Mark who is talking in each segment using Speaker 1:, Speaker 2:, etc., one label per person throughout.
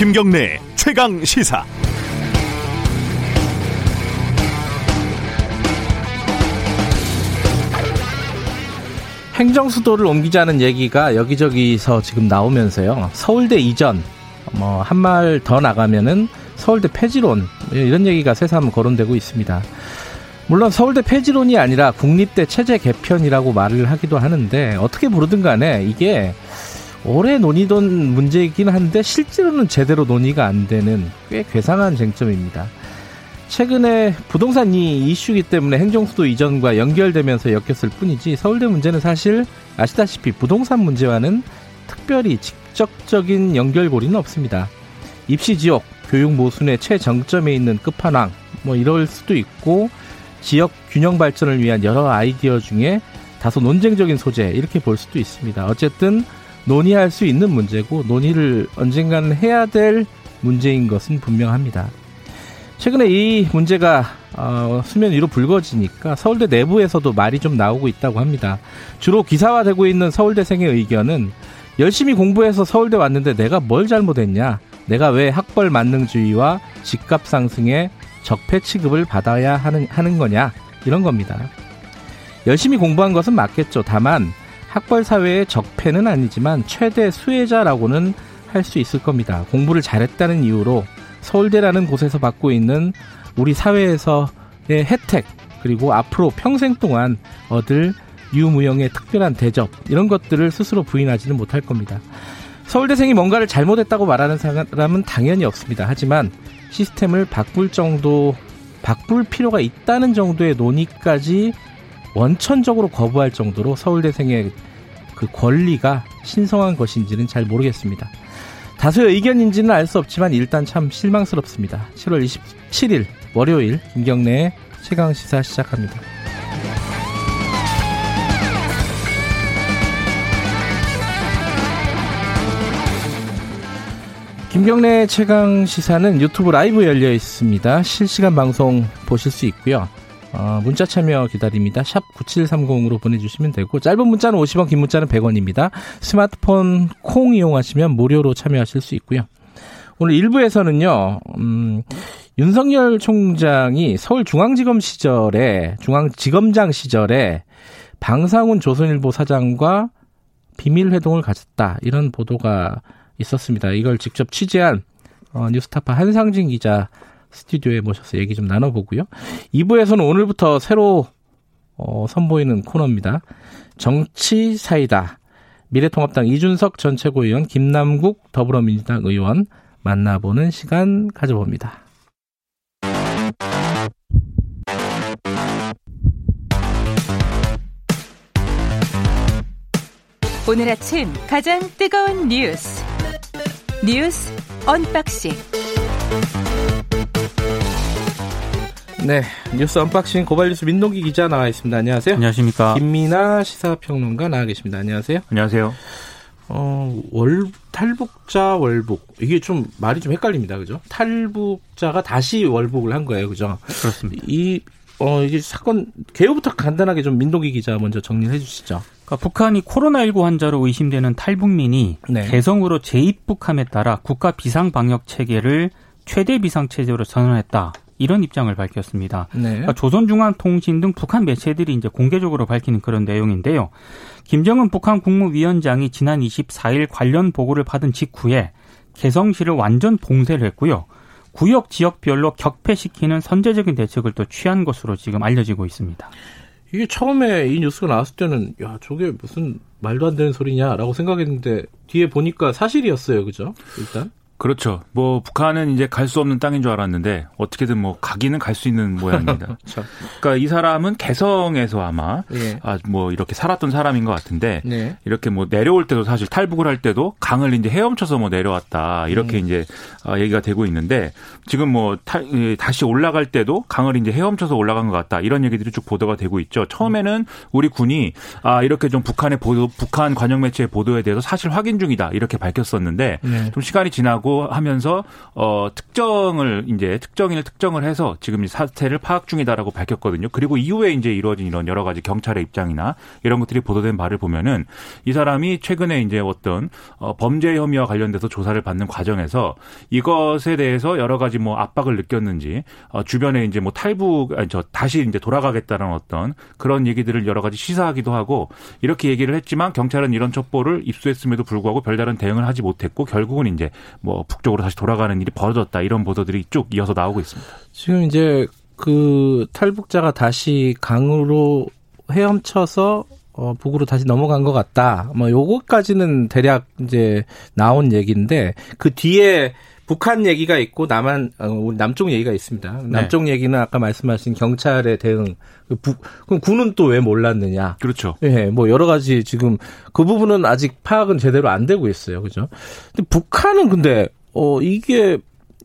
Speaker 1: 김경래 최강 시사.
Speaker 2: 행정 수도를 옮기자는 얘기가 여기저기서 지금 나오면서요. 서울대 이전, 뭐, 한 말 더 나가면은 서울대 폐지론, 이런 얘기가 새삼 거론되고 있습니다. 물론 서울대 폐지론이 아니라 국립대 체제 개편이라고 말을 하기도 하는데, 어떻게 부르든 간에 이게 오래 논의던 문제이긴 한데, 실제로는 제대로 논의가 안 되는 꽤 괴상한 쟁점입니다. 최근에 부동산 이 이슈기 때문에 행정수도 이전과 연결되면서 엮였을 뿐이지 서울대 문제는 사실 아시다시피 부동산 문제와는 특별히 직접적인 연결고리는 없습니다. 입시 지옥, 교육 모순의 최정점에 있는 끝판왕, 뭐 이럴 수도 있고 지역 균형 발전을 위한 여러 아이디어 중에 다소 논쟁적인 소재 이렇게 볼 수도 있습니다. 어쨌든 논의할 수 있는 문제고 논의를 언젠가는 해야 될 문제인 것은 분명합니다. 최근에 이 문제가 어, 수면 위로 불거지니까 서울대 내부에서도 말이 좀 나오고 있다고 합니다. 주로 기사화되고 있는 서울대생의 의견은 열심히 공부해서 서울대 왔는데 내가 뭘 잘못했냐? 내가 왜 학벌 만능주의와 집값 상승에 적폐 취급을 받아야 하는, 하는 거냐? 이런 겁니다. 열심히 공부한 것은 맞겠죠. 다만 학벌 사회의 적폐는 아니지만 최대 수혜자라고는 할 수 있을 겁니다. 공부를 잘했다는 이유로 서울대라는 곳에서 받고 있는 우리 사회에서의 혜택 그리고 앞으로 평생 동안 얻을 유무형의 특별한 대접 이런 것들을 스스로 부인하지는 못할 겁니다. 서울대생이 뭔가를 잘못했다고 말하는 사람은 당연히 없습니다. 하지만 시스템을 바꿀 정도 바꿀 필요가 있다는 정도의 논의까지 원천적으로 거부할 정도로 서울대생의 그 권리가 신성한 것인지는 잘 모르겠습니다. 다수의 의견인지는 알 수 없지만 일단 참 실망스럽습니다. 7월 27일 월요일 김경래의 최강 시사 시작합니다. 김경래 최강 시사는 유튜브 라이브 열려 있습니다. 실시간 방송 보실 수 있고요. 어, 문자 참여 기다립니다. 샵 9730으로 보내주시면 되고 짧은 문자는 50원, 긴 문자는 100원입니다. 스마트폰 콩 이용하시면 무료로 참여하실 수 있고요. 오늘 1부에서는요, 음, 윤석열 총장이 서울중앙지검 시절에, 중앙지검장 시절에 방상훈 조선일보 사장과 비밀 회동을 가졌다. 이런 보도가 있었습니다. 이걸 직접 취재한 어, 뉴스타파 한상진 기자 스튜디오에 모셔서 얘기 좀 나눠보고요. 2부에서는 오늘부터 새로 어, 선보이는 코너입니다. 정치 사이다. 미래통합당 이준석 전 최고위원, 김남국 더불어민주당 의원 만나보는 시간 가져봅니다.
Speaker 3: 오늘 아침 가장 뜨거운 뉴스 뉴스 unboxing
Speaker 2: 네, 뉴스 unboxing 고발뉴스 민동기 기자 나와 있습니다. 안녕하세요.
Speaker 4: 안녕하십니까.
Speaker 2: 김민아 시사평론가 나와 계십니다. 안녕하세요.
Speaker 4: 안녕하세요.
Speaker 2: 어, 월, 탈북자 월북. 이게 좀 말이 좀 헷갈립니다. 그죠? 탈북자가 다시 월북을 한 거예요. 그죠?
Speaker 4: 그렇습니다.
Speaker 2: 이, 어, 이게 사건, 개요부터 간단하게 좀 민동기 기자 먼저 정리해 주시죠.
Speaker 4: 그러니까 북한이 코로나19 환자로 의심되는 탈북민이 네. 개성으로 재입국함에 따라 국가 비상방역 체계를 최대 비상 체제로 전환했다. 이런 입장을 밝혔습니다. 네. 그러니까 조선중앙통신 등 북한 매체들이 이제 공개적으로 밝히는 그런 내용인데요. 김정은 북한 국무위원장이 지난 24일 관련 보고를 받은 직후에 개성시를 완전 봉쇄를 했고요. 구역 지역별로 격폐시키는 선제적인 대책을 또 취한 것으로 지금 알려지고 있습니다.
Speaker 2: 이게 처음에 이 뉴스가 나왔을 때는 야 저게 무슨 말도 안 되는 소리냐라고 생각했는데 뒤에 보니까 사실이었어요, 그죠? 일단
Speaker 5: 그렇죠. 뭐 북한은 이제 갈 수 없는 땅인 줄 알았는데 어떻게든 뭐 가기는 갈 수 있는 모양입니다. 그렇죠. 그러니까 이 사람은 개성에서 아마 네. 아뭐 이렇게 살았던 사람인 것 같은데 네. 이렇게 뭐 내려올 때도 사실 탈북을 할 때도 강을 이제 헤엄쳐서 뭐 내려왔다 이렇게 음. 이제 아, 얘기가 되고 있는데 지금 뭐 탈, 다시 올라갈 때도 강을 이제 헤엄쳐서 올라간 것 같다 이런 얘기들이 쭉 보도가 되고 있죠. 처음에는 우리 군이 아 이렇게 좀 북한의 보도 북한 관영 매체의 보도에 대해서 사실 확인 중이다 이렇게 밝혔었는데 네. 좀 시간이 지나고 라고 하면서 어 특정을 이제 특정인을 특정을 해서 지금 사태를 파악 중이다라고 밝혔거든요. 그리고 이후에 이제 이루어진 이런 여러 가지 경찰의 입장이나 이런 것들이 보도된 바를 보면은 이 사람이 최근에 이제 어떤 어 범죄 혐의와 관련돼서 조사를 받는 과정에서 이것에 대해서 여러 가지 뭐 압박을 느꼈는지 어 주변에 이제 뭐 탈북 아니 저 다시 이제 돌아가겠다는 어떤 그런 얘기들을 여러 가지 시사하기도 하고 이렇게 얘기를 했지만 경찰은 이런 첩보를 입수했음에도 불구하고 별다른 대응을 하지 못했고 결국은 이제 뭐 북쪽으로 다시 돌아가는 일이 벌어졌다 이런 보도들이 쭉 이어서 나오고 있습니다.
Speaker 2: 지금 이제 그 탈북자가 다시 강으로 헤엄쳐서 어, 북으로 다시 넘어간 것 같다. 뭐 요거까지는 대략 이제 나온 얘기인데 그 뒤에 북한 얘기가 있고 남한 어, 남쪽 얘기가 있습니다. 네. 남쪽 네. 얘기는 아까 말씀하신 경찰의 대응. 그 북, 그럼 군은 또 왜 몰랐느냐?
Speaker 5: 그렇죠.
Speaker 2: 예, 뭐 여러 가지 지금 그 부분은 아직 파악은 제대로 안 되고 있어요. 그죠? 근데 북한은 근데 어 이게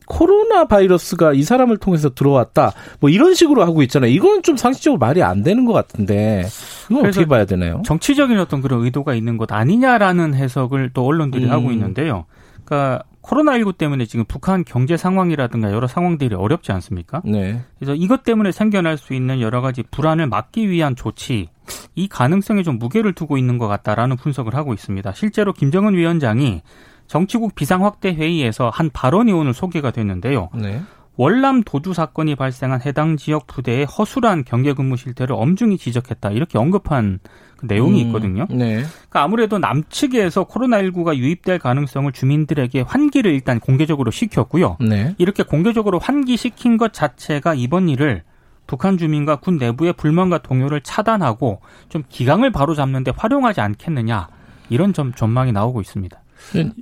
Speaker 2: 코로나 바이러스가 이 사람을 통해서 들어왔다. 뭐 이런 식으로 하고 있잖아요. 이건 좀 상식적으로 말이 안 되는 것 같은데 이건 어떻게 봐야 되나요?
Speaker 4: 정치적인 어떤 그런 의도가 있는 것 아니냐라는 해석을 또 언론들이 음. 하고 있는데요. 그러니까 코로나19 때문에 지금 북한 경제 상황이라든가 여러 상황들이 어렵지 않습니까? 네. 그래서 이것 때문에 생겨날 수 있는 여러 가지 불안을 막기 위한 조치, 이 가능성에 좀 무게를 두고 있는 것 같다라는 분석을 하고 있습니다. 실제로 김정은 위원장이 정치국 비상확대 회의에서 한 발언이 오늘 소개가 됐는데요. 네. 월남 도주 사건이 발생한 해당 지역 부대의 허술한 경계 근무 실태를 엄중히 지적했다. 이렇게 언급한 그 내용이 음, 있거든요. 음, 네. 그러니까 아무래도 남측에서 코로나19가 유입될 가능성을 주민들에게 환기를 일단 공개적으로 시켰고요. 네. 이렇게 공개적으로 환기시킨 것 자체가 이번 일을 북한 주민과 군 내부의 불만과 동요를 차단하고 좀 기강을 바로잡는데 활용하지 않겠느냐 이런 점 전망이 나오고 있습니다.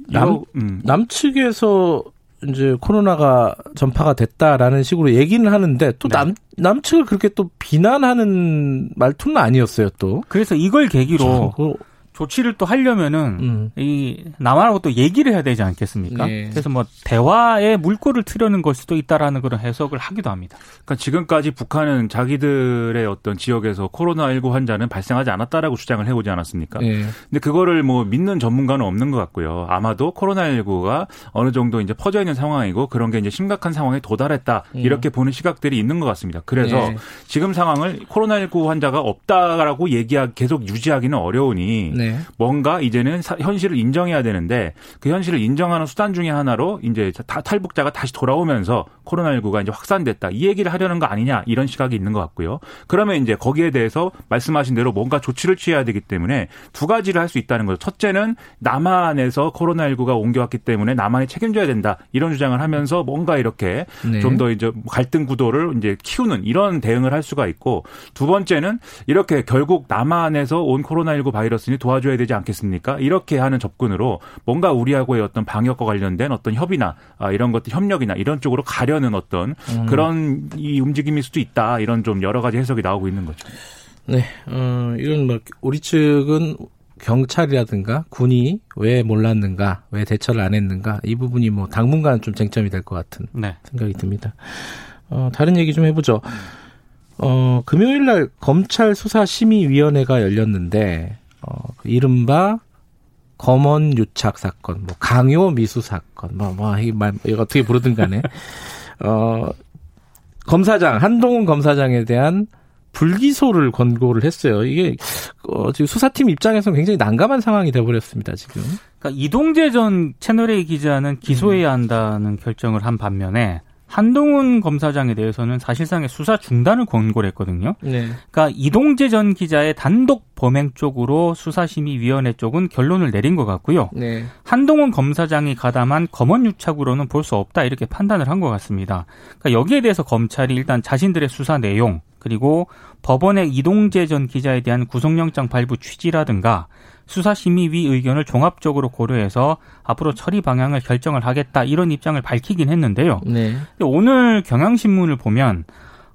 Speaker 2: 남, 음. 남측에서 이제 코로나가 전파가 됐다라는 식으로 얘기는 하는데 또 남 네. 남측을 그렇게 또 비난하는 말투는 아니었어요 또.
Speaker 4: 그래서 이걸 계기로 저, 조치를 또 하려면은 음. 이 남한하고 또 얘기를 해야 되지 않겠습니까? 네. 그래서 뭐 대화에 물꼬를 트려는 걸 수도 있다라는 그런 해석을 하기도 합니다.
Speaker 5: 그러니까 지금까지 북한은 자기들의 어떤 지역에서 코로나19 환자는 발생하지 않았다라고 주장을 해오지 않았습니까? 네. 근데 그거를 뭐 믿는 전문가는 없는 것 같고요. 아마도 코로나19가 어느 정도 이제 퍼져 있는 상황이고 그런 게 이제 심각한 상황에 도달했다 음. 이렇게 보는 시각들이 있는 것 같습니다. 그래서 네. 지금 상황을 코로나19 환자가 없다라고 얘기하 계속 유지하기는 어려우니. 네. 네. 뭔가 이제는 사, 현실을 인정해야 되는데 그 현실을 인정하는 수단 중의 하나로 이제 다 탈북자가 다시 돌아오면서 코로나19가 이제 확산됐다. 이 얘기를 하려는 거 아니냐 이런 시각이 있는 것 같고요. 그러면 이제 거기에 대해서 말씀하신 대로 뭔가 조치를 취해야 되기 때문에 두 가지를 할 수 있다는 거죠. 첫째는 남한에서 코로나19가 옮겨왔기 때문에 남한이 책임져야 된다. 이런 주장을 하면서 뭔가 이렇게 네. 좀더 이제 갈등 구도를 이제 키우는 이런 대응을 할 수가 있고 두 번째는 이렇게 결국 남한에서 온 코로나19 바이러스니 도와 도와줘야 되지 않겠습니까? 이렇게 하는 접근으로 뭔가 우리하고의 어떤 방역과 관련된 어떤 협의나 아, 이런 것들 협력이나 이런 쪽으로 가려는 어떤 음. 그런 이 움직임일 수도 있다. 이런 좀 여러 가지 해석이 나오고 있는 거죠.
Speaker 2: 네, 어, 이건 뭐 우리 측은 경찰이라든가 군이 왜 몰랐는가, 왜 대처를 안 했는가 이 부분이 뭐 당분간 좀 쟁점이 될 것 같은 네. 생각이 듭니다. 어, 다른 얘기 좀 해보죠. 어, 금요일 날 검찰 수사 심의위원회가 열렸는데 어, 그 이른바 검언 유착 사건, 뭐 강요 미수 사건, 뭐, 뭐, 이 말, 이거 어떻게 부르든 간에, 어, 검사장, 한동훈 검사장에 대한 불기소를 권고를 했어요. 이게, 어, 지금 수사팀 입장에서는 굉장히 난감한 상황이 돼버렸습니다, 지금.
Speaker 4: 그러니까 이동재 전 채널A 기자는 기소해야 한다는 결정을 한 반면에, 한동훈 검사장에 대해서는 사실상의 수사 중단을 권고를 했거든요. 네. 그러니까 이동재 전 기자의 단독 범행 쪽으로 수사심의위원회 쪽은 결론을 내린 것 같고요. 네. 한동훈 검사장이 가담한 검언 유착으로는 볼 수 없다 이렇게 판단을 한 것 같습니다. 그러니까 여기에 대해서 검찰이 일단 자신들의 수사 내용 그리고 법원의 이동재 전 기자에 대한 구속영장 발부 취지라든가 수사심의위 의견을 종합적으로 고려해서 앞으로 처리 방향을 결정을 하겠다 이런 입장을 밝히긴 했는데요. 네. 오늘 경향신문을 보면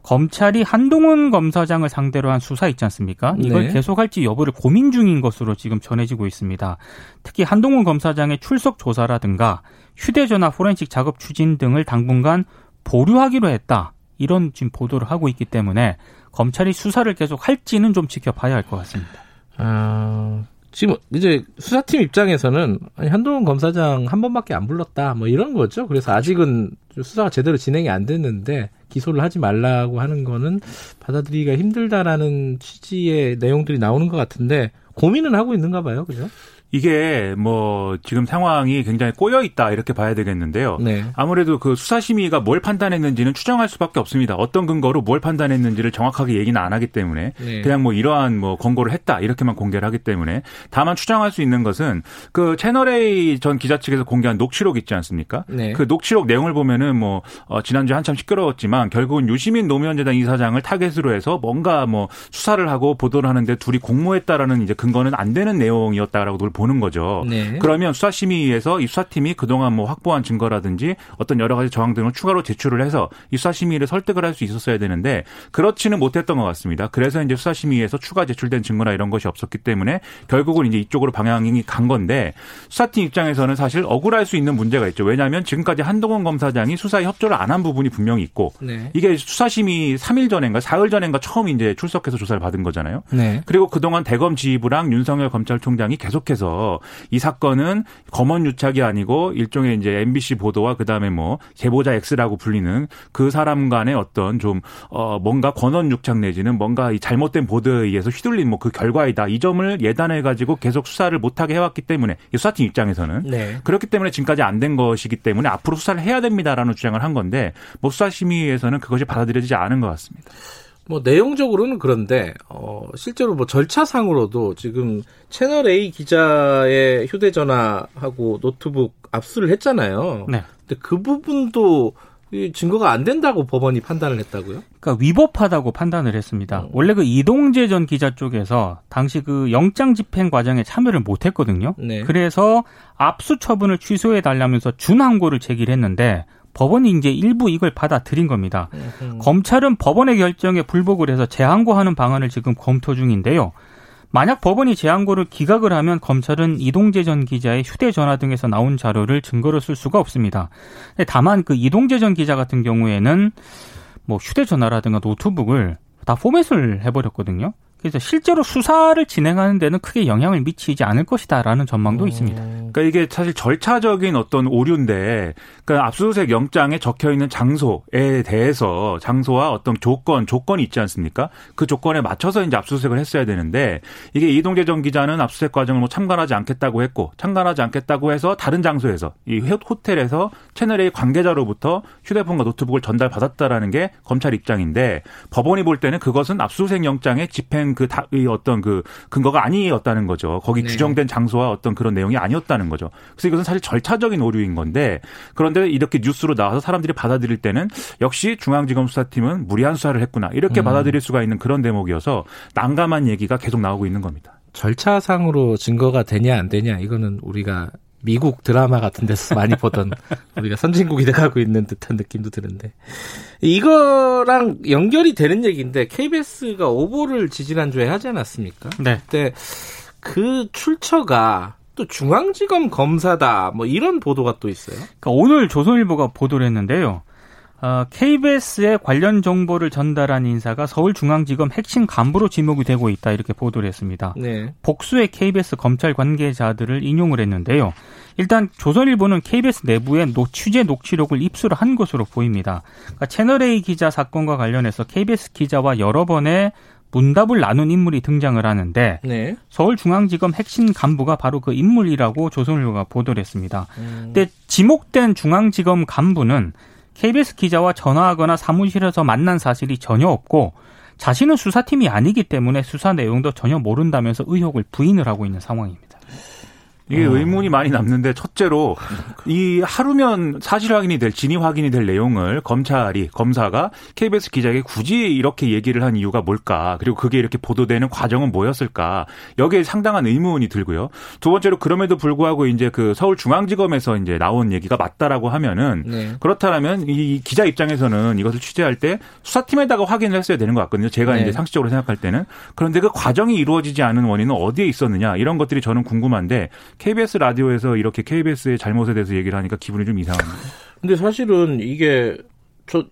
Speaker 4: 검찰이 한동훈 검사장을 상대로 한 수사 있지 않습니까? 이걸 네. 계속할지 여부를 고민 중인 것으로 지금 전해지고 있습니다. 특히 한동훈 검사장의 출석 조사라든가 휴대전화 포렌식 작업 추진 등을 당분간 보류하기로 했다. 이런 지금 보도를 하고 있기 때문에 검찰이 수사를 계속 할지는 좀 지켜봐야 할 것 같습니다.
Speaker 2: 아, 지금 이제 수사팀 입장에서는 한동훈 검사장 한 번밖에 안 불렀다 뭐 이런 거죠. 그래서 아직은 수사가 제대로 진행이 안 됐는데 기소를 하지 말라고 하는 거는 받아들이기가 힘들다라는 취지의 내용들이 나오는 것 같은데 고민은 하고 있는가 봐요. 그죠?
Speaker 5: 이게 뭐 지금 상황이 굉장히 꼬여 있다 이렇게 봐야 되겠는데요. 네. 아무래도 그 수사심의가 뭘 판단했는지는 추정할 수밖에 없습니다. 어떤 근거로 뭘 판단했는지를 정확하게 얘기는 안 하기 때문에 네. 그냥 뭐 이러한 뭐 권고를 했다 이렇게만 공개를 하기 때문에 다만 추정할 수 있는 것은 그 채널 A 전 기자 측에서 공개한 녹취록 있지 않습니까? 네. 그 녹취록 내용을 보면은 뭐 어, 지난주에 한참 시끄러웠지만 결국은 유시민 노무현재단 이사장을 타겟으로 해서 뭔가 뭐 수사를 하고 보도를 하는데 둘이 공모했다라는 이제 근거는 안 되는 내용이었다라고 보는 거죠. 네. 그러면 수사심의에서 이 수사팀이 그동안 뭐 확보한 증거라든지 어떤 여러 가지 정황 등을 추가로 제출을 해서 이 수사심의를 설득을 할 수 있었어야 되는데 그렇지는 못했던 것 같습니다. 그래서 이제 수사심의에서 추가 제출된 증거나 이런 것이 없었기 때문에 결국은 이제 이쪽으로 방향이 간 건데 수사팀 입장에서는 사실 억울할 수 있는 문제가 있죠. 왜냐하면 지금까지 한동훈 검사장이 수사에 협조를 안 한 부분이 분명히 있고 네. 이게 수사심의 3일 전인가 4일 전인가 처음 이제 출석해서 조사를 받은 거잖아요. 네. 그리고 그동안 대검 지휘부랑 윤석열 검찰총장이 계속해서 이 사건은 검언 유착이 아니고 일종의 이제 MBC 보도와 그다음에 뭐 제보자 X라고 불리는 그 사람 간의 어떤 좀 어 뭔가 권언 유착 내지는 뭔가 이 잘못된 보도에 의해서 휘둘린 뭐 그 결과이다. 이 점을 예단해 가지고 계속 수사를 못 하게 해 왔기 때문에 수사팀 입장에서는 네. 그렇기 때문에 지금까지 안 된 것이기 때문에 앞으로 수사를 해야 됩니다라는 주장을 한 건데 뭐 수사심의에서는 그것이 받아들여지지 않은 것 같습니다.
Speaker 2: 뭐 내용적으로는 그런데 어 실제로 뭐 절차상으로도 지금 채널 A 기자의 휴대전화하고 노트북 압수를 했잖아요. 네. 근데 그 부분도 이 증거가 안 된다고 법원이 판단을 했다고요?
Speaker 4: 그러니까 위법하다고 판단을 했습니다. 어. 원래 그 이동재 전 기자 쪽에서 당시 그 영장 집행 과정에 참여를 못 했거든요. 네. 그래서 압수 처분을 취소해 달라면서 준항고를 제기를 했는데 법원이 이제 일부 이걸 받아들인 겁니다. 음. 검찰은 법원의 결정에 불복을 해서 재항고하는 방안을 지금 검토 중인데요. 만약 법원이 재항고를 기각을 하면 검찰은 이동재 전 기자의 휴대전화 등에서 나온 자료를 증거로 쓸 수가 없습니다. 다만 그 이동재 전 기자 같은 경우에는 뭐 휴대전화라든가 노트북을 다 포맷을 해버렸거든요. 그래서 실제로 수사를 진행하는 데는 크게 영향을 미치지 않을 것이다라는 전망도 음. 있습니다.
Speaker 5: 그러니까 이게 사실 절차적인 어떤 오류인데, 그러니까 압수수색 영장에 적혀 있는 장소에 대해서 장소와 어떤 조건, 조건이 있지 않습니까? 그 조건에 맞춰서 이제 압수수색을 했어야 되는데 이게 이동재 전 기자는 압수수색 과정을 뭐 참관하지 않겠다고 했고 참관하지 않겠다고 해서 다른 장소에서 이 호텔에서 채널A 관계자로부터 휴대폰과 노트북을 전달받았다라는 게 검찰 입장인데 법원이 볼 때는 그것은 압수수색 영장의 집행 그 다, 이 어떤 그 근거가 아니었다는 거죠. 거기 네. 규정된 장소와 어떤 그런 내용이 아니었다는 거죠. 그래서 이것은 사실 절차적인 오류인 건데 그런데 이렇게 뉴스로 나와서 사람들이 받아들일 때는 역시 중앙지검 수사팀은 무리한 수사를 했구나 이렇게 음. 받아들일 수가 있는 그런 대목이어서 난감한 얘기가 계속 나오고 있는 겁니다.
Speaker 2: 절차상으로 증거가 되냐 안 되냐 이거는 우리가 미국 드라마 같은 데서 많이 보던 우리가 선진국이 돼가고 있는 듯한 느낌도 드는데 이거랑 연결이 되는 얘기인데 KBS가 오보를 지지난주에 하지 않았습니까? 네. 그때 그 출처가 또 중앙지검 검사다 뭐 이런 보도가 또 있어요.
Speaker 4: 그러니까 오늘 조선일보가 보도를 했는데요. 어, KBS에 관련 정보를 전달한 인사가 서울중앙지검 핵심 간부로 지목이 되고 있다 이렇게 보도를 했습니다. 네. 복수의 KBS 검찰 관계자들을 인용을 했는데요. 일단 조선일보는 KBS 내부에 노, 취재 녹취록을 입수를 한 것으로 보입니다. 그러니까 채널A 기자 사건과 관련해서 KBS 기자와 여러 번의 문답을 나눈 인물이 등장을 하는데 네. 서울중앙지검 핵심 간부가 바로 그 인물이라고 조선일보가 보도를 했습니다. 음. 근데 지목된 중앙지검 간부는 KBS 기자와 전화하거나 사무실에서 만난 사실이 전혀 없고 자신은 수사팀이 아니기 때문에 수사 내용도 전혀 모른다면서 의혹을 부인을 하고 있는 상황입니다.
Speaker 5: 이게 어. 의문이 많이 남는데 첫째로 이 하루면 사실 확인이 될 진위 확인이 될 내용을 검찰이 검사가 KBS 기자에게 굳이 이렇게 얘기를 한 이유가 뭘까? 그리고 그게 이렇게 보도되는 과정은 뭐였을까? 여기에 상당한 의문이 들고요. 두 번째로 그럼에도 불구하고 이제 그 서울중앙지검에서 이제 나온 얘기가 맞다라고 하면은 네. 그렇다면 이 기자 입장에서는 이것을 취재할 때 수사팀에다가 확인을 했어야 되는 것 같거든요. 제가 네. 이제 상식적으로 생각할 때는 그런데 그 과정이 이루어지지 않은 원인은 어디에 있었느냐 이런 것들이 저는 궁금한데 KBS 라디오에서 이렇게 KBS의 잘못에 대해서 얘기를 하니까 기분이 좀 이상합니다.
Speaker 2: 근데 사실은 이게 저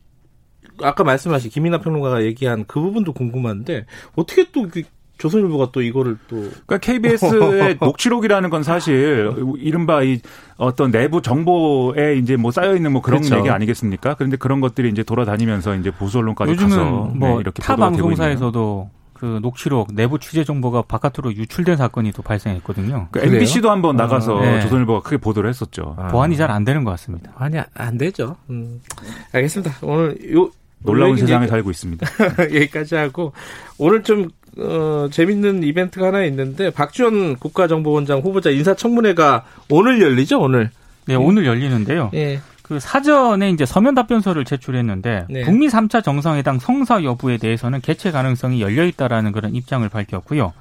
Speaker 2: 아까 말씀하신 김이나 평론가가 얘기한 그 부분도 궁금한데 어떻게 또그 조선일보가 또 이거를 또
Speaker 5: 그러니까 KBS의 녹취록이라는 건 사실 이른바 이 어떤 내부 정보에 이제 뭐 쌓여 있는 뭐 그런 그렇죠. 얘기 아니겠습니까? 그런데 그런 것들이 이제 돌아다니면서 이제 보수 언론까지 가서
Speaker 4: 뭐 네, 이렇게 타 방송사에서도 그 녹취록 내부 취재 정보가 바깥으로 유출된 사건이 또 발생했거든요.
Speaker 5: 그러니까 MBC도 한번 아, 나가서 아, 네. 조선일보가 크게 보도를 했었죠.
Speaker 4: 아. 보안이 잘안 되는 것 같습니다.
Speaker 2: 아니 안 되죠. 음. 알겠습니다. 오늘 요
Speaker 5: 놀라운 세상에 살고 있습니다.
Speaker 2: 여기까지 하고 오늘 좀 어, 재밌는 이벤트가 하나 있는데 박지원 국가정보원장 후보자 인사청문회가 오늘 열리죠 오늘.
Speaker 4: 네 오늘 열리는데요. 예. 그 사전에 이제 서면 답변서를 제출했는데 네. 북미 3차 정상회담 성사 여부에 대해서는 개최 가능성이 열려 있다라는 그런 입장을 밝혔고요.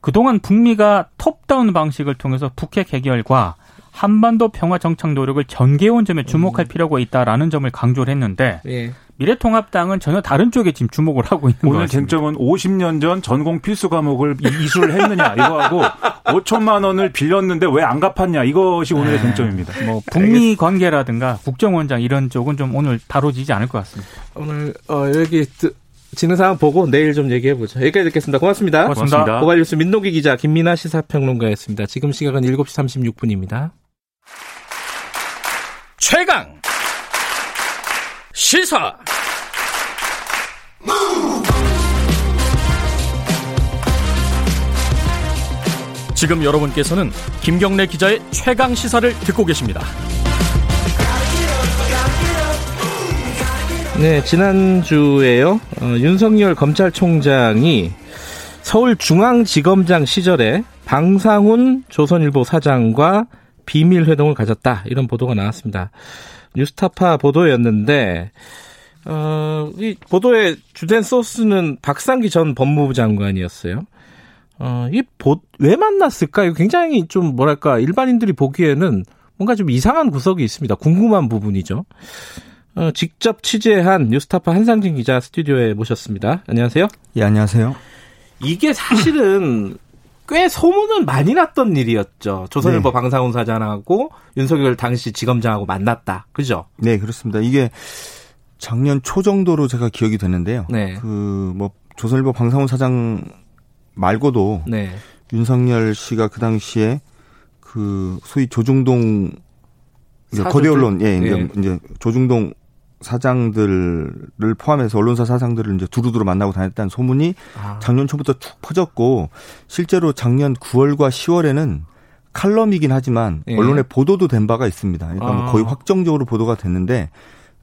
Speaker 4: 그동안 북미가 톱다운 방식을 통해서 북핵 해결과 한반도 평화 정착 노력을 전개해온 점에 주목할 음. 필요가 있다라는 점을 강조를 했는데 예. 미래통합당은 전혀 다른 쪽에 지금 주목을 하고 있는
Speaker 5: 오늘 쟁점은 50년 전 전공 필수 과목을 이수를 했느냐 이거하고 5천만 원을 빌렸는데 왜 안 갚았냐 이것이 오늘의 네. 쟁점입니다.
Speaker 4: 뭐 북미 관계라든가 국정원장 이런 쪽은 좀 오늘 다뤄지지 않을 것 같습니다.
Speaker 2: 오늘 어, 여기 진행 상황 보고 내일 좀 얘기해 보죠. 여기까지 듣겠습니다. 고맙습니다.
Speaker 4: 고맙습니다.
Speaker 2: 고발뉴스 민노기 기자 김민아 시사평론가였습니다. 지금 시각은 7시 36분입니다. 최강 시사 지금 여러분께서는 김경래 기자의 최강 시사를 듣고 계십니다. 네, 지난주에요. 어, 윤석열 검찰총장이 서울중앙지검장 시절에 방상훈 조선일보 사장과 비밀 회동을 가졌다. 이런 보도가 나왔습니다. 뉴스타파 보도였는데 어, 이 보도의 주된 소스는 박상기 전 법무부 장관이었어요. 어, 이 보, 왜 만났을까? 이거 굉장히 좀 뭐랄까 일반인들이 보기에는 뭔가 좀 이상한 구석이 있습니다. 궁금한 부분이죠. 어, 직접 취재한 뉴스타파 한상진 기자 스튜디오에 모셨습니다. 안녕하세요.
Speaker 6: 예, 안녕하세요.
Speaker 2: 이게 사실은 꽤 소문은 많이 났던 일이었죠. 조선일보 네. 방상훈 사장하고 윤석열 당시 지검장하고 만났다. 그죠?
Speaker 6: 네, 그렇습니다. 이게 작년 초 정도로 제가 기억이 되는데요. 네. 그뭐 조선일보 방상훈 사장 말고도 네. 윤석열 씨가 그 당시에 그 소위 조중동 거대 언론 예, 네. 이제 조중동 사장들을 포함해서 언론사 사장들을 이제 두루두루 만나고 다녔다는 소문이 아. 작년 초부터 툭 퍼졌고 실제로 작년 9월과 10월에는 칼럼이긴 하지만 예. 언론에 보도도 된 바가 있습니다. 그러니까 뭐 아. 거의 확정적으로 보도가 됐는데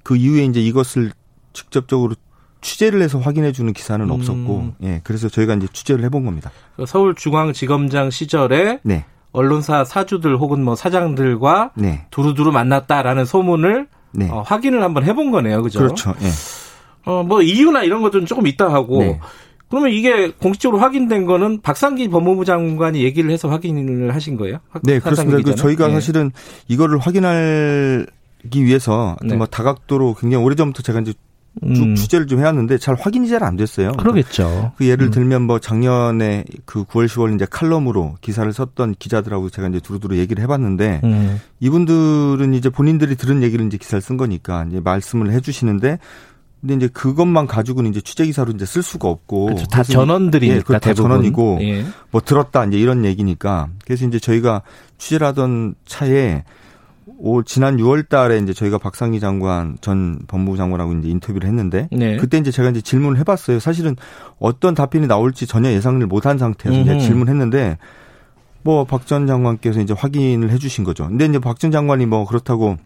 Speaker 6: 그 이후에 이제 이것을 직접적으로 취재를 해서 확인해 주는 기사는 음. 없었고 예 그래서 저희가 이제 취재를 해본 겁니다.
Speaker 2: 서울중앙지검장 시절에 네. 언론사 사주들 혹은 뭐 사장들과 네. 두루두루 만났다라는 소문을 네. 어, 확인을 한번 해본 거네요, 그죠?
Speaker 6: 그렇죠. 네.
Speaker 2: 어, 뭐 이유나 이런 것들은 조금 있다 하고. 네. 그러면 이게 공식적으로 확인된 거는 박상기 법무부 장관이 얘기를 해서 확인을 하신 거예요?
Speaker 6: 네, 그렇습니다. 그 저희가 네. 사실은 이거를 확인하기 위해서 네. 뭐 다각도로 굉장히 오래전부터 제가 이제 쭉 음. 취재를 좀 해왔는데 잘 확인이 잘 안 됐어요.
Speaker 2: 그러겠죠.
Speaker 6: 그 예를 음. 들면 뭐 작년에 그 9월 10월 이제 칼럼으로 기사를 썼던 기자들하고 제가 이제 두루두루 얘기를 해봤는데 음. 이분들은 이제 본인들이 들은 얘기를 이제 기사를 쓴 거니까 이제 말씀을 해주시는데 근데 이제 그것만 가지고는 이제 취재 기사로 이제 쓸 수가 없고
Speaker 2: 그렇죠. 다 전원들이니까
Speaker 6: 예, 다 전원이고 예. 뭐 들었다 이제 이런 얘기니까 그래서 이제 저희가 취재를 하던 차에 올 지난 6월 달에 이제 저희가 박상기 장관 전 법무부 장관하고 이제 인터뷰를 했는데 네. 그때 이제 제가 이제 질문을 해 봤어요. 사실은 어떤 답변이 나올지 전혀 예상을 못한 상태에서 이제 질문했는데 뭐 박 전 장관께서 이제 확인을 해 주신 거죠. 근데 이제 박 전 장관이 뭐 그렇다고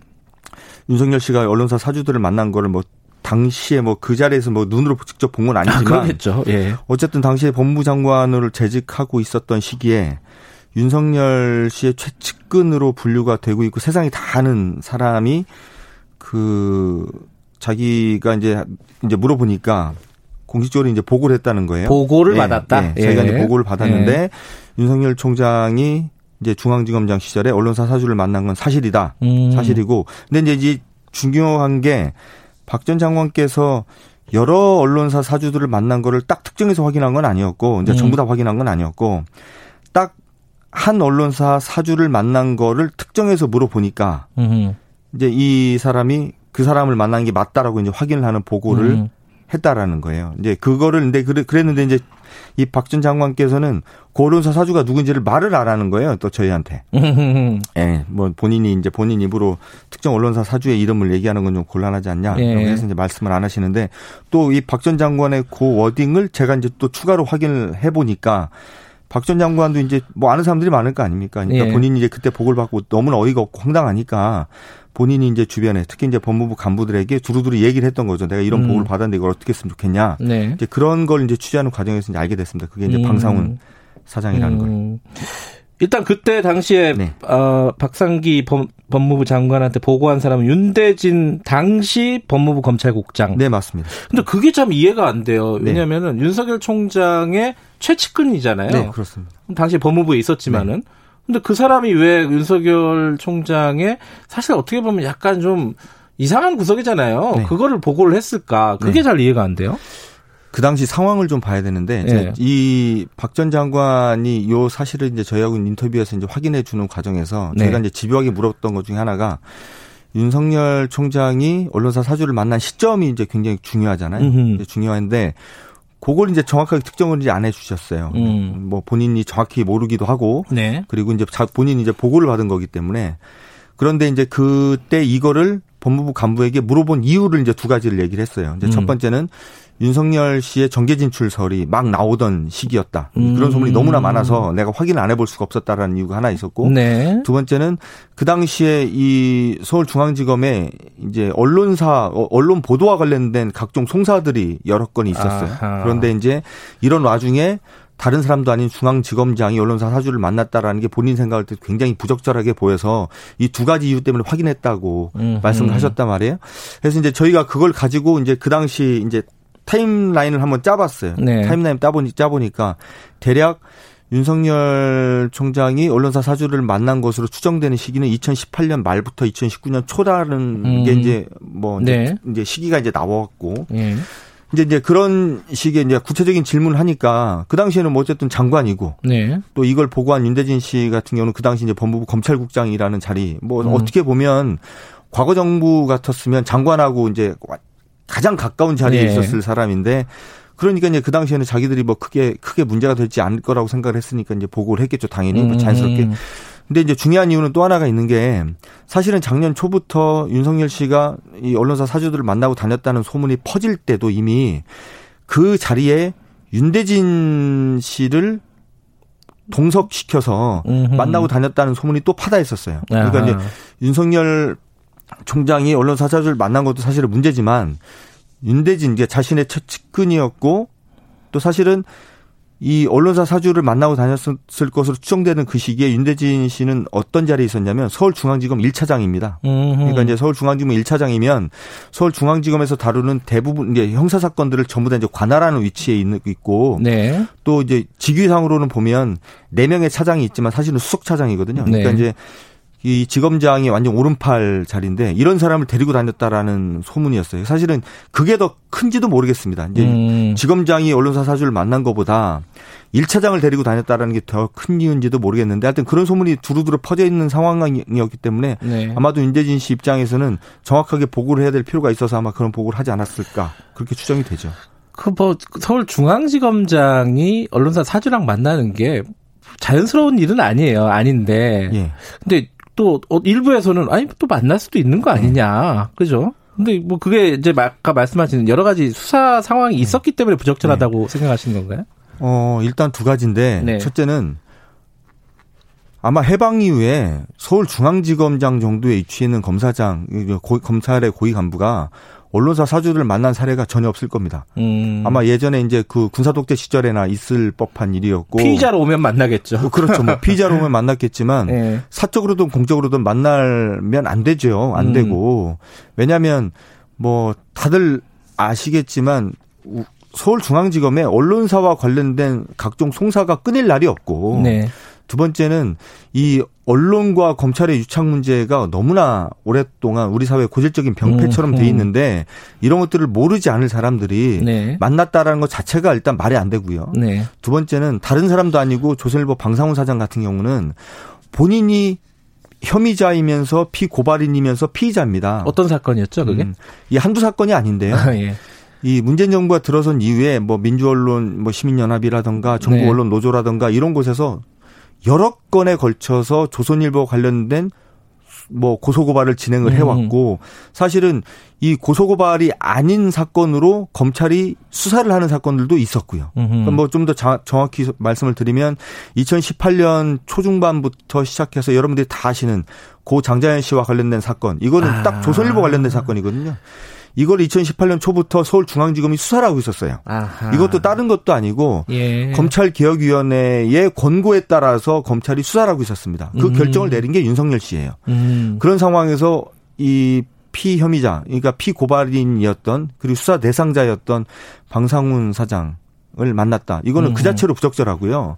Speaker 6: 윤석열 씨가 언론사 사주들을 만난 거를 뭐 당시에 뭐 그 자리에서 뭐 눈으로 직접 본 건 아니지만
Speaker 2: 아, 예.
Speaker 6: 어쨌든 당시에 법무부 장관을 재직하고 있었던 시기에 윤석열 씨의 최측근으로 분류가 되고 있고 세상이 다 아는 사람이 그 자기가 이제 이제 물어보니까 공식적으로 이제 보고를 했다는 거예요.
Speaker 2: 보고를 예, 받았다.
Speaker 6: 예, 자기가 이제 보고를 받았는데 예. 윤석열 총장이 이제 중앙지검장 시절에 언론사 사주를 만난 건 사실이다. 음. 사실이고. 근데 이제 중요한 게 박 전 장관께서 여러 언론사 사주들을 만난 거를 딱 특정해서 확인한 건 아니었고 이제 음. 전부 다 확인한 건 아니었고 딱 한 언론사 사주를 만난 거를 특정해서 물어보니까 음흠. 이제 이 사람이 그 사람을 만난 게 맞다라고 이제 확인을 하는 보고를 음. 했다라는 거예요. 이제 그거를 근데 그랬는데 이제 이 박 전 장관께서는 고론사 사주가 누군지를 말을 안 하는 거예요. 또 저희한테. 예, 네, 뭐 본인이 이제 본인 입으로 특정 언론사 사주의 이름을 얘기하는 건 좀 곤란하지 않냐. 예. 그래서 이제 말씀을 안 하시는데 또 이 박 전 장관의 그 워딩을 제가 이제 또 추가로 확인을 해 보니까 박 전 장관도 이제 뭐 아는 사람들이 많을 거 아닙니까? 그러니까 예. 본인이 이제 그때 복을 받고 너무나 어이가 없고 황당하니까 본인이 이제 주변에 특히 이제 법무부 간부들에게 두루두루 얘기를 했던 거죠. 내가 이런 음. 보고를 받았는데 이걸 어떻게 했으면 좋겠냐. 네. 이제 그런 걸 이제 취재하는 과정에서 이제 알게 됐습니다. 그게 이제 음. 방상훈 사장이라는 음. 거예요.
Speaker 2: 일단 그때 당시에 네. 어, 박상기 법, 법무부 장관한테 보고한 사람은 윤대진 당시 법무부 검찰국장.
Speaker 6: 네, 맞습니다.
Speaker 2: 근데 그게 참 이해가 안 돼요. 네. 왜냐면은 네. 윤석열 총장의 최측근이잖아요.
Speaker 6: 네, 그렇습니다.
Speaker 2: 당시 법무부에 있었지만은 네. 근데 그 사람이 왜 윤석열 총장의 사실 어떻게 보면 약간 좀 이상한 구석이잖아요. 네. 그거를 보고를 했을까? 그게 네. 잘 이해가 안 돼요.
Speaker 6: 그 당시 상황을 좀 봐야 되는데 네. 이박 전 장관이 요 사실을 이제 저희하고 인터뷰에서 이제 확인해 주는 과정에서 네. 제가 이제 집요하게 물었던 것 중에 하나가 윤석열 총장이 언론사 사주를 만난 시점이 이제 굉장히 중요하잖아요. 중요한데 그걸 이제 정확하게 특정을 이제 안 해주셨어요. 음. 뭐 본인이 정확히 모르기도 하고, 네. 그리고 이제 본인이 이제 보고를 받은 거기 때문에 그런데 이제 그때 이거를 법무부 간부에게 물어본 이유를 이제 두 가지를 얘기를 했어요. 이제 음. 첫 번째는 윤석열 씨의 정계 진출설이 막 나오던 시기였다. 음. 그런 소문이 너무나 많아서 내가 확인을 안 해볼 수가 없었다라는 이유가 하나 있었고 네. 두 번째는 그 당시에 이 서울중앙지검에 이제 언론사 어, 언론 보도와 관련된 각종 송사들이 여러 건이 있었어요. 아하. 그런데 이제 이런 와중에 다른 사람도 아닌 중앙지검장이 언론사 사주를 만났다라는 게 본인 생각할 때 굉장히 부적절하게 보여서 이 두 가지 이유 때문에 확인했다고 음, 말씀을 하셨단 말이에요. 그래서 이제 저희가 그걸 가지고 이제 그 당시 이제 타임라인을 한번 짜봤어요. 네. 타임라인 짜보니 짜보니까 대략 윤석열 총장이 언론사 사주를 만난 것으로 추정되는 시기는 2018년 말부터 2019년 초라는 음. 게 이제 뭐 네. 이제 시기가 이제 나왔고 네. 이제 이제 그런 식의 이제 구체적인 질문을 하니까 그 당시에는 뭐 어쨌든 장관이고 네. 또 이걸 보고한 윤대진 씨 같은 경우는 그 당시 이제 법무부 검찰국장이라는 자리 뭐 음. 어떻게 보면 과거 정부 같았으면 장관하고 이제 가장 가까운 자리에 네. 있었을 사람인데 그러니까 이제 그 당시에는 자기들이 뭐 크게 크게 문제가 되지 않을 거라고 생각을 했으니까 이제 보고를 했겠죠 당연히 뭐 음. 자연스럽게. 근데 이제 중요한 이유는 또 하나가 있는 게 사실은 작년 초부터 윤석열 씨가 이 언론사 사주들을 만나고 다녔다는 소문이 퍼질 때도 이미 그 자리에 윤대진 씨를 동석시켜서 음흠. 만나고 다녔다는 소문이 또 파다했었어요. 그러니까. 이제 윤석열 총장이 언론사 자주를 만난 것도 사실은 문제지만 윤대진 이제 자신의 첫 측근이었고 또 사실은 이 언론사 사주를 만나고 다녔을 것으로 추정되는 그 시기에 윤대진 씨는 어떤 자리에 있었냐면 서울중앙지검 1차장입니다. 그러니까 이제 서울중앙지검 1차장이면 서울중앙지검에서 다루는 대부분 이제 형사 사건들을 전부 다 이제 관할하는 위치에 있고 네. 또 이제 직위상으로는 보면 4 명의 차장이 있지만 사실은 수석 차장이거든요. 그러니까 네. 이제 이 지검장이 완전 오른팔 자리인데 이런 사람을 데리고 다녔다라는 소문이었어요. 사실은 그게 더 큰지도 모르겠습니다. 이제 음. 지검장이 언론사 사주를 만난 것보다 1차장을 데리고 다녔다라는 게 더 큰 이유인지도 모르겠는데 하여튼 그런 소문이 두루두루 퍼져 있는 상황이었기 때문에 네. 아마도 윤재진 씨 입장에서는 정확하게 보고를 해야 될 필요가 있어서 아마 그런 보고를 하지 않았을까 그렇게 추정이 되죠.
Speaker 2: 그 뭐 서울중앙지검장이 언론사 사주랑 만나는 게 자연스러운 일은 아니에요. 아닌데. 예. 근데 또 어, 일부에서는 아니 또 만날 수도 있는 거 아니냐, 그죠? 근데 뭐 그게 이제 아까 말씀하신 여러 가지 수사 상황이 네. 있었기 때문에 부적절하다고 네. 생각하시는 건가요?
Speaker 6: 어 일단 두 가지인데 네. 첫째는 아마 해방 이후에 서울중앙지검장 정도의 위치에 있는 검사장 검찰의 고위 간부가 언론사 사주를 만난 사례가 전혀 없을 겁니다. 음. 아마 예전에 이제 그 군사독재 시절에나 있을 법한 일이었고
Speaker 2: 피의자로 오면 만나겠죠.
Speaker 6: 뭐 그렇죠. 뭐 피의자로 오면 만났겠지만 네. 사적으로든 공적으로든 만나면 안 되죠. 안 음. 되고 왜냐하면 뭐 다들 아시겠지만 서울중앙지검에 언론사와 관련된 각종 송사가 끊일 날이 없고 네. 두 번째는 이 언론과 검찰의 유착 문제가 너무나 오랫동안 우리 사회 고질적인 병폐처럼 돼 음, 음. 있는데 이런 것들을 모르지 않을 사람들이 네. 만났다라는 것 자체가 일단 말이 안 되고요. 네. 두 번째는 다른 사람도 아니고 조선일보 방상훈 사장 같은 경우는 본인이 혐의자이면서 피고발인이면서 피의자입니다.
Speaker 2: 어떤 사건이었죠, 그게? 음,
Speaker 6: 이 한두 사건이 아닌데요. 아, 예. 이 문재인 정부가 들어선 이후에 뭐 민주언론 뭐 시민연합이라던가 정부 네. 언론 노조라던가 이런 곳에서 여러 건에 걸쳐서 조선일보 관련된 뭐 고소고발을 진행을 해왔고 사실은 이 고소고발이 아닌 사건으로 검찰이 수사를 하는 사건들도 있었고요. 그러니까 뭐좀 더 정확히 말씀을 드리면 2018년 초중반부터 시작해서 여러분들이 다 아시는 고 장자연 씨와 관련된 사건 이거는 아. 딱 조선일보 관련된 사건이거든요. 이걸 2018년 초부터 서울중앙지검이 수사를 하고 있었어요. 아하. 이것도 다른 것도 아니고 예. 검찰개혁위원회의 권고에 따라서 검찰이 수사를 하고 있었습니다. 그 음. 결정을 내린 게 윤석열 씨예요. 음. 그런 상황에서 이 피혐의자, 그러니까 피고발인이었던 그리고 수사 대상자였던 방상훈 사장을 만났다. 이거는 그 음. 그 자체로 부적절하고요.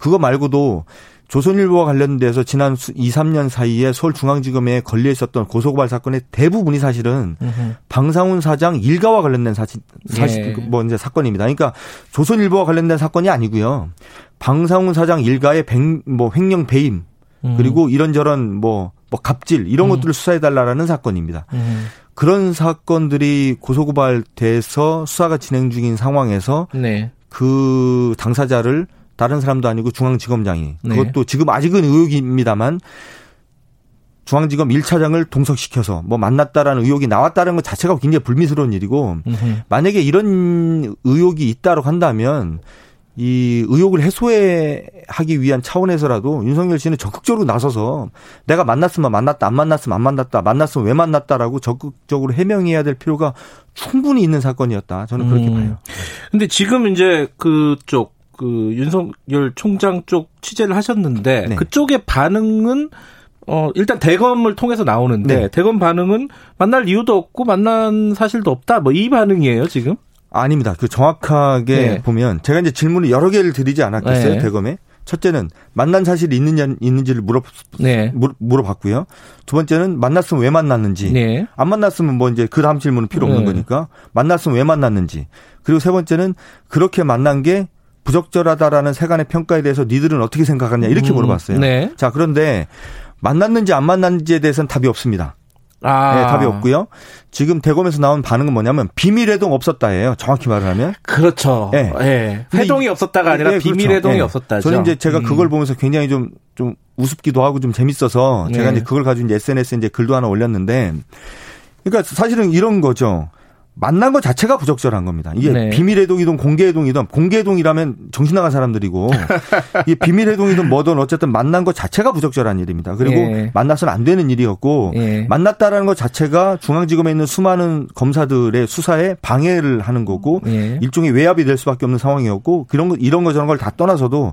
Speaker 6: 그거 말고도 조선일보와 관련돼서 지난 2, 3년 사이에 서울중앙지검에 걸려 있었던 고소고발 사건의 대부분이 사실은 으흠. 방상훈 사장 일가와 관련된 사실, 사실 예. 뭐 이제 사건입니다. 그러니까 조선일보와 관련된 사건이 아니고요. 방상훈 사장 일가의 백, 뭐 횡령 배임 음. 그리고 이런저런 뭐, 뭐 갑질 이런 음. 것들을 수사해 달라라는 사건입니다. 음. 그런 사건들이 고소고발돼서 수사가 진행 중인 상황에서 네. 그 당사자를 다른 사람도 아니고 중앙지검장이 네. 그것도 지금 아직은 의혹입니다만 중앙지검 1차장을 동석시켜서 뭐 만났다라는 의혹이 나왔다는 것 자체가 굉장히 불미스러운 일이고 으흠. 만약에 이런 의혹이 있다고 한다면 이 의혹을 해소하기 위한 차원에서라도 윤석열 씨는 적극적으로 나서서 내가 만났으면 만났다, 안 만났으면 안 만났다, 만났으면 왜 만났다라고 적극적으로 해명해야 될 필요가 충분히 있는 사건이었다. 저는 그렇게 음. 봐요.
Speaker 2: 근데 지금 이제 그쪽 그 윤석열 총장 쪽 취재를 하셨는데 네. 그쪽의 반응은 어 일단 대검을 통해서 나오는데 네. 대검 반응은 만날 이유도 없고 만난 사실도 없다 뭐 이 반응이에요 지금?
Speaker 6: 아닙니다. 그 정확하게 네. 보면 제가 이제 질문을 여러 개를 드리지 않았겠어요 네. 대검에 첫째는 만난 사실이 있느냐 있는지를 물어 네. 물어봤고요. 두 번째는 만났으면 왜 만났는지. 네. 안 만났으면 뭐 이제 그 다음 질문은 필요 없는 네. 거니까 만났으면 왜 만났는지. 그리고 세 번째는 그렇게 만난 게 부적절하다라는 세간의 평가에 대해서 니들은 어떻게 생각하냐 이렇게 음, 물어봤어요. 네. 자 그런데 만났는지 안 만났는지에 대해서는 답이 없습니다. 아. 네, 답이 없고요. 지금 대검에서 나온 반응은 뭐냐면 비밀 회동 없었다예요. 정확히 말을 하면.
Speaker 2: 그렇죠. 네. 네. 회동이 없었다가 아니라 네, 비밀 그렇죠. 회동이 없었다죠.
Speaker 6: 저는 이제 제가 음. 그걸 보면서 굉장히 좀좀 우습기도 하고 좀 재밌어서 제가 이제 그걸 가지고 이제 SNS에 이제 글도 하나 올렸는데 그러니까 사실은 이런 거죠. 만난 것 자체가 부적절한 겁니다. 이게 네. 비밀 해동이든 공개 해동이든 공개 해동이라면 정신 나간 사람들이고 이 비밀 해동이든 뭐든 어쨌든 만난 것 자체가 부적절한 일입니다. 그리고 예. 만나서는 안 되는 일이었고 예. 만났다라는 것 자체가 중앙지검에 있는 수많은 검사들의 수사에 방해를 하는 거고 예. 일종의 외압이 될 수밖에 없는 상황이었고 그런 거 이런 거 저런 걸 다 떠나서도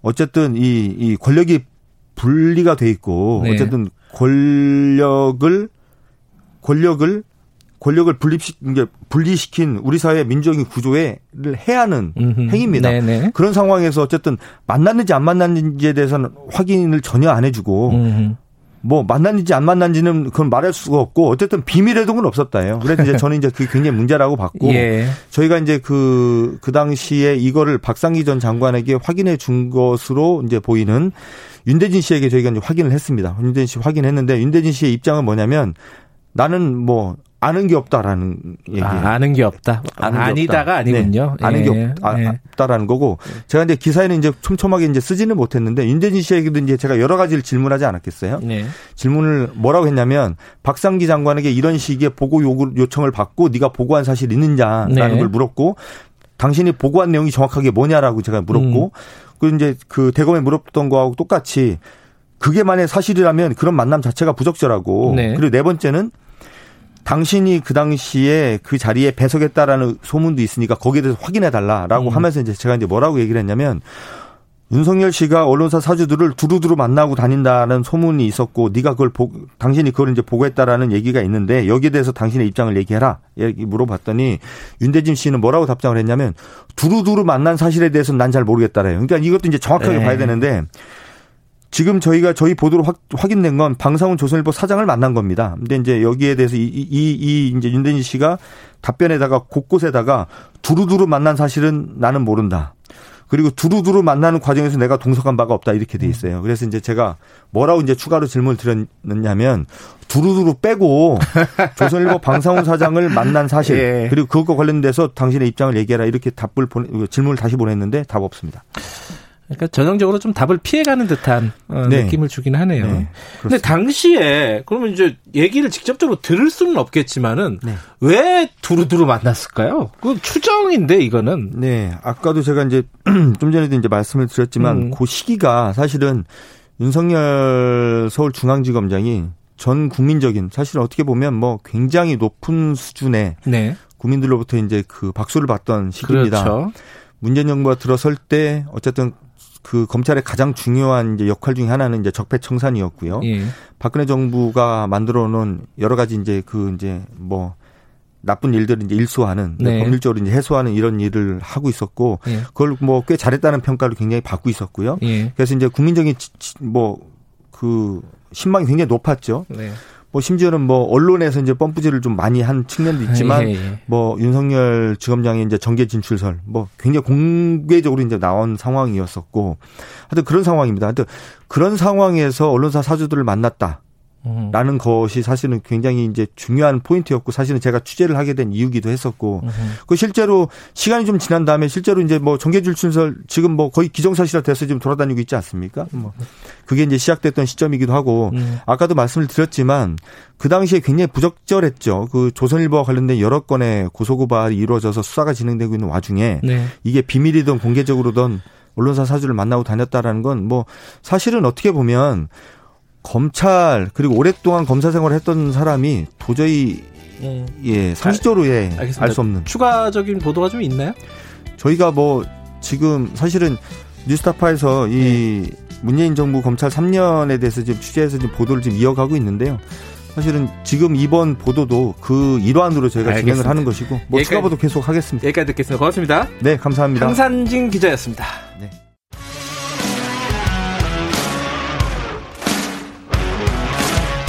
Speaker 6: 어쨌든 이, 이 권력이 분리가 돼 있고 네. 어쨌든 권력을 권력을 권력을 분립시, 분리시킨 우리 사회 민주적인 구조를 해하는. 행위입니다. 네네. 그런 상황에서 어쨌든 만났는지 안 만났는지에 대해서는 확인을 전혀 안 해주고 음흠. 뭐 만났는지 안 만났는지는 그건 말할 수가 없고 어쨌든 비밀 회동은 없었다예요. 그래서 이제 저는 이제 그게 굉장히 문제라고 봤고 예. 저희가 이제 그그 그 당시에 이거를 박상기 전 장관에게 확인해 준 것으로 이제 보이는 윤대진 씨에게 저희가 이제 확인을 했습니다. 윤대진 씨 확인했는데 윤대진 씨의 입장은 뭐냐면 나는 뭐 아는 게 없다라는 얘기.
Speaker 2: 아, 아는 게 없다. 아는 게 아니다가 없다. 아니군요.
Speaker 6: 네. 아는 게 예. 없, 아, 네. 없다라는 거고 제가 이제 기사에는 이제 촘촘하게 이제 쓰지는 못했는데 윤대진 씨에게도 이제 제가 여러 가지를 질문하지 않았겠어요. 네. 질문을 뭐라고 했냐면 박상기 장관에게 이런 식의 보고 요구, 요청을 받고 네가 보고한 사실 있느냐라는 네. 걸 물었고 당신이 보고한 내용이 정확하게 뭐냐라고 제가 물었고 음. 그리고 이제 그 대검에 물었던 거하고 똑같이 그게 만약 사실이라면 그런 만남 자체가 부적절하고 네. 그리고 네 번째는 당신이 그 당시에 그 자리에 배석했다라는 소문도 있으니까 거기에 대해서 확인해 달라라고 음. 하면서 이제 제가 이제 뭐라고 얘기를 했냐면 윤석열 씨가 언론사 사주들을 두루두루 만나고 다닌다는 소문이 있었고 네가 그걸 보, 당신이 그걸 이제 보고했다라는 얘기가 있는데 여기에 대해서 당신의 입장을 얘기해라. 얘기 물어봤더니 윤대진 씨는 뭐라고 답장을 했냐면 두루두루 만난 사실에 대해서는 난 잘 모르겠다래요. 그러니까 이것도 이제 정확하게 네. 봐야 되는데 지금 저희가 저희 보도로 확, 확인된 건 방상훈 조선일보 사장을 만난 겁니다. 근데 이제 여기에 대해서 이, 이, 이 이제 윤대진 씨가 답변에다가 곳곳에다가 두루두루 만난 사실은 나는 모른다. 그리고 두루두루 만나는 과정에서 내가 동석한 바가 없다 이렇게 돼 있어요. 그래서 이제 제가 뭐라고 이제 추가로 질문을 드렸느냐면 두루두루 빼고 조선일보 방상훈 사장을 만난 사실 예. 그리고 그것과 관련돼서 당신의 입장을 얘기해라 이렇게 답을 보내, 질문을 다시 보냈는데 답 없습니다.
Speaker 2: 그러니까 전형적으로 좀 답을 피해가는 듯한 어, 네. 느낌을 주긴 하네요. 네. 근데 당시에 그러면 이제 얘기를 직접적으로 들을 수는 없겠지만은 네. 왜 두루두루 만났을까요? 그 추정인데 이거는.
Speaker 6: 네, 아까도 제가 이제 좀 전에도 이제 말씀을 드렸지만 음. 그 시기가 사실은 윤석열 서울중앙지검장이 전 국민적인 사실은 어떻게 보면 뭐 굉장히 높은 수준의 네. 국민들로부터 이제 그 박수를 받던 시기입니다. 그렇죠. 문재인 정부가 들어설 때 어쨌든 그 검찰의 가장 중요한 이제 역할 중에 하나는 이제 적폐 청산이었고요. 예. 박근혜 정부가 만들어 놓은 여러 가지 이제 그 이제 뭐 나쁜 일들을 이제 일소하는 네. 법률적으로 이제 해소하는 이런 일을 하고 있었고 예. 그걸 뭐 꽤 잘했다는 평가를 굉장히 받고 있었고요. 예. 그래서 이제 국민적인 뭐 그 신망이 굉장히 높았죠. 네. 뭐 심지어는 뭐 언론에서 이제 펌프질을 좀 많이 한 측면도 있지만 예, 예. 뭐 윤석열 지검장의 이제 정계 진출설 뭐 굉장히 공개적으로 이제 나온 상황이었었고 하여튼 그런 상황입니다. 하여튼 그런 상황에서 언론사 사주들을 만났다. 라는 것이 사실은 굉장히 이제 중요한 포인트였고 사실은 제가 취재를 하게 된 이유기도 했었고 그 실제로 시간이 좀 지난 다음에 실제로 이제 뭐 정계줄 순설 지금 뭐 거의 기정사실화 돼서 지금 돌아다니고 있지 않습니까? 뭐 그게 이제 시작됐던 시점이기도 하고 음. 아까도 말씀을 드렸지만 그 당시에 굉장히 부적절했죠. 그 조선일보와 관련된 여러 건의 고소고발이 이루어져서 수사가 진행되고 있는 와중에 네. 이게 비밀이든 공개적으로든 언론사 사주를 만나고 다녔다라는 건 뭐 사실은 어떻게 보면 검찰 그리고 오랫동안 검사 생활을 했던 사람이 도저히 음. 예 상식적으로 예, 알 수 없는
Speaker 2: 추가적인 보도가 좀 있나요?
Speaker 6: 저희가 뭐 지금 사실은 뉴스타파에서 이 네. 문재인 정부 검찰 3년에 대해서 지금 취재해서 지금 보도를 지금 이어가고 있는데요. 사실은 지금 이번 보도도 그 일환으로 저희가 알겠습니다. 진행을 하는 것이고 뭐 여기까지, 추가 보도 계속 하겠습니다.
Speaker 2: 여기까지 듣겠습니다. 고맙습니다.
Speaker 6: 네, 감사합니다.
Speaker 2: 황산진 기자였습니다. 네.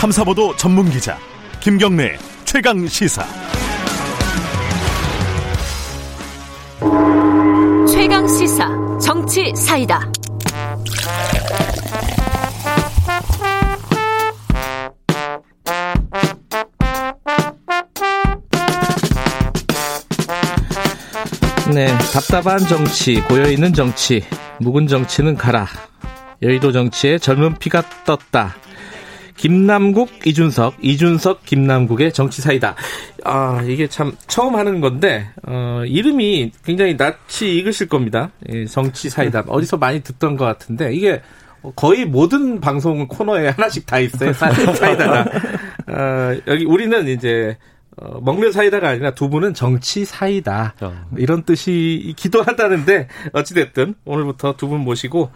Speaker 1: 탐사보도 전문 기자 김경래 최강 시사.
Speaker 3: 최강 시사 정치 사이다.
Speaker 2: 네, 답답한 정치, 고여있는 정치, 묵은 정치는 가라. 여의도 정치에 젊은 피가 떴다. 김남국, 이준석, 이준석, 김남국의 정치 사이다. 아, 이게 참 처음 하는 건데, 어, 이름이 굉장히 낯이 익으실 겁니다. 예, 정치 사이다. 어디서 많이 듣던 것 같은데, 이게 거의 모든 방송 코너에 하나씩 다 있어요. 사이다가. 어, 여기 우리는 이제, 어, 먹는 사이다가 아니라 두 분은 정치 사이다. 어. 이런 뜻이 기도 한다는데, 어찌됐든 오늘부터 두 분 모시고,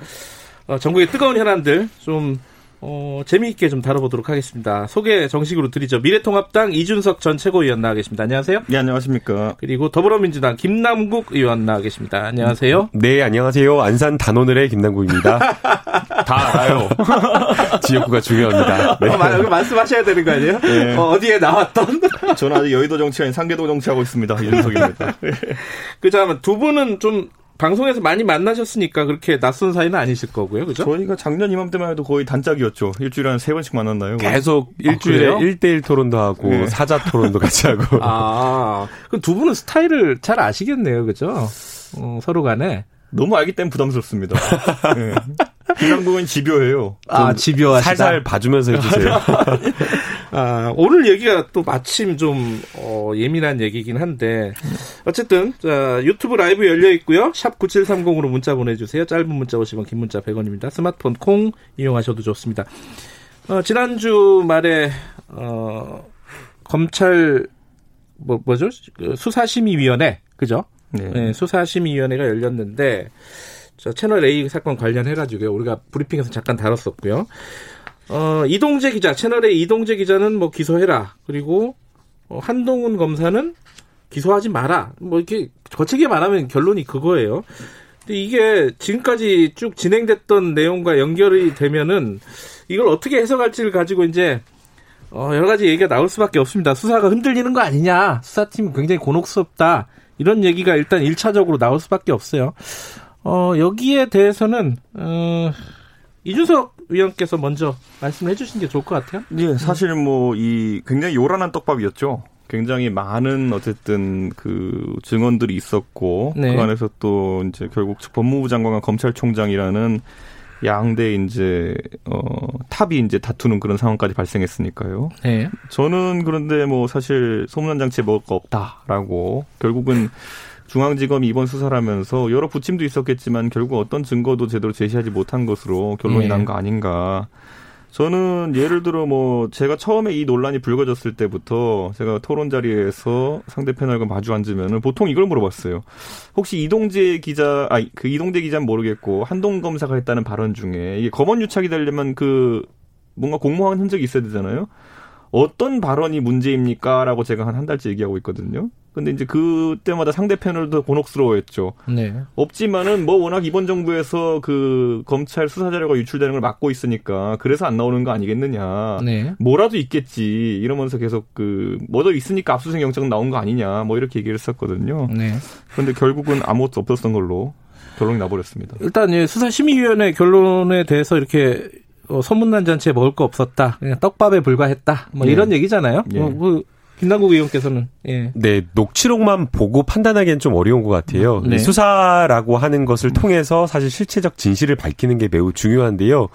Speaker 2: 어, 전국의 뜨거운 현안들 좀 어, 재미있게 좀 다뤄보도록 하겠습니다. 소개 정식으로 드리죠. 미래통합당 이준석 전 최고위원 나와 계십니다. 안녕하세요.
Speaker 7: 네, 안녕하십니까.
Speaker 2: 그리고 더불어민주당 김남국 의원 나와 계십니다. 안녕하세요.
Speaker 7: 네, 안녕하세요. 안산 단오늘의 김남국입니다. 다 알아요. 지역구가 중요합니다.
Speaker 2: 네. 어, 말씀하셔야 되는 거 아니에요? 네. 어, 디에 나왔던?
Speaker 7: 저는 아직 여의도 정치 아닌 상계도 정치하고 있습니다. 이준석입니다.
Speaker 2: 그, 잠깐만, 두 분은 좀 방송에서 많이 만나셨으니까 그렇게 낯선 사이는 아니실 거고요, 그죠?
Speaker 7: 저희가 작년 이맘때만 해도 거의 단짝이었죠. 일주일에 한 세 번씩 만났나요?
Speaker 2: 계속 일주일에 아, 1대1 토론도 하고 네. 사자 토론도 같이 하고. 아, 그럼 두 분은 스타일을 잘 아시겠네요, 그죠? 어, 서로 간에.
Speaker 7: 너무 알기 때문에 부담스럽습니다. 네. 김남국은 집요해요.
Speaker 2: 아, 집요하시다.
Speaker 7: 살살 봐주면서 해주세요.
Speaker 2: 아, 오늘 얘기가 또 마침 좀 어, 예민한 얘기긴 한데 어쨌든 자, 유튜브 라이브 열려 있고요. 샵 9730으로 문자 보내주세요. 짧은 문자 50원, 긴 문자 100원입니다. 스마트폰 콩 이용하셔도 좋습니다. 어, 지난주 말에 어, 검찰 뭐 뭐죠? 그 수사심의위원회 그죠? 네. 네 수사심의위원회가 열렸는데 저 채널 A 사건 관련해가지고요. 우리가 브리핑에서 잠깐 다뤘었고요. 어, 이동재 기자, 채널의 이동재 기자는 뭐 기소해라. 그리고 어, 한동훈 검사는 기소하지 마라. 뭐 이렇게 거칠게 말하면 결론이 그거예요. 근데 이게 지금까지 쭉 진행됐던 내용과 연결이 되면은 이걸 어떻게 해석할지를 가지고 이제 어, 여러 가지 얘기가 나올 수밖에 없습니다. 수사가 흔들리는 거 아니냐. 수사팀 굉장히 곤혹스럽다. 이런 얘기가 일단 1차적으로 나올 수밖에 없어요. 어, 여기에 대해서는 어, 이준석 위원께서 먼저 말씀해 주신 게 좋을 것 같아요.
Speaker 7: 예, 사실 뭐 이 굉장히 요란한 떡밥이었죠. 굉장히 많은 어쨌든 그 증언들이 있었고 네. 그 안에서 또 이제 결국 법무부 장관과 검찰총장이라는 양대 이제 어 탑이 이제 다투는 그런 상황까지 발생했으니까요. 네. 저는 그런데 뭐 사실 소문난 장치에 먹을 거 없다라고 결국은 중앙지검이 이번 수사를 하면서 여러 부침도 있었겠지만 결국 어떤 증거도 제대로 제시하지 못한 것으로 결론이 네. 난거 아닌가. 저는 예를 들어 뭐 제가 처음에 이 논란이 불거졌을 때부터 제가 토론 자리에서 상대 패널과 마주 앉으면은 보통 이걸 물어봤어요. 혹시 이동재 기자, 아, 그 이동재 기자는 모르겠고 한동 검사가 했다는 발언 중에 이게 검언 유착이 되려면 그 뭔가 공모한 흔적이 있어야 되잖아요. 어떤 발언이 문제입니까? 라고 제가 한 한 달째 얘기하고 있거든요. 근데 이제 그때마다 상대 패널도 곤혹스러워했죠. 네. 없지만은 뭐 워낙 이번 정부에서 그 검찰 수사 자료가 유출되는 걸 막고 있으니까 그래서 안 나오는 거 아니겠느냐. 네. 뭐라도 있겠지. 이러면서 계속 그 뭐도 있으니까 압수수색 영장 나온 거 아니냐. 뭐 이렇게 얘기를 했었거든요. 네. 그런데 결국은 아무것도 없었던 걸로 결론이 나버렸습니다.
Speaker 2: 일단 예, 수사심의위원회 결론에 대해서 이렇게 어, 소문난 잔치에 먹을 거 없었다. 그냥 떡밥에 불과했다. 뭐 네. 이런 얘기잖아요. 네. 뭐, 그 김남국 의원께서는 예.
Speaker 8: 네 녹취록만 보고 판단하기엔 좀 어려운 것 같아요. 네. 수사라고 하는 것을 통해서 사실 실체적 진실을 밝히는 게 매우 중요한데요.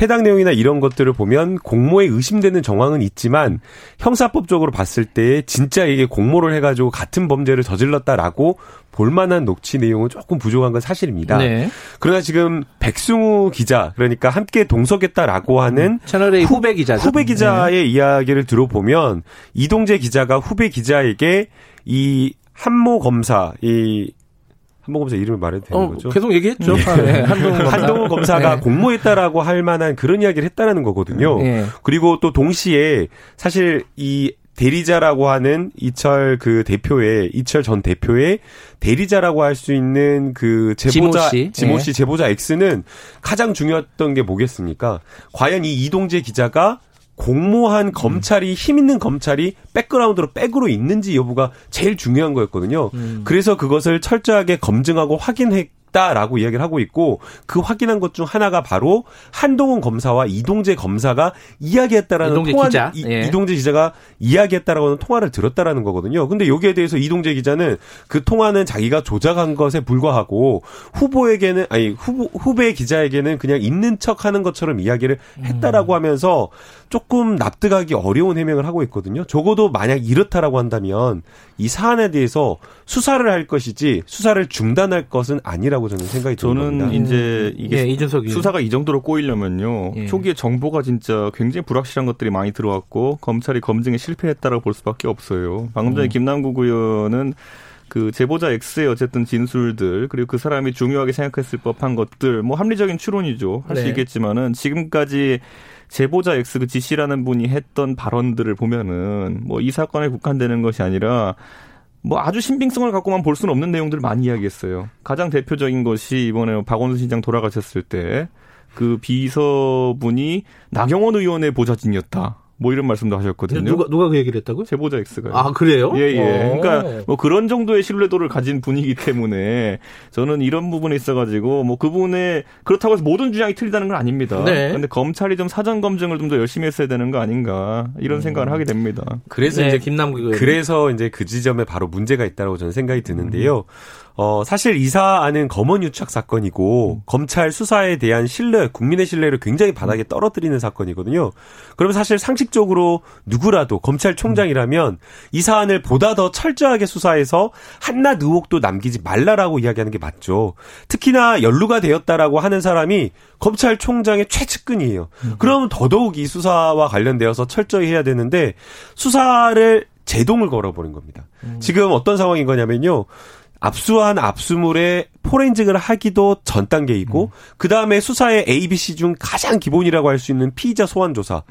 Speaker 8: 해당 내용이나 이런 것들을 보면 공모에 의심되는 정황은 있지만 형사법적으로 봤을 때 진짜 이게 공모를 해가지고 같은 범죄를 저질렀다라고 볼만한 녹취 내용은 조금 부족한 건 사실입니다. 네. 그러나 지금 백승우 기자 그러니까 함께 동석했다라고 하는
Speaker 2: 채널의 후, 배 기자
Speaker 8: 후배 기자의 네. 이야기를 들어보면 이동재 기자가 후배 기자에게 이 한모 검사 이 한동 검사 이름을 말해도 되는 어, 거죠?
Speaker 2: 계속 얘기했죠. 네. 아, 네.
Speaker 8: 한동훈, 검사. 검사 가 네. 공모했다라고 할 만한 그런 이야기를 했다라는 거거든요. 네. 그리고 또 동시에 사실 이 대리자라고 하는 이철 그 대표의 이철 전 대표의 대리자라고 할 수 있는 그 제보자 지모 씨, 지모 씨 제보자 X는 가장 중요했던 게 뭐겠습니까? 과연 이 이동재 기자가 공모한 검찰이 힘 있는 검찰이 백그라운드로 백으로 있는지 여부가 제일 중요한 거였거든요. 음. 그래서 그것을 철저하게 검증하고 확인했 있다라고 이야기를 하고 있고 그 확인한 것 중 하나가 바로 한동훈 검사와 이동재 검사가 이야기했다라는 이동재 통화 기자. 이, 예. 이동재 기자가 이야기했다라고 하는 통화를 들었다라는 거거든요. 근데 여기에 대해서 이동재 기자는 그 통화는 자기가 조작한 것에 불과하고 후보에게는 아니 후보 후배 기자에게는 그냥 있는 척 하는 것처럼 이야기를 했다라고 음. 하면서 조금 납득하기 어려운 해명을 하고 있거든요. 적어도 만약 이렇다라고 한다면 이 사안에 대해서 수사를 할 것이지 수사를 중단할 것은 아니라고 저는 생각이
Speaker 7: 저는
Speaker 8: 듭니다.
Speaker 7: 이제 이게 예, 수사가 이 정도로 꼬이려면요. 예. 초기에 정보가 진짜 굉장히 불확실한 것들이 많이 들어왔고 검찰이 검증에 실패했다라고 볼 수밖에 없어요. 방금 전에 음. 김남국 의원은 그 제보자 X의 어쨌든 진술들 그리고 그 사람이 중요하게 생각했을 법한 것들 뭐 합리적인 추론이죠 할수 네. 있겠지만은 지금까지 제보자 X 그 지씨라는 분이 했던 발언들을 보면은 뭐 이 사건에 국한되는 것이 아니라 뭐 아주 신빙성을 갖고만 볼 수는 없는 내용들을 많이 이야기했어요. 가장 대표적인 것이 이번에 박원순 시장 돌아가셨을 때 그 비서분이 나경원 의원의 보좌진이었다. 뭐 이런 말씀도 하셨거든요.
Speaker 2: 누가 누가 그 얘기를 했다고요?
Speaker 7: 제보자 X가요.
Speaker 2: 아 그래요?
Speaker 7: 예 예. 그러니까 뭐 그런 정도의 신뢰도를 가진 분이기 때문에 저는 이런 부분에 있어가지고 뭐 그분의 그렇다고 해서 모든 주장이 틀리다는 건 아닙니다. 네. 근데 검찰이 좀 사전 검증을 좀 더 열심히 했어야 되는 거 아닌가 이런 음. 생각을 하게 됩니다.
Speaker 8: 그래서 네, 이제 김남국 그래서 이제 그 지점에 바로 문제가 있다고 저는 생각이 드는데요. 음. 어, 사실 이 사안은 검언 유착 사건이고 음. 검찰 수사에 대한 신뢰, 국민의 신뢰를 굉장히 바닥에 떨어뜨리는 사건이거든요. 그러면 사실 상식적으로 누구라도 검찰총장이라면 이 사안을 보다 더 철저하게 수사해서 한낱 의혹도 남기지 말라라고 이야기하는 게 맞죠. 특히나 연루가 되었다라고 하는 사람이 검찰총장의 최측근이에요. 음. 그러면 더더욱 이 수사와 관련되어서 철저히 해야 되는데 수사를 제동을 걸어버린 겁니다. 음. 지금 어떤 상황인 거냐면요. 압수한 압수물에 포렌직을 하기도 전 단계이고 음. 그 다음에 수사의 A, B, C 중 가장 기본이라고 할 수 있는 피의자 소환 조사,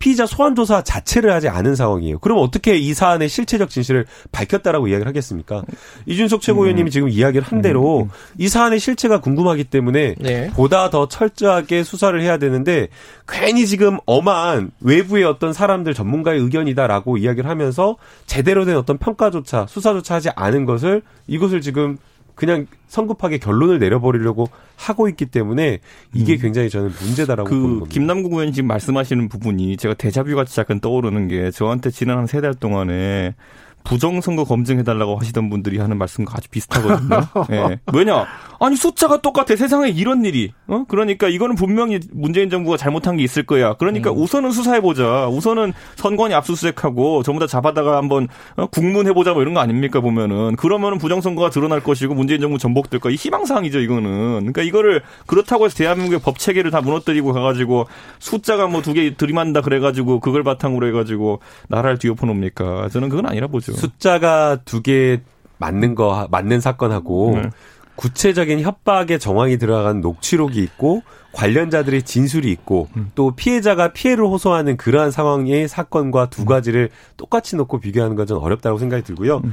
Speaker 8: 피의자 소환 조사 자체를 하지 않은 상황이에요. 그럼 어떻게 이 사안의 실체적 진실을 밝혔다라고 이야기를 하겠습니까? 이준석 최고위원님이 음. 지금 이야기를 한 대로 음. 음. 이 사안의 실체가 궁금하기 때문에 네. 보다 더 철저하게 수사를 해야 되는데 괜히 지금 엄한 외부의 어떤 사람들 전문가의 의견이다라고 이야기를 하면서 제대로 된 어떤 평가조차 수사조차 하지 않은 것을 이것을 지금 그냥 성급하게 결론을 내려버리려고 하고 있기 때문에 이게 음. 굉장히 저는 문제다라고
Speaker 7: 그
Speaker 8: 보는 겁니다.
Speaker 7: 김남국 의원님 지금 말씀하시는 부분이 제가 대자뷰 같이 약간 떠오르는 게 저한테 지난 한 세 달 동안에 부정선거 검증해달라고 하시던 분들이 하는 말씀과 아주 비슷하거든요. 예. 왜냐? 아니, 숫자가 똑같아. 세상에 이런 일이. 어? 그러니까 이거는 분명히 문재인 정부가 잘못한 게 있을 거야. 그러니까 음. 우선은 수사해 보자. 우선은 선관위 압수수색하고 전부 다 잡아다가 한번 어? 국문해 보자 뭐 이런 거 아닙니까, 보면은. 그러면은 부정선거가 드러날 것이고 문재인 정부 전복될 거. 이 희망사항이죠, 이거는. 그러니까 이거를 그렇다고 해서 대한민국의 법 체계를 다 무너뜨리고 가가지고 숫자가 뭐 두 개 들이만다 그래가지고 그걸 바탕으로 해가지고 나라를 뒤엎어 놓습니까? 저는 그건 아니라 보죠.
Speaker 8: 숫자가 두 개 맞는 거 맞는 사건하고 네. 구체적인 협박의 정황이 들어간 녹취록이 있고 관련자들의 진술이 있고 음. 또 피해자가 피해를 호소하는 그러한 상황의 사건과 두 가지를 똑같이 놓고 비교하는 건좀 어렵다고 생각이 들고요. 음.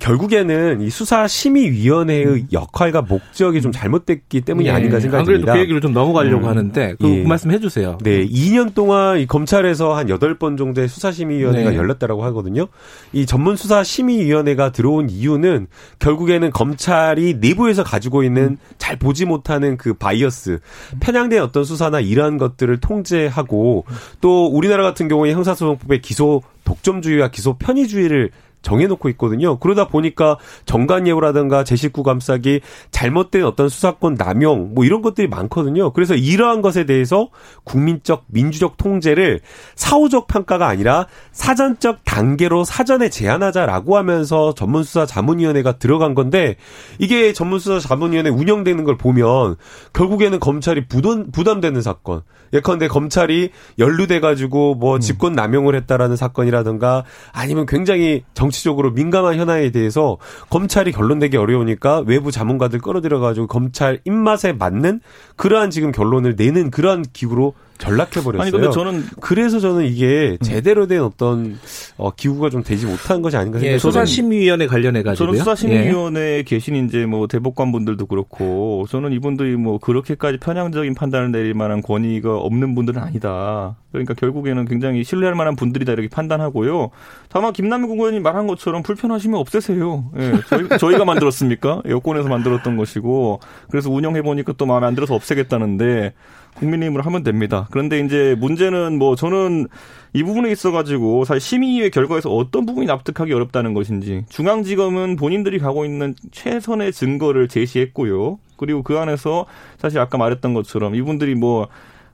Speaker 8: 결국에는 이 수사 심의 위원회의 음. 역할과 목적이 좀 잘못됐기 때문이 예. 아닌가 생각이 듭니다.
Speaker 2: 그 얘기를 좀 넘어가려고 음. 하는데 그 예. 말씀 해 주세요.
Speaker 8: 네, 2년 동안 이 검찰에서 한 8번 정도의 수사 심의 위원회가 네. 열렸다라고 하거든요. 이 전문 수사 심의 위원회가 들어온 이유는 결국에는 검찰이 내부에서 가지고 있는 음. 잘 보지 못하는 그 bias, 편향 된 어떤 수사나 이러한 것들을 통제하고 또 우리나라 같은 경우에 형사소송법의 기소 독점주의와 기소 편의주의를 정해놓고 있거든요. 그러다 보니까 전관예우라든가 제 식구 감싸기, 잘못된 어떤 수사권 남용, 뭐 이런 것들이 많거든요. 그래서 이러한 것에 대해서 국민적, 민주적 통제를 사후적 평가가 아니라 사전적 단계로 사전에 제안하자라고 하면서 전문수사 자문위원회가 들어간 건데 이게 전문수사 자문위원회 운영되는 걸 보면 결국에는 검찰이 부담, 부담되는 사건, 예컨대 검찰이 연루돼 가지고 뭐 음. 직권 남용을 했다라는 사건이라든가 아니면 굉장히 정 치적으로 민감한 현안에 대해서 검찰이 결론 내기 어려우니까 외부 자문가들 끌어들여가지고 검찰 입맛에 맞는 그러한 지금 결론을 내는 그러한 기구로 전락해 버렸어요. 아니 근데 저는 그래서 저는 이게 음. 제대로 된 어떤 어, 기구가 좀 되지 못한 것이 아닌가 생각해요. 예,
Speaker 2: 수사심의위원회 관련해 가지고
Speaker 7: 저는 수사심의위원회에 예. 계신 이제 뭐 대법관 분들도 그렇고 저는 이분들이 뭐 그렇게까지 편향적인 판단을 내릴 만한 권위가 없는 분들은 아니다. 그러니까 결국에는 굉장히 신뢰할 만한 분들이다 이렇게 판단하고요. 다만 김남국 의원이 말한 것처럼 불편하시면 없애세요. 예, 저희, 저희가 만들었습니까? 여권에서 만들었던 것이고 그래서 운영해 보니까 또 마음에 안 들어서 없애겠다는데 국민의힘으로 하면 됩니다. 그런데 이제 문제는 뭐 저는 이 부분에 있어가지고 사실 심의의 결과에서 어떤 부분이 납득하기 어렵다는 것인지 중앙지검은 본인들이 가고 있는 최선의 증거를 제시했고요. 그리고 그 안에서 사실 아까 말했던 것처럼 이분들이 뭐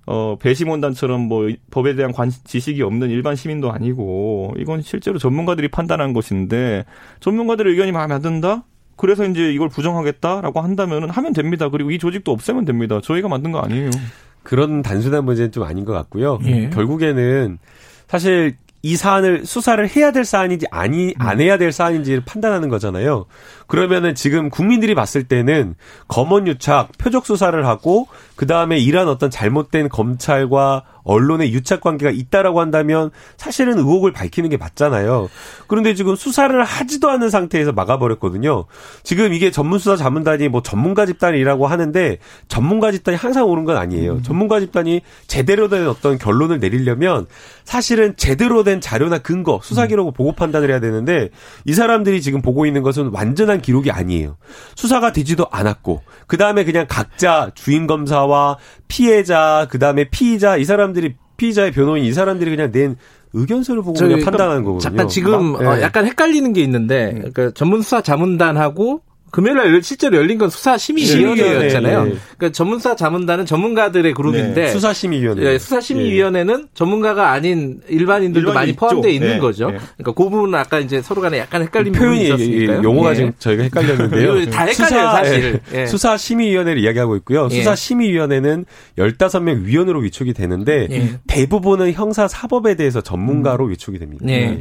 Speaker 7: 어, 배심원단처럼 뭐 법에 대한 관, 지식이 없는 일반 시민도 아니고 이건 실제로 전문가들이 판단한 것인데 전문가들의 의견이 마음에 안 든다? 그래서 이제 이걸 부정하겠다라고 한다면은 하면 됩니다. 그리고 이 조직도 없애면 됩니다. 저희가 만든 거 아니에요.
Speaker 8: 그런 단순한 문제는 좀 아닌 것 같고요. 예. 결국에는 사실 이 사안을 수사를 해야 될 사안인지 아니 안 해야 될 사안인지를 판단하는 거잖아요. 그러면은 지금 국민들이 봤을 때는 검언 유착, 표적 수사를 하고 그 다음에 이러한 어떤 잘못된 검찰과 언론의 유착 관계가 있다라고 한다면 사실은 의혹을 밝히는 게 맞잖아요. 그런데 지금 수사를 하지도 않은 상태에서 막아버렸거든요. 지금 이게 전문수사 자문단이 뭐 전문가 집단이라고 하는데 전문가 집단이 항상 오는 건 아니에요. 음. 전문가 집단이 제대로 된 어떤 결론을 내리려면 사실은 제대로 된 자료나 근거, 수사 기록을 보고 판단을 해야 되는데 이 사람들이 지금 보고 있는 것은 완전한 기록이 아니에요. 수사가 되지도 않았고 그 다음에 그냥 각자 주인 검사와 피해자 그 다음에 피의자 이 사람들이 피의자의 변호인 이 사람들이 그냥 낸 의견서를 보고 그냥 판단하는 거거든요.
Speaker 2: 잠깐 지금 막, 네. 어, 약간 헷갈리는 게 있는데 네. 그러니까 전문수사 자문단하고 금요일 날 실제로 열린 건 수사심의위원회였잖아요. 네, 네. 그러니까 전문사 자문단은 전문가들의 그룹인데 네.
Speaker 8: 수사심의위원회.
Speaker 2: 네, 수사심의위원회는 전문가가 아닌 일반인들도 일반인 많이 포함되어 있는 네, 거죠. 네. 그러니까 그 부분은 아까 이제 서로 간에 약간 헷갈린
Speaker 8: 표현이 있었으니까요. 용어가 지금 저희가 헷갈렸는데요.
Speaker 2: 다 헷갈려요, 사실.
Speaker 8: 예. 수사심의위원회를 이야기하고 있고요. 예. 수사심의위원회는 15명 위원으로 위촉이 되는데 예. 대부분은 형사 사법에 대해서 전문가로 음. 위촉이 됩니다.
Speaker 2: 네.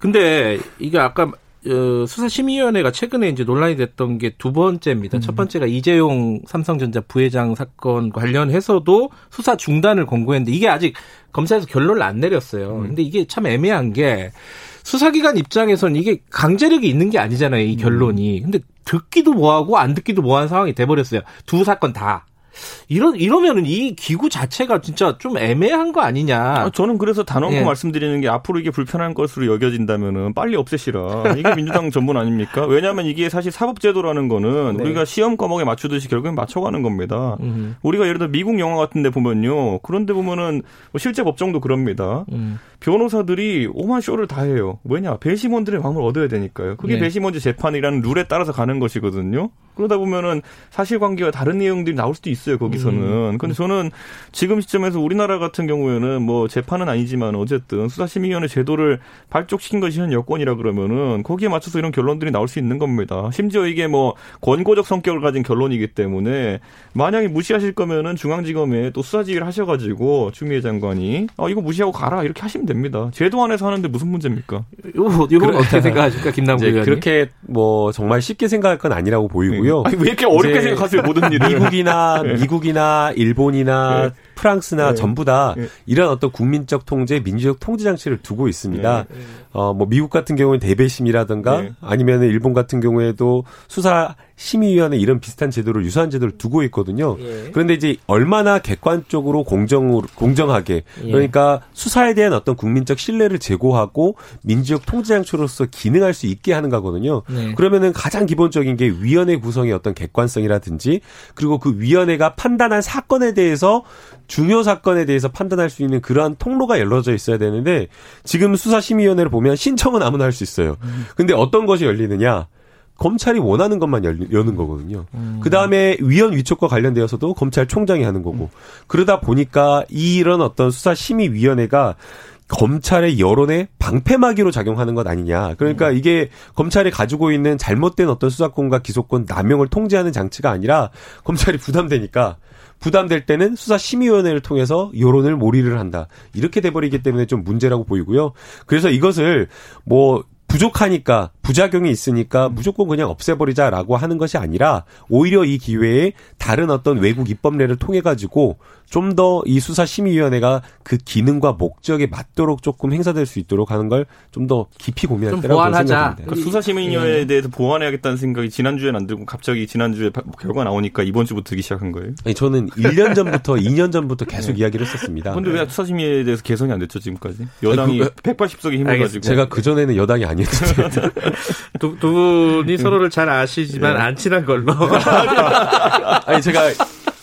Speaker 2: 근데 이게 아까 어, 수사심의위원회가 최근에 이제 논란이 됐던 게 두 번째입니다. 음. 첫 번째가 이재용 삼성전자 부회장 사건 관련해서도 수사 중단을 권고했는데 이게 아직 검찰에서 결론을 안 내렸어요. 음. 근데 이게 참 애매한 게 수사기관 입장에서는 이게 강제력이 있는 게 아니잖아요. 이 결론이. 음. 근데 듣기도 뭐하고 안 듣기도 뭐한 상황이 돼버렸어요. 두 사건 다. 이런 이러면은 이 기구 자체가 진짜 좀 애매한 거 아니냐? 아,
Speaker 7: 저는 그래서 단언코 예. 말씀드리는 게 앞으로 이게 불편한 것으로 여겨진다면은 빨리 없애시라. 이게 민주당 전문 아닙니까? 왜냐하면 이게 사실 사법제도라는 거는 네. 우리가 시험 과목에 맞추듯이 결국엔 맞춰가는 겁니다. 음. 우리가 예를 들어 미국 영화 같은데 보면요, 그런데 보면은 뭐 실제 법정도 그럽니다. 음. 변호사들이 오만 쇼를 다 해요. 왜냐 배심원들의 마음을 얻어야 되니까요. 그게 네. 배심원제 재판이라는 룰에 따라서 가는 것이거든요. 그러다 보면은 사실관계와 다른 내용들이 나올 수도 있어요 거기서는. 음. 근데 저는 지금 시점에서 우리나라 같은 경우에는 뭐 재판은 아니지만 어쨌든 수사심의위원회 제도를 발족시킨 것이 현 여건이라 그러면은 거기에 맞춰서 이런 결론들이 나올 수 있는 겁니다. 심지어 이게 뭐 권고적 성격을 가진 결론이기 때문에 만약에 무시하실 거면은 중앙지검에 또 수사지휘를 하셔가지고 추미애 장관이 아 이거 무시하고 가라 이렇게 하시면 됩니다. 제도 안에서 하는데 무슨 문제입니까?
Speaker 2: 이거 이건 어떻게 생각하십니까, 김남국 의원님?
Speaker 8: 그렇게 뭐 정말 쉽게 생각할 건 아니라고 보이고요. 거고요.
Speaker 7: 아니, 왜 이렇게 어렵게 생각하세요 모든 일을?
Speaker 8: 미국이나 네. 미국이나 일본이나 네. 프랑스나 네. 전부 다 네. 이런 어떤 국민적 통제, 민주적 통제 장치를 두고 있습니다. 네. 어, 뭐 미국 같은 경우는 대배심이라든가 네. 아니면 일본 같은 경우에도 수사 심의위원회 이런 비슷한 제도를 유사한 제도를 두고 있거든요. 예. 그런데 이제 얼마나 객관적으로 공정으로 공정하게 예. 그러니까 수사에 대한 어떤 국민적 신뢰를 제고하고 민주적 통제 장치로서 기능할 수 있게 하는 거거든요. 네. 그러면은 가장 기본적인 게 위원회 구성의 어떤 객관성이라든지 그리고 그 위원회가 판단한 사건에 대해서 중요 사건에 대해서 판단할 수 있는 그러한 통로가 열려져 있어야 되는데 지금 수사심의위원회를 보면 신청은 아무나 할 수 있어요. 음. 근데 어떤 것이 열리느냐? 검찰이 원하는 것만 열, 여는 거거든요. 음. 그 다음에 위헌 위촉과 관련되어서도 검찰총장이 하는 거고. 음. 그러다 보니까 이런 어떤 수사심의위원회가 검찰의 여론에 방패막이로 작용하는 것 아니냐. 그러니까 음. 이게 검찰이 가지고 있는 잘못된 어떤 수사권과 기소권 남용을 통제하는 장치가 아니라 검찰이 부담되니까 부담될 때는 수사심의위원회를 통해서 여론을 몰이를 한다. 이렇게 돼버리기 때문에 좀 문제라고 보이고요. 그래서 이것을 뭐 부족하니까 부작용이 있으니까 무조건 그냥 없애버리자라고 하는 것이 아니라 오히려 이 기회에 다른 어떤 외국 입법례를 통해 가지고 좀 더 이 수사심의위원회가 그 기능과 목적에 맞도록 조금 행사될 수 있도록 하는 걸 좀 더 깊이 고민할 때라고 생각합니다.
Speaker 7: 그 수사심의위원회에 예. 대해서 보완해야겠다는 생각이 지난주에는 안 들고 갑자기 지난주에 결과 나오니까 이번 주부터 들기 시작한 거예요?
Speaker 8: 아니, 저는 1년 전부터 2년 전부터 계속 네. 이야기를 했었습니다.
Speaker 7: 그런데 왜 수사심의에 대해서 개선이 안 됐죠 지금까지? 여당이 아니, 그, 180석에 힘을 가지고
Speaker 8: 제가 그 전에는 여당이 아니었는데
Speaker 2: 두, 두 분이 네. 서로를 잘 아시지만 네. 안 친한 걸로.
Speaker 8: 아니 제가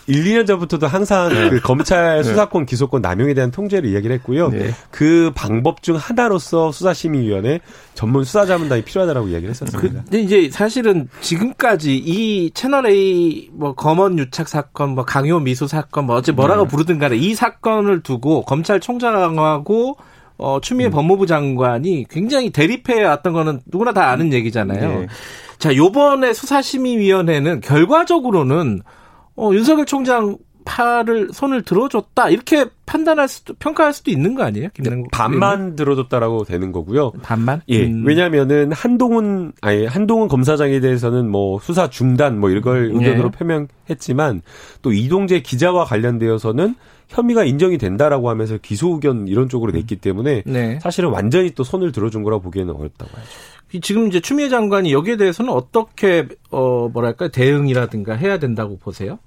Speaker 8: 1, 2년 전부터도 항상 네. 그 검찰 네. 수사권 기소권 남용에 대한 통제를 이야기를 했고요. 네. 그 방법 중 하나로서 수사심의위원회 전문 수사자문단이 필요하다라고 이야기를 했었습니다.
Speaker 2: 근데 이제 사실은 지금까지 이 채널 A 뭐 검언 유착 사건, 뭐 강요 미수 사건, 뭐 어째 뭐라고 네. 부르든 간에 이 사건을 두고 검찰총장하고 어, 추미애 음. 법무부 장관이 굉장해 대립해 왔던 거는 누구나 다 아는 얘기잖아요. 네. 자, 요번에 수사심의위원회는 결과적으로는 어, 윤석열 총장 팔을 손을 들어줬다 이렇게 판단할 수도 평가할 수도 있는 거 아니에요? 김남국
Speaker 8: 반만? 들어줬다라고 되는 거고요.
Speaker 2: 반만?
Speaker 8: 예. 음. 왜냐하면은 한동훈 아니 한동훈 검사장에 대해서는 뭐 수사 중단 뭐 이걸 음. 의견으로 네. 표명했지만 또 이동재 기자와 관련되어서는 혐의가 인정이 된다라고 하면서 기소 의견 이런 쪽으로 냈기 때문에 네. 사실은 완전히 또 손을 들어준 거라고 보기에는 어렵다고 하죠.
Speaker 2: 지금 이제 추미애 장관이 여기에 대해서는 어떻게 어 뭐랄까 대응이라든가 해야 된다고 보세요?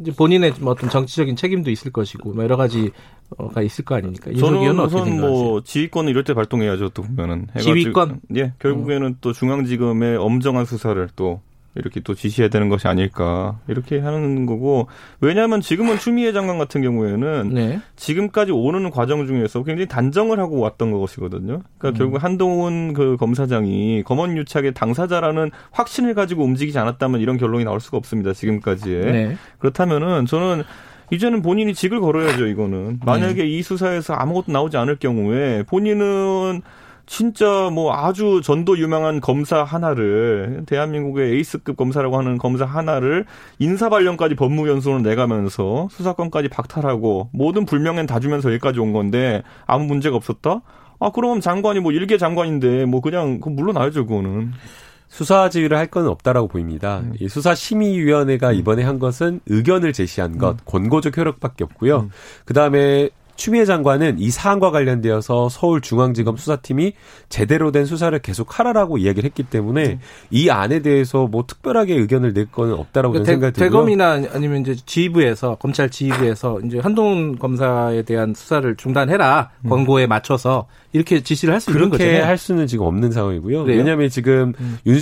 Speaker 2: 이제 본인의 뭐 어떤 정치적인 책임도 있을 것이고 뭐 여러 가지가 있을 거 아닙니까?
Speaker 7: 저는 우선 뭐 지휘권을 이럴 때 발동해야죠. 또 보면은
Speaker 2: 지휘권.
Speaker 7: 예, 결국에는 음. 또 중앙지검의 엄정한 수사를 또 이렇게 또 지시해야 되는 것이 아닐까 이렇게 하는 거고 왜냐하면 지금은 추미애 장관 같은 경우에는 네. 지금까지 오는 과정 중에서 굉장히 단정을 하고 왔던 것이거든요. 그러니까 음. 결국 한동훈 그 검사장이 검언 유착의 당사자라는 확신을 가지고 움직이지 않았다면 이런 결론이 나올 수가 없습니다. 지금까지 네. 그렇다면은 저는 이제는 본인이 직을 걸어야죠. 이거는 만약에 네. 이 수사에서 아무것도 나오지 않을 경우에 본인은 진짜 뭐 아주 전도 유명한 검사 하나를 대한민국의 에이스급 검사라고 하는 검사 하나를 인사 발령까지 법무연수원을 내가면서 수사권까지 박탈하고 모든 불명예는 다 주면서 여기까지 온 건데 아무 문제가 없었다? 아 그럼 장관이 뭐 일개 장관인데 뭐 그냥 그 물러나야죠 그거는.
Speaker 8: 수사 지휘를 할 건 없다라고 보입니다. 음. 이 수사심의위원회가 음. 이번에 한 것은 의견을 제시한 것, 음. 권고적 효력밖에 없고요. 음. 그 다음에 추미애 장관은 이 사안과 관련되어서 서울중앙지검 수사팀이 제대로 된 수사를 계속 하라라고 이야기를 했기 때문에 음. 이 안에 대해서 뭐 특별하게 의견을 낼 거는 없다라고 그러니까 생각이 들고요.
Speaker 2: 대검이나 아니면 이제 지휘부에서 검찰 지휘부에서 이제 한동훈 검사에 대한 수사를 중단해라 음. 권고에 맞춰서 이렇게 지시를 할 수 있는 거죠.
Speaker 8: 그렇게 할 수는 지금 없는 상황이고요. 그래요? 왜냐하면 지금 음. 윤,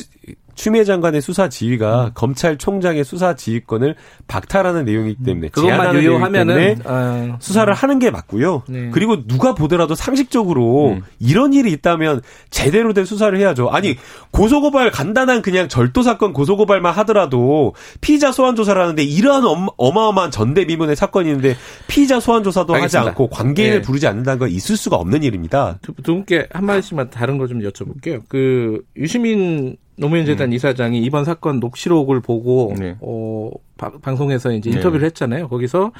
Speaker 8: 추미애 장관의 수사 지휘가 음. 검찰총장의 수사 지휘권을 박탈하는 내용이기 음. 때문에
Speaker 2: 그것만 유효하면은
Speaker 8: 어. 수사를 하는 게 맞고요. 네. 그리고 누가 보더라도 상식적으로 음. 이런 일이 있다면 제대로 된 수사를 해야죠. 아니 고소고발 간단한 그냥 절도 사건 고소고발만 하더라도 피의자 소환 조사를 하는데 이러한 어마어마한 전대미문의 사건이 있는데 피의자 소환 조사도 알겠습니다. 하지 않고 관계인을 네. 부르지 않는다는 건 있을 수가 없는 일입니다.
Speaker 2: 두, 두 분께 한 마디씩만 다른 거 좀 여쭤볼게요. 그 유시민 노무현 재단 음. 이사장이 이번 사건 녹취록을 보고 네. 어 바, 방송에서 이제 네. 인터뷰를 네. 했잖아요. 거기서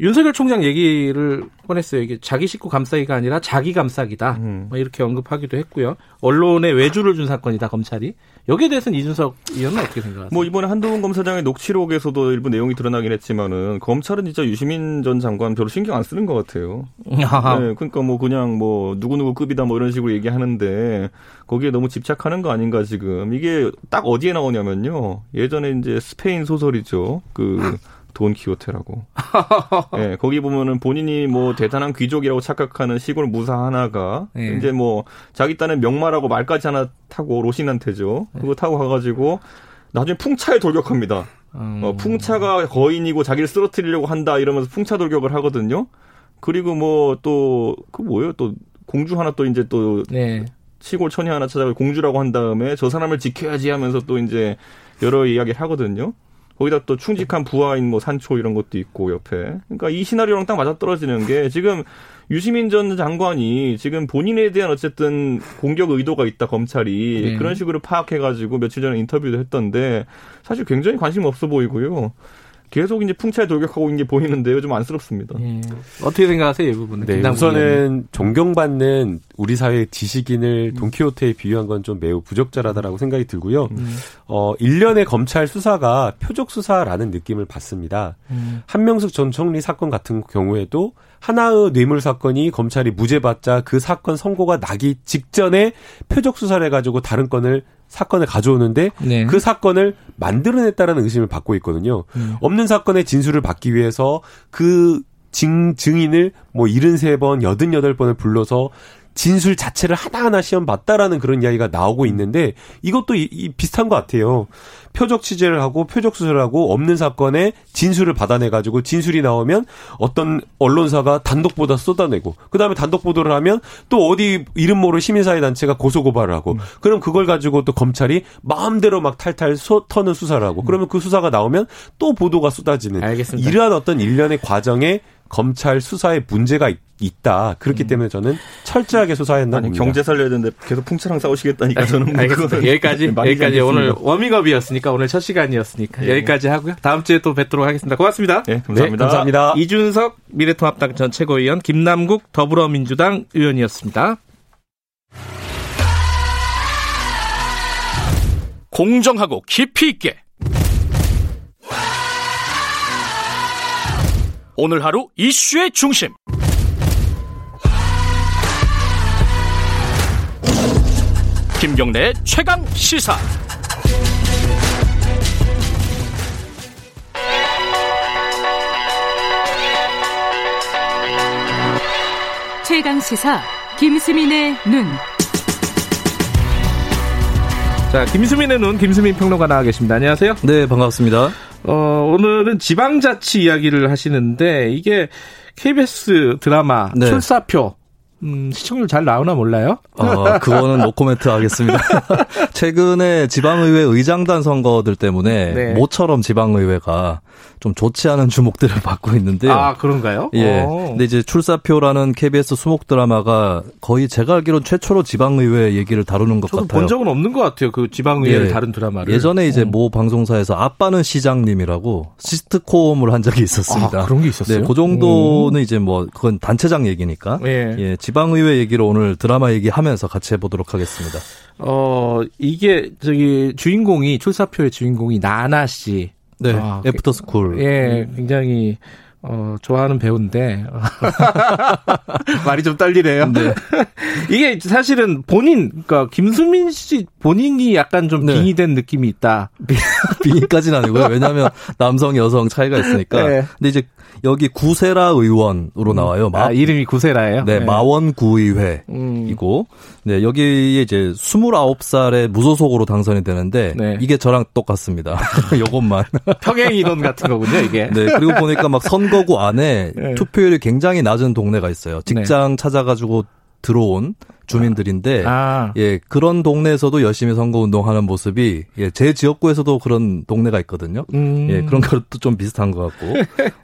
Speaker 2: 윤석열 총장 얘기를 꺼냈어요. 이게 자기 식구 감싸기가 아니라 자기 감싸기다. 음. 뭐 이렇게 언급하기도 했고요. 언론에 외주를 준 사건이다 검찰이. 여기에 대해서는 이준석 의원은 어떻게 생각하세요?
Speaker 7: 뭐 이번에 한동훈 검사장의 녹취록에서도 일부 내용이 드러나긴 했지만은 검찰은 진짜 유시민 전 장관 별로 신경 안 쓰는 것 같아요. 네, 그러니까 뭐 그냥 뭐 누구 누구 급이다 뭐 이런 식으로 얘기하는데 거기에 너무 집착하는 거 아닌가 지금 이게 딱 어디에 나오냐면요. 예전에 이제 스페인 소설이죠. 그 돈키호테라고. 예, 거기 보면은 본인이 뭐 대단한 귀족이라고 착각하는 시골 무사 하나가 예. 이제 뭐 자기 딴에 명마라고 말까지 하나 타고 로신한테죠. 예. 그거 타고 가가지고 나중에 풍차에 돌격합니다. 음. 어, 풍차가 거인이고 자기를 쓰러뜨리려고 한다 이러면서 풍차 돌격을 하거든요. 그리고 뭐 또 그 뭐예요 또 공주 하나 또 이제 또 네. 시골 처녀 하나 찾아가 공주라고 한 다음에 저 사람을 지켜야지 하면서 또 이제 여러 이야기를 하거든요. 거기다 또 충직한 부하인 뭐 산초 이런 것도 있고 옆에. 그러니까 이 시나리오랑 딱 맞아떨어지는 게 지금 유시민 전 장관이 지금 본인에 대한 어쨌든 공격 의도가 있다 검찰이 네. 그런 식으로 파악해가지고 며칠 전에 인터뷰도 했던데 사실 굉장히 관심 없어 보이고요. 계속 이제 풍차에 돌격하고 있는 게 보이는데요. 좀 안쓰럽습니다. 예.
Speaker 2: 어떻게 생각하세요, 이 부분은?
Speaker 8: 네, 우선은 존경받는 우리 사회의 지식인을 음. 돈키호테에 비유한 건 좀 매우 부적절하다라고 생각이 들고요. 음. 어, 일련의 검찰 수사가 표적 수사라는 느낌을 받습니다. 음. 한명숙 전 총리 사건 같은 경우에도 하나의 뇌물 사건이 검찰이 무죄받자 그 사건 선고가 나기 직전에 표적 수사를 해가지고 다른 건을 사건을 가져오는데 네. 그 사건을 만들어냈다라는 의심을 받고 있거든요. 음. 없는 사건의 진술을 받기 위해서 그 증, 증인을 뭐 73번, 88번을 불러서 진술 자체를 하나하나 시험 봤다라는 그런 이야기가 나오고 있는데 이것도 이, 이 비슷한 것 같아요. 표적 취재를 하고 표적 수사를 하고 없는 사건에 진술을 받아내 가지고 진술이 나오면 어떤 언론사가 단독 보다 쏟아내고 그다음에 단독 보도를 하면 또 어디 이름 모를 시민사회 단체가 고소 고발을 하고 음. 그럼 그걸 가지고 또 검찰이 마음대로 막 탈탈 소, 터는 수사를 하고 그러면 그 수사가 나오면 또 보도가 쏟아지는 알겠습니다. 이러한 어떤 일련의 과정에 검찰 수사에 문제가 있, 다 그렇기 음. 때문에 저는 철저하게 수사해야 한다. 아니
Speaker 7: 경제 살려야 되는데 계속 풍차랑 싸우시겠다니까 저는
Speaker 2: 뭐 여기까지 여기까지 오늘 워밍업이었으니까 오늘 첫 시간이었으니까 네. 여기까지 하고요. 다음 주에 또 뵙도록 하겠습니다. 고맙습니다.
Speaker 7: 네, 감사합니다. 네,
Speaker 2: 감사합니다. 이준석 미래통합당 전 최고위원 김남국 더불어민주당 의원이었습니다.
Speaker 1: 공정하고 깊이 있게 오늘 하루 이슈의 중심. 김경래 최강 시사.
Speaker 3: 최강 시사 김수민의 눈.
Speaker 2: 자, 김수민의 눈 김수민 평론가 나와 계십니다. 안녕하세요.
Speaker 9: 네, 반갑습니다.
Speaker 2: 어, 오늘은 지방자치 이야기를 하시는데 이게 KBS 드라마 네. 출사표 음, 시청률 잘 나오나 몰라요?
Speaker 9: 아, 그거는 노코멘트 하겠습니다. 최근에 지방의회 의장단 선거들 때문에 네. 모처럼 지방의회가 좀 좋지 않은 주목들을 받고 있는데요.
Speaker 2: 아, 그런가요?
Speaker 9: 예. 오. 근데 이제 출사표라는 KBS 수목 드라마가 거의 제가 알기로는 최초로 지방의회 얘기를 다루는 것 같아요.
Speaker 2: 본 적은 없는 것 같아요. 그 지방의회를 예. 다룬 드라마를.
Speaker 9: 예전에 이제 오. 모 방송사에서 아빠는 시장님이라고 시트콤을 한 적이 있었습니다.
Speaker 2: 아, 그런 게 있었어요?
Speaker 9: 네, 그 정도는 오. 이제 뭐 그건 단체장 얘기니까. 예. 예. 지방의회 얘기를 오늘 드라마 얘기하면서 같이 해보도록 하겠습니다.
Speaker 2: 어, 이게 저기 주인공이 출사표의 주인공이 나나 씨.
Speaker 9: 네. 아, 애프터 스쿨.
Speaker 2: 예, 굉장히 어, 좋아하는 배우인데 말이 좀 떨리네요. 네. 이게 사실은 본인 그러니까 김수민 씨 본인이 약간 좀 네. 빙의 된 느낌이 있다.
Speaker 9: 빙의까지는 아니고요. 왜냐하면 남성 여성 차이가 있으니까. 네. 근데 이제 여기 구세라 의원으로 음. 나와요.
Speaker 2: 마, 아, 이름이 구세라예요?
Speaker 9: 네, 네. 마원 구의회이고 음. 네, 여기에 이제 29살에 무소속으로 당선이 되는데 네. 이게 저랑 똑같습니다. 요것만.
Speaker 2: 평행 이론 같은 거군요, 이게.
Speaker 9: 네, 그리고 보니까 막 선거구 안에 네. 투표율이 굉장히 낮은 동네가 있어요. 직장 네. 찾아가지고 들어온 주민들인데 아. 예 그런 동네에서도 열심히 선거 운동하는 모습이 예, 제 지역구에서도 그런 동네가 있거든요. 음. 예 그런 것도 좀 비슷한 것 같고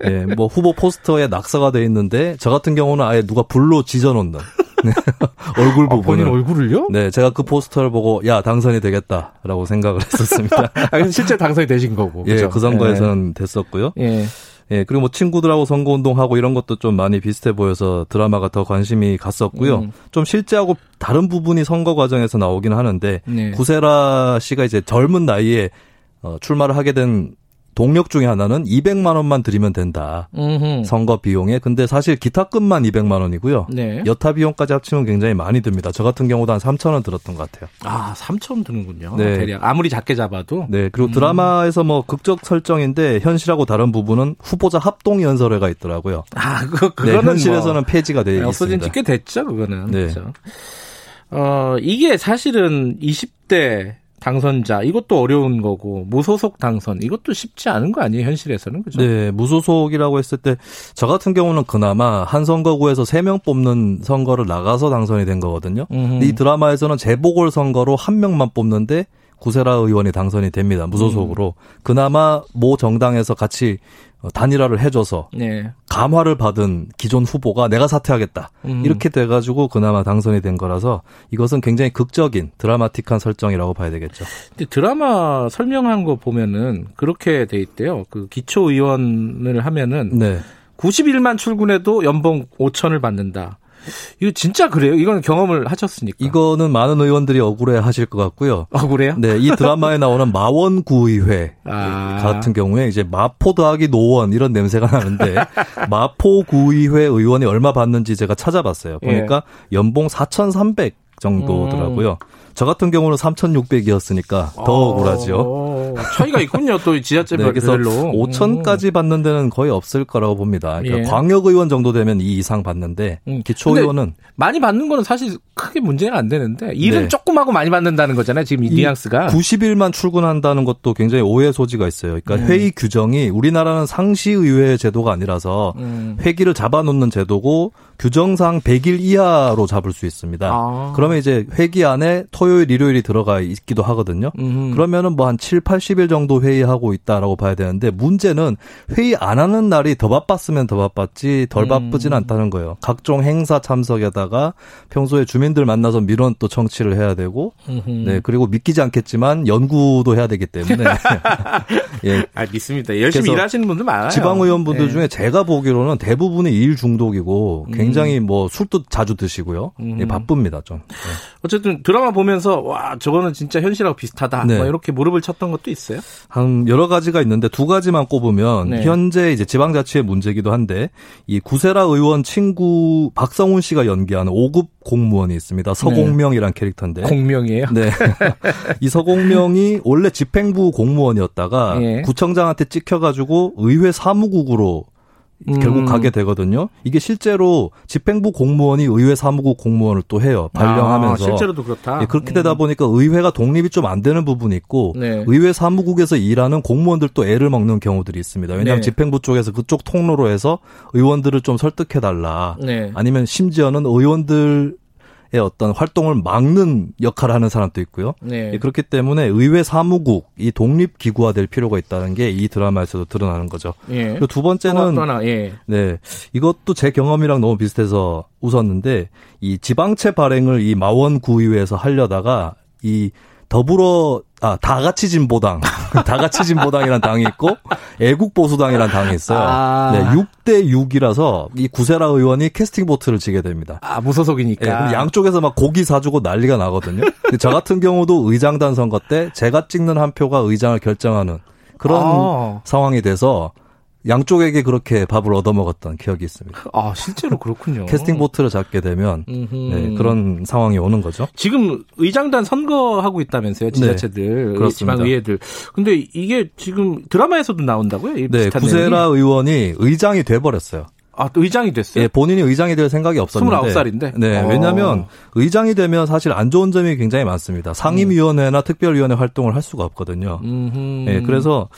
Speaker 9: 예뭐 후보 포스터에 낙서가 돼 있는데 저 같은 경우는 아예 누가 불로 지져놓는 네. 얼굴 아, 부분
Speaker 2: 본인 얼굴을요?
Speaker 9: 네 제가 그 포스터를 보고 야 당선이 되겠다라고 생각을 했었습니다.
Speaker 2: 아, 실제 당선이 되신 거고.
Speaker 9: 예 그 선거에서는 예. 됐었고요. 예. 예, 그리고 뭐 친구들하고 선거 운동하고 이런 것도 좀 많이 비슷해 보여서 드라마가 더 관심이 갔었고요. 음. 좀 실제하고 다른 부분이 선거 과정에서 나오긴 하는데 네. 구세라 씨가 이제 젊은 나이에 어, 출마를 하게 된 동력 중에 하나는 200만 원만 드리면 된다. 음흠. 선거 비용에. 근데 사실 기타금만 200만 원이고요. 네. 여타 비용까지 합치면 굉장히 많이 듭니다. 저 같은 경우도 한 3천 원 들었던 것 같아요.
Speaker 2: 아, 3천 원 드는군요. 네. 대략 아무리 작게 잡아도.
Speaker 9: 네. 그리고 음. 드라마에서 뭐 극적 설정인데 현실하고 다른 부분은 후보자 합동 연설회가 있더라고요.
Speaker 2: 아, 그 네,
Speaker 9: 그거는 네, 현실에서는 뭐 폐지가 되어 있습니다.
Speaker 2: 없어진 지 꽤 됐죠, 그거는. 네. 그렇죠. 어, 이게 사실은 20대 당선자 이것도 어려운 거고 무소속 당선 이것도 쉽지 않은 거 아니에요 현실에서는 그죠?
Speaker 9: 네 무소속이라고 했을 때 저 같은 경우는 그나마 한 선거구에서 3명 뽑는 선거를 나가서 당선이 된 거거든요. 이 드라마에서는 재보궐 선거로 한 명만 뽑는데 구세라 의원이 당선이 됩니다. 무소속으로. 음. 그나마 모 정당에서 같이 어, 단일화를 해줘서 네. 감화를 받은 기존 후보가 내가 사퇴하겠다 음. 이렇게 돼가지고 그나마 당선이 된 거라서 이것은 굉장히 극적인 드라마틱한 설정이라고 봐야 되겠죠.
Speaker 2: 근데 드라마 설명한 거 보면은 그렇게 돼 있대요. 그 기초 의원을 하면은 네. 90일만 출근해도 연봉 5천을 받는다. 이거 진짜 그래요? 이건 경험을 하셨으니까.
Speaker 9: 이거는 많은 의원들이 억울해 하실 것 같고요.
Speaker 2: 억울해요?
Speaker 9: 네, 이 드라마에 나오는 마원구의회 아. 같은 경우에 이제 마포 더하기 노원 이런 냄새가 나는데 마포구의회 의원이 얼마 받는지 제가 찾아봤어요. 보니까 예. 연봉 4,300 정도더라고요. 음. 저 같은 경우는 3,600이었으니까 더 어, 억울하죠.
Speaker 2: 차이가 있군요. 또 지자체별로. 네, 그래서
Speaker 9: 5천까지 받는 데는 거의 없을 거라고 봅니다. 그러니까 예. 광역의원 정도 되면 이 이상 받는데 음. 기초의원은
Speaker 2: 많이 받는 거는 사실 크게 문제는 안 되는데 일은 네. 조금 하고 많이 받는다는 거잖아요. 지금 이 뉘앙스가
Speaker 9: 90일만 출근한다는 것도 굉장히 오해 소지가 있어요. 그러니까 음. 회의 규정이 우리나라는 상시의회 제도가 아니라서 음. 회기를 잡아놓는 제도고 규정상 100일 이하로 잡을 수 있습니다. 아. 그러면 이제 회기 안에 토요일, 일요일이 들어가 있기도 하거든요. 음. 그러면은 뭐 한 7, 80일 정도 회의하고 있다라고 봐야 되는데 문제는 회의 안 하는 날이 더 바빴으면 더 바빴지 덜 음. 바쁘진 않다는 거예요. 각종 행사 참석에다가 평소에 주민들 만나서 민원 또 청취를 해야 되고 음흠. 네, 그리고 믿기지 않겠지만 연구도 해야 되기 때문에
Speaker 2: 예. 아, 믿습니다. 열심히 일하시는 분들 많아요.
Speaker 9: 지방 의원분들 네. 중에 제가 보기로는 대부분이 일 중독이고 음. 굉장히 뭐 술도 자주 드시고요. 예, 바쁩니다, 좀. 네.
Speaker 2: 어쨌든 드라마 보면서 와, 저거는 진짜 현실하고 비슷하다. 네. 뭐 이렇게 무릎을 쳤던 것도 있어요?
Speaker 9: 한 여러 가지가 있는데 두 가지만 꼽으면 네. 현재 이제 지방자치의 문제기도 한데 이 구세라 의원 친구 박성훈 씨가 연기하는 5급 공무원이 있습니다. 서공명이란 네. 캐릭터인데.
Speaker 2: 공명이에요?
Speaker 9: 네. 이 서공명이 원래 집행부 공무원이었다가 예. 구청장한테 찍혀가지고 의회 사무국으로 결국 음. 가게 되거든요. 이게 실제로 집행부 공무원이 의회 사무국 공무원을 또 해요. 발령하면서. 아,
Speaker 2: 실제로도 그렇다.
Speaker 9: 예, 그렇게 되다 음. 보니까 의회가 독립이 좀 안 되는 부분이 있고 네. 의회 사무국에서 일하는 공무원들도 애를 먹는 경우들이 있습니다. 왜냐하면 네. 집행부 쪽에서 그쪽 통로로 해서 의원들을 좀 설득해 달라. 네. 아니면 심지어는 의원들 어떤 활동을 막는 역할을 하는 사람도 있고요. 네. 예, 그렇기 때문에 의회 사무국 이 독립 기구화 될 필요가 있다는 게 이 드라마에서도 드러나는 거죠. 예. 그리고 두 번째는 하나, 예. 네 이것도 제 경험이랑 너무 비슷해서 웃었는데 이 지방채 발행을 이 마원 구의회에서 하려다가 이 더불어 아, 다 같이 진보당. 다 같이 진보당이라는 당이 있고 애국 보수당이라는 당이 있어요. 아. 네, 6대 6이라서 이 구세라 의원이 캐스팅 보트를 지게 됩니다.
Speaker 2: 아, 무소속이니까.
Speaker 9: 네, 양쪽에서 막 고기 사주고 난리가 나거든요. 근데 저 같은 경우도 의장단 선거 때 제가 찍는 한 표가 의장을 결정하는 그런 아. 상황이 돼서 양쪽에게 그렇게 밥을 얻어먹었던 기억이 있습니다.
Speaker 2: 아 실제로 그렇군요.
Speaker 9: 캐스팅 보트를 잡게 되면 네, 그런 상황이 오는 거죠.
Speaker 2: 지금 의장단 선거하고 있다면서요, 지자체들, 네, 지방의회들. 근데 이게 지금 드라마에서도 나온다고요?
Speaker 9: 네, 구세라 의원이 의장이 돼버렸어요.
Speaker 2: 아, 의장이 됐어요?
Speaker 9: 예, 본인이 의장이 될 생각이 없었는데.
Speaker 2: 29살인데?
Speaker 9: 네, 어. 왜냐면 의장이 되면 사실 안 좋은 점이 굉장히 많습니다. 상임위원회나 음. 특별위원회 활동을 할 수가 없거든요. 예, 그래서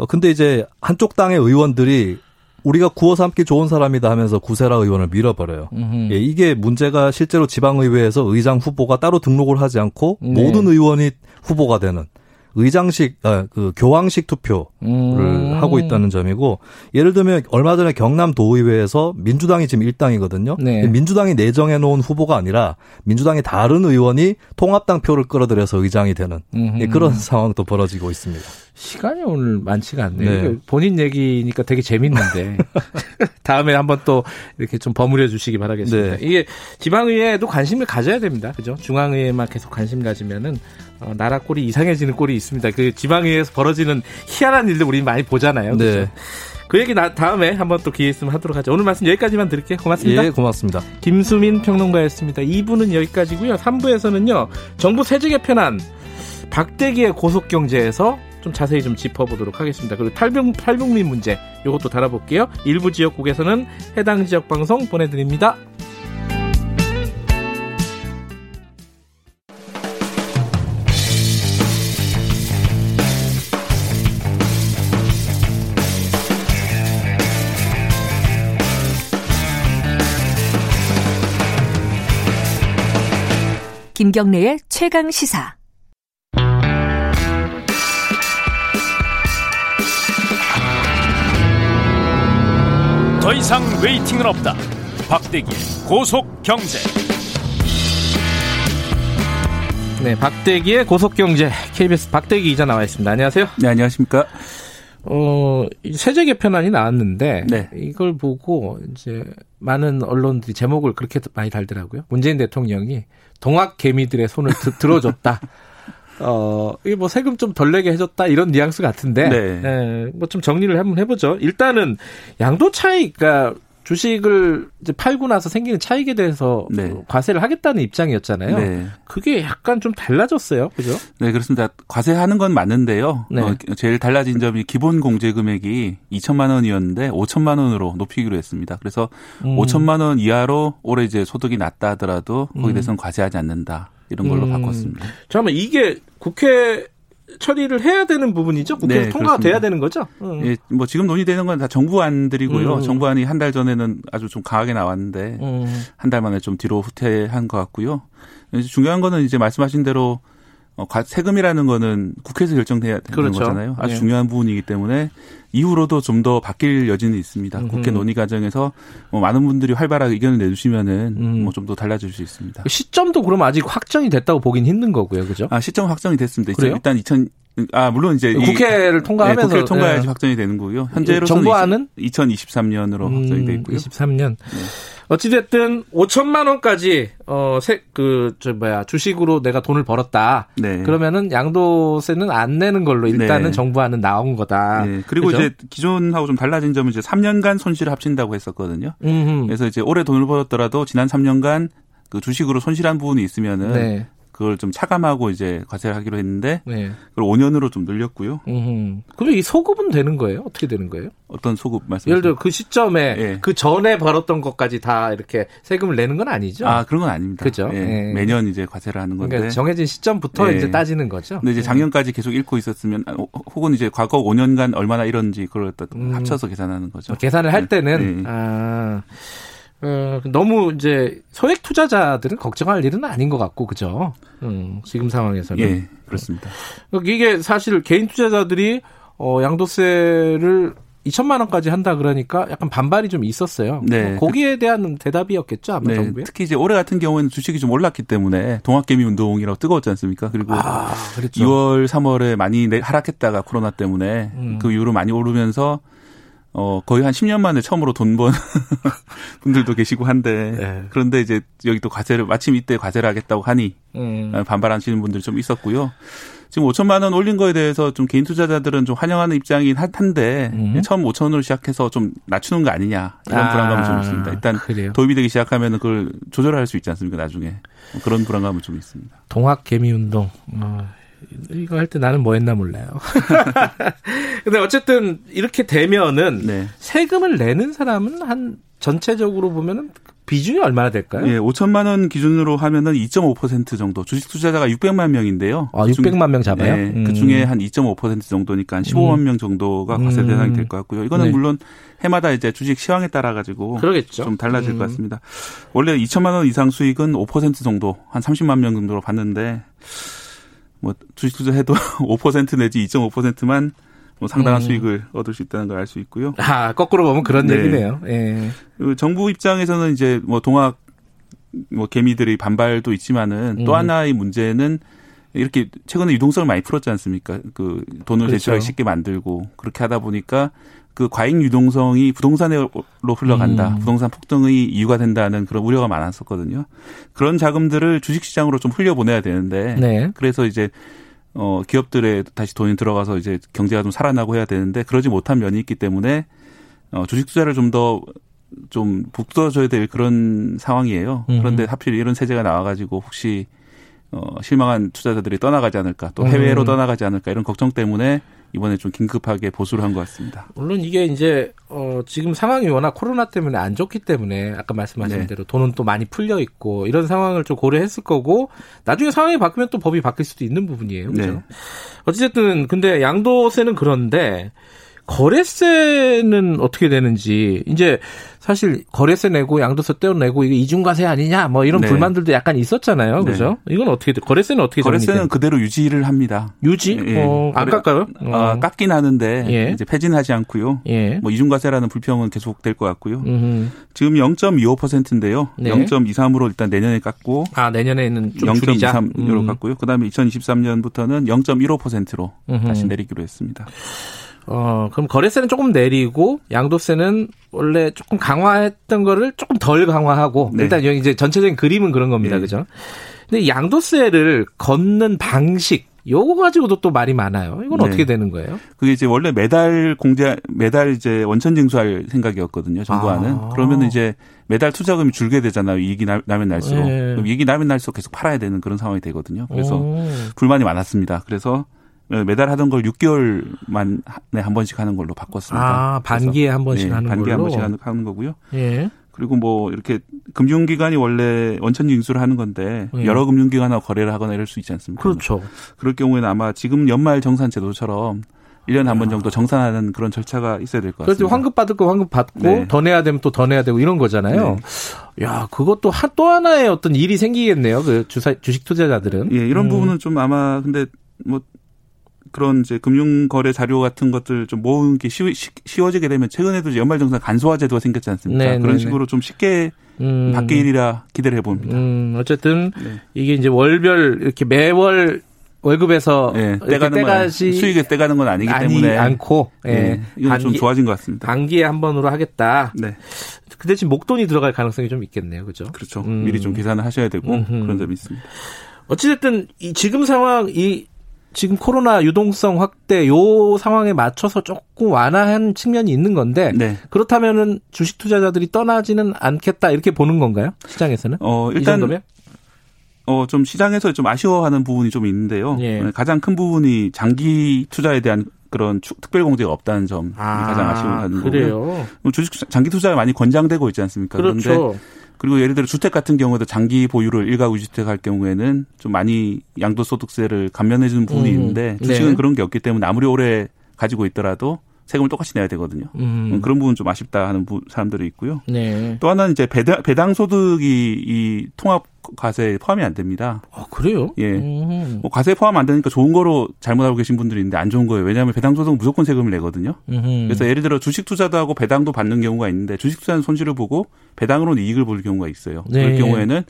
Speaker 9: 어, 근데 이제 한쪽 당의 의원들이 우리가 구워 삼기 좋은 사람이다 하면서 구세라 의원을 밀어버려요. 예, 이게 문제가 실제로 지방의회에서 의장 후보가 따로 등록을 하지 않고 네. 모든 의원이 후보가 되는 의장식, 아, 그 교황식 투표를 음. 하고 있다는 점이고 예를 들면 얼마 전에 경남 도의회에서 민주당이 지금 1당이거든요. 네. 민주당이 내정해 놓은 후보가 아니라 민주당의 다른 의원이 통합당 표를 끌어들여서 의장이 되는 예, 그런 상황도 벌어지고 있습니다.
Speaker 2: 시간이 오늘 많지가 않네요. 네. 본인 얘기니까 되게 재밌는데 다음에 한번 또 이렇게 좀 버무려 주시기 바라겠습니다. 네. 이게 지방의회에도 관심을 가져야 됩니다. 그죠? 중앙의회만 계속 관심 가지면은 어, 나라 꼴이 이상해지는 꼴이 있습니다. 그 지방의회에서 벌어지는 희한한 일들 우리 많이 보잖아요. 그죠? 네. 그 얘기 나, 다음에 한번 또 기회 있으면 하도록 하죠. 오늘 말씀 여기까지만 드릴게요. 고맙습니다.
Speaker 9: 예, 고맙습니다.
Speaker 2: 김수민 평론가였습니다. 2부는 여기까지고요. 3부에서는요. 정부 세제 개편안 박대기의 고속경제에서 좀 자세히 좀 짚어보도록 하겠습니다. 그리고 탈북, 탈북민 문제 이것도 다뤄볼게요. 일부 지역국에서는 해당 지역 방송 보내드립니다.
Speaker 3: 김경래의 최강 시사.
Speaker 1: 더 이상 waiting은 없다. 박대기 고속 경제.
Speaker 2: 네, 박대기의 고속 경제 KBS 박대기 기자 나와 있습니다. 안녕하세요.
Speaker 10: 네, 안녕하십니까?
Speaker 2: 어, 세제 개편안이 나왔는데 네. 이걸 보고 이제 많은 언론들이 제목을 그렇게 많이 달더라고요. 문재인 대통령이 동학 개미들의 손을 드, 들어줬다. 어, 이게 뭐 세금 좀 덜 내게 해줬다 이런 뉘앙스 같은데, 네. 네 뭐좀 정리를 한번 해보죠. 일단은 양도 차익, 그러니까 주식을 이제 팔고 나서 생기는 차익에 대해서 네. 과세를 하겠다는 입장이었잖아요. 네. 그게 약간 좀 달라졌어요. 그죠?
Speaker 10: 네, 그렇습니다. 과세하는 건 맞는데요. 네. 어, 제일 달라진 점이 기본 공제 금액이 2천만 원이었는데 5천만 원으로 높이기로 했습니다. 그래서 음. 5천만 원 이하로 올해 이제 소득이 낮다 하더라도 거기에 음. 대해서는 과세하지 않는다. 이런 걸로 음. 바꿨습니다.
Speaker 2: 잠깐만 이게 국회 처리를 해야 되는 부분이죠. 국회에서 네, 통과가 돼야 되는 거죠.
Speaker 10: 음. 예, 뭐 지금 논의되는 건 다 정부안들이고요. 음. 정부안이 한 달 전에는 아주 좀 강하게 나왔는데 음. 한달 만에 좀 뒤로 후퇴한 것 같고요. 중요한 거는 이제 말씀하신 대로 어, 세금이라는 거는 국회에서 결정돼야 되는 그렇죠. 거잖아요. 아주 네. 중요한 부분이기 때문에 이후로도 좀 더 바뀔 여지는 있습니다. 음 국회 논의 과정에서 뭐 많은 분들이 활발하게 의견을 내주시면은 음. 뭐좀 더 달라질 수 있습니다.
Speaker 2: 시점도 그럼 아직 확정이 됐다고 보긴 힘든 거고요, 그죠?
Speaker 10: 아 시점 확정이 됐습니다. 그래요? 일단 2000 아 물론 이제
Speaker 2: 국회를 통과하면서 네,
Speaker 10: 국회를 통과해야지 네. 확정이 되는 거고요. 현재로서는
Speaker 2: 정부안은
Speaker 10: 2023년으로 음, 확정이 돼 있고요.
Speaker 2: 23년. 네. 어찌됐든 5천만 원까지 어세그저 뭐야 주식으로 내가 돈을 벌었다. 네. 그러면은 양도세는 안 내는 걸로 일단은 네. 정부안은 나온 거다. 네.
Speaker 10: 그리고 그죠? 이제 기존하고 좀 달라진 점은 이제 3년간 손실을 합친다고 했었거든요. 음흠. 그래서 이제 올해 돈을 벌었더라도 지난 3년간 그 주식으로 손실한 부분이 있으면은 네. 그걸 좀 차감하고 이제 과세를 하기로 했는데 네. 그걸 5년으로 좀 늘렸고요.
Speaker 2: 음. 그럼 이 소급은 되는 거예요? 어떻게 되는 거예요?
Speaker 10: 어떤 소급 말씀?
Speaker 2: 예를 들어 그 시점에 네. 그 전에 벌었던 것까지 다 이렇게 세금을 내는 건 아니죠?
Speaker 10: 아 그런 건 아닙니다. 그죠? 네. 네. 매년 이제 과세를 하는 건데 그러니까
Speaker 2: 정해진 시점부터 이제 따지는 거죠.
Speaker 10: 근데 이제 작년까지 계속 잃고 있었으면 아, 혹은 이제 과거 5년간 얼마나 잃었는지 그걸 음. 합쳐서 계산하는 거죠.
Speaker 2: 계산을 할 때는 아. 어, 너무 이제 소액 투자자들은 걱정할 일은 아닌 것 같고 그죠? 음, 지금 상황에서는
Speaker 10: 예, 그렇습니다.
Speaker 2: 이게 사실 개인 투자자들이 어, 양도세를 2천만 원까지 한다 그러니까 약간 반발이 좀 있었어요. 네. 거기에 대한 대답이었겠죠 아마 네. 정부에.
Speaker 10: 특히 이제 올해 같은 경우에는 주식이 좀 올랐기 때문에 동학개미 운동이라고 뜨거웠지 않습니까? 그리고 아, 2월, 3월에 많이 하락했다가 코로나 때문에 음. 그 이후로 많이 오르면서 어, 거의 한 10년 만에 처음으로 돈 번 분들도 계시고 한데, 네. 그런데 이제 여기 또 과세를, 마침 이때 과세를 하겠다고 하니, 음. 반발하시는 분들이 좀 있었고요. 지금 5천만 원 올린 거에 대해서 좀 개인 투자자들은 좀 환영하는 입장이긴 한데 음. 처음 5천 원으로 시작해서 좀 낮추는 거 아니냐 이런 아, 불안감은 좀 있습니다. 일단 그래요? 도입이 되기 시작하면 그걸 조절할 수 있지 않습니까? 나중에 그런 불안감은 좀 있습니다.
Speaker 2: 동학 개미 운동. 어, 이거 할 때 나는 뭐 했나 몰라요. 근데 어쨌든 이렇게 되면은 네. 세금을 내는 사람은 한 전체적으로 보면은 비중이 얼마나 될까요?
Speaker 10: 예, 5천만 원 기준으로 하면은 2.5% 정도. 주식 투자자가 600만 명인데요.
Speaker 2: 아, 600만 명 잡아요?
Speaker 10: 네, 음. 그 중에 한 2.5% 정도니까 한 15만 음. 명 정도가 과세 음. 대상이 될 것 같고요. 이거는 네. 물론 해마다 이제 주식 시황에 따라 가지고 그러겠죠. 좀 달라질 음. 것 같습니다. 원래 2천만 원 이상 수익은 5% 정도, 한 30만 명 정도로 봤는데 뭐 주식 투자해도 5% 내지 2.5%만 뭐 상당한 음. 수익을 얻을 수 있다는 걸 알 수 있고요.
Speaker 2: 아, 거꾸로 보면 그런 네. 얘기네요. 예.
Speaker 10: 정부 입장에서는 이제 뭐 동학 뭐 개미들의 반발도 있지만은 음. 또 하나의 문제는 이렇게 최근에 유동성을 많이 풀었지 않습니까? 그 돈을 그렇죠. 대출하기 쉽게 만들고 그렇게 하다 보니까 그 과잉 유동성이 부동산으로 흘러간다. 음. 부동산 폭등의 이유가 된다는 그런 우려가 많았었거든요. 그런 자금들을 주식시장으로 좀 흘려보내야 되는데 네. 그래서 이제 어, 기업들에 다시 돈이 들어가서 이제 경제가 좀 살아나고 해야 되는데 그러지 못한 면이 있기 때문에 어, 주식 투자를 좀더좀 북돋아줘야 될 그런 상황이에요. 그런데 하필 이런 세제가 나와가지고 혹시 어, 실망한 투자자들이 떠나가지 않을까 또 해외로 음. 떠나가지 않을까 이런 걱정 때문에 이번에 좀 긴급하게 보수를 한 것 같습니다.
Speaker 2: 물론 이게 이제 어 지금 상황이 워낙 코로나 때문에 안 좋기 때문에 아까 말씀하신 네. 대로 돈은 또 많이 풀려 있고 이런 상황을 좀 고려했을 거고 나중에 상황이 바뀌면 또 법이 바뀔 수도 있는 부분이에요. 그렇죠? 네. 어쨌든 근데 양도세는 그런데 거래세는 어떻게 되는지 이제 사실 거래세 내고 양도세 떼어내고 이게 이중과세 아니냐 뭐 이런 네. 불만들도 약간 있었잖아요. 네. 그죠? 이건 어떻게 돼? 거래세는 어떻게
Speaker 10: 거래세는 그대로 유지를 합니다.
Speaker 2: 유지? 예. 어, 안 깎아요?
Speaker 10: 어. 아, 깎긴 하는데 예. 이제 폐지는 하지 않고요. 예. 뭐 이중과세라는 불평은 계속될 것 같고요. 음흠. 지금 0.25%인데요. 네. 0.23으로 일단 내년에 깎고
Speaker 2: 아 내년에는 좀 0.23으로
Speaker 10: 음. 깎고요. 그다음에 2023년부터는 0.15%로 음흠. 다시 내리기로 했습니다.
Speaker 2: 어, 그럼 거래세는 조금 내리고 양도세는 원래 조금 강화했던 거를 조금 덜 강화하고 네. 일단 여기 이제 전체적인 그림은 그런 겁니다. 네. 그죠? 근데 양도세를 걷는 방식 요거 가지고도 또 말이 많아요. 이건 네. 어떻게 되는 거예요?
Speaker 10: 그게 이제 원래 매달 공제 매달 이제 원천 징수할 생각이었거든요. 정부안은. 아. 그러면 이제 매달 투자금이 줄게 되잖아요. 이익이 나, 면 날수록. 네. 그럼 이익이 나면 날수록 계속 팔아야 되는 그런 상황이 되거든요. 그래서 오. 불만이 많았습니다. 그래서 매달 하던 걸 6개월 만에 한 번씩 하는 걸로 바꿨습니다.
Speaker 2: 아, 반기에 한 번씩 네, 하는
Speaker 10: 반기에 걸로? 한 번씩 하는 거고요. 예. 그리고 뭐 이렇게 금융기관이 원래 원천 징수를 하는 건데 예. 여러 금융기관하고 거래를 하거나 이럴 수 있지 않습니까?
Speaker 2: 그렇죠.
Speaker 10: 그럴 경우에는 아마 지금 연말 정산 제도처럼 1년에 한 번 정도 정산하는 그런 절차가 있어야 될 것 같습니다.
Speaker 2: 그래서 환급 받을 거 환급 받고 네. 더 내야 되면 또 더 내야 되고 이런 거잖아요. 네. 야, 그것도 하, 또 하나의 어떤 일이 생기겠네요. 그 주사, 주식 투자자들은.
Speaker 10: 예, 이런 음. 부분은 좀 아마 근데 뭐 그런 이제 금융거래 자료 같은 것들 좀 모으는 게 쉬, 워지게 되면 최근에도 연말정산 간소화 제도가 생겼지 않습니까? 네, 그런 네, 네. 식으로 좀 쉽게 음. 바뀔 일이라 기대를 해봅니다.
Speaker 2: 음, 어쨌든 네. 이게 이제 월별 이렇게 매월 월급에서 네, 떼가는
Speaker 10: 떼가시 수익에 떼가는 건 아니기 아니, 때문에
Speaker 2: 않고 예.
Speaker 10: 네, 이건 좀 좋아진 것 같습니다.
Speaker 2: 반기에 한 번으로 하겠다. 네. 그 대신 목돈이 들어갈 가능성이 좀 있겠네요, 그죠?
Speaker 10: 그렇죠. 음. 미리 좀 계산을 하셔야 되고 음흠. 그런 점이 있습니다.
Speaker 2: 어찌됐든 이 지금 상황 이 지금 코로나 유동성 확대 요 상황에 맞춰서 조금 완화한 측면이 있는 건데 네. 그렇다면은 주식 투자자들이 떠나지는 않겠다 이렇게 보는 건가요? 시장에서는?
Speaker 10: 어, 일단 어, 좀 시장에서 좀 아쉬워하는 부분이 좀 있는데요. 예. 가장 큰 부분이 장기 투자에 대한 그런 특별 공제가 없다는 점이 아, 가장 아쉬워하는 거고요. 주식 장기 투자가 많이 권장되고 있지 않습니까?
Speaker 2: 그렇죠. 그런데
Speaker 10: 그리고 예를 들어 주택 같은 경우에도 장기 보유를 일가구 주택 할 경우에는 좀 많이 양도소득세를 감면해 주는 부분이 음. 있는데 주식은 네. 그런 게 없기 때문에 아무리 오래 가지고 있더라도 세금을 똑같이 내야 되거든요. 음. 그런 부분 좀 아쉽다 하는 사람들이 있고요. 네. 또 하나는 이제 배당, 배당 소득이 이 통합 과세에 포함이 안 됩니다.
Speaker 2: 아, 그래요?
Speaker 10: 예. 음. 뭐 과세에 포함 안 되니까 좋은 거로 잘못 알고 계신 분들이 있는데 안 좋은 거예요. 왜냐하면 배당 소득은 무조건 세금을 내거든요. 음. 그래서 예를 들어 주식 투자도 하고 배당도 받는 경우가 있는데 주식 투자는 손실을 보고 배당으로는 이익을 볼 경우가 있어요. 네. 그럴 경우에는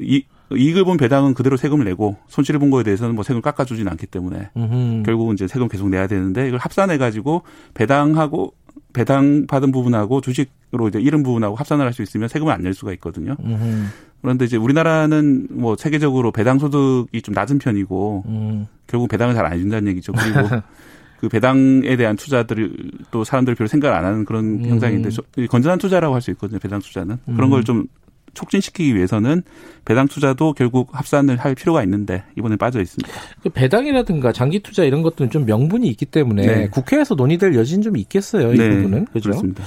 Speaker 10: 이 이익을 본 배당은 그대로 세금을 내고 손실을 본 거에 대해서는 뭐 세금을 깎아주지는 않기 때문에 음흠. 결국은 이제 세금 계속 내야 되는데 이걸 합산해 가지고 배당하고 배당 받은 부분하고 주식으로 이제 잃은 부분하고 합산을 할 수 있으면 세금을 안 낼 수가 있거든요. 음흠. 그런데 이제 우리나라는 뭐 세계적으로 배당 소득이 좀 낮은 편이고 음. 결국 배당을 잘 안 해준다는 얘기죠. 그리고 그 배당에 대한 투자들을 또 사람들이 별로 생각을 안 하는 그런 음. 현상인데 건전한 투자라고 할 수 있거든요. 배당 투자는 그런 걸좀 촉진시키기 위해서는 배당 투자도 결국 합산을 할 필요가 있는데 이번에 빠져 있습니다.
Speaker 2: 그 배당이라든가 장기 투자 이런 것들은 좀 명분이 있기 때문에 네. 국회에서 논의될 여지는 좀 있겠어요. 이 네. 부분은 그죠?
Speaker 10: 그렇습니다.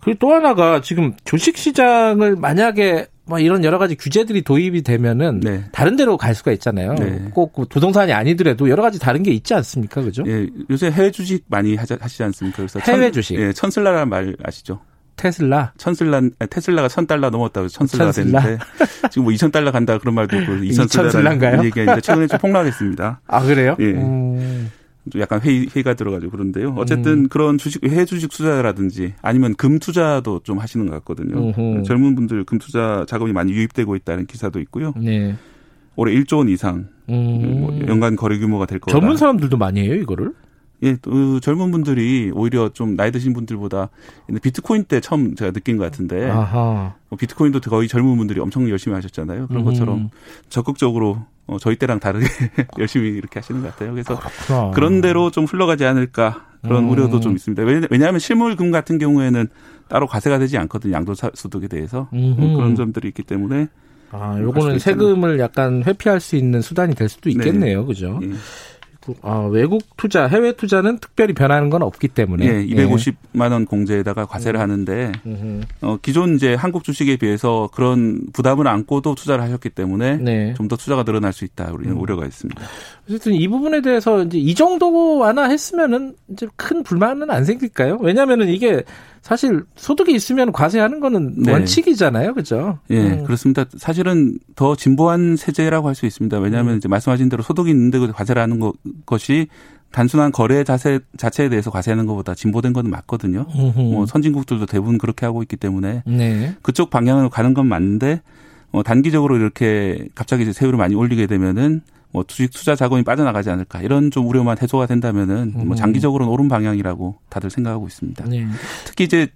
Speaker 2: 그리고 또 하나가 지금 주식 시장을 만약에 뭐 이런 여러 가지 규제들이 도입이 되면은 네. 다른 데로 갈 수가 있잖아요. 네. 꼭그 부동산이 아니더라도 여러 가지 다른 게 있지 않습니까, 그죠?
Speaker 10: 예, 요새 해외 주식 많이 하시지 않습니까?
Speaker 2: 그래서 해외 천, 주식,
Speaker 10: 예, 천슬라라는 말 아시죠?
Speaker 2: 테슬라?
Speaker 10: 천슬라, 테슬라가 천 달러 넘었다고 천슬라가 천슬라? 됐는데 지금 뭐 이천 달러 간다 그런 말도 있고
Speaker 2: 이천 슬라인가요?
Speaker 10: 얘기가 이제 최근에 좀 폭락했습니다.
Speaker 2: 아 그래요?
Speaker 10: 예. 음. 약간 회의, 회의가 들어가지고 그런데요. 어쨌든 음. 그런 주식, 해외 주식 투자라든지 아니면 금 투자도 좀 하시는 것 같거든요. 음흠. 젊은 분들 금 투자 자금이 많이 유입되고 있다는 기사도 있고요. 네. 올해 1조 원 이상 음. 뭐 연간 거래 규모가 될 거다.
Speaker 2: 젊은 사람들도 많이 해요, 이거를?
Speaker 10: 예, 또 젊은 분들이 오히려 좀 나이 드신 분들보다 비트코인 때 처음 제가 느낀 것 같은데 아하. 뭐 비트코인도 거의 젊은 분들이 엄청 열심히 하셨잖아요. 그런 음. 것처럼 적극적으로 어, 저희 때랑 다르게 열심히 이렇게 하시는 것 같아요. 그래서 그렇구나. 그런 대로 좀 흘러가지 않을까 그런 음. 우려도 좀 있습니다. 왜냐하면 실물금 같은 경우에는 따로 과세가 되지 않거든요. 양도소득에 대해서 음흠. 그런 점들이 있기 때문에
Speaker 2: 아, 요거는 세금을 약간 회피할 수 있는 수단이 될 수도 있겠네요. 네. 그죠? 예. 아, 외국 투자, 해외 투자는 특별히 변하는 건 없기 때문에.
Speaker 10: 예, 250만 원 공제에다가 과세를 음. 하는데 어, 기존 이제 한국 주식에 비해서 그런 부담을 안고도 투자를 하셨기 때문에 네. 좀더 투자가 늘어날 수 있다 우리는 음. 우려가 있습니다.
Speaker 2: 어쨌든 이 부분에 대해서 이제 이 정도 완화했으면은 이제 큰 불만은 안 생길까요? 왜냐면은 이게 사실 소득이 있으면 과세하는 거는 네. 원칙이잖아요. 그죠?
Speaker 10: 예, 음. 그렇습니다. 사실은 더 진보한 세제라고 할 수 있습니다. 왜냐하면 음. 이제 말씀하신 대로 소득이 있는데 과세를 하는 것, 것이 단순한 거래 자세 자체에 대해서 과세하는 것보다 진보된 건 맞거든요. 음흠. 뭐 선진국들도 대부분 그렇게 하고 있기 때문에 네. 그쪽 방향으로 가는 건 맞는데 어, 단기적으로 이렇게 갑자기 이제 세율을 많이 올리게 되면은 뭐 주식 투자 자금이 빠져나가지 않을까 이런 좀 우려만 해소가 된다면은 뭐 음. 장기적으로는 옳은 방향이라고 다들 생각하고 있습니다. 네. 특히 이제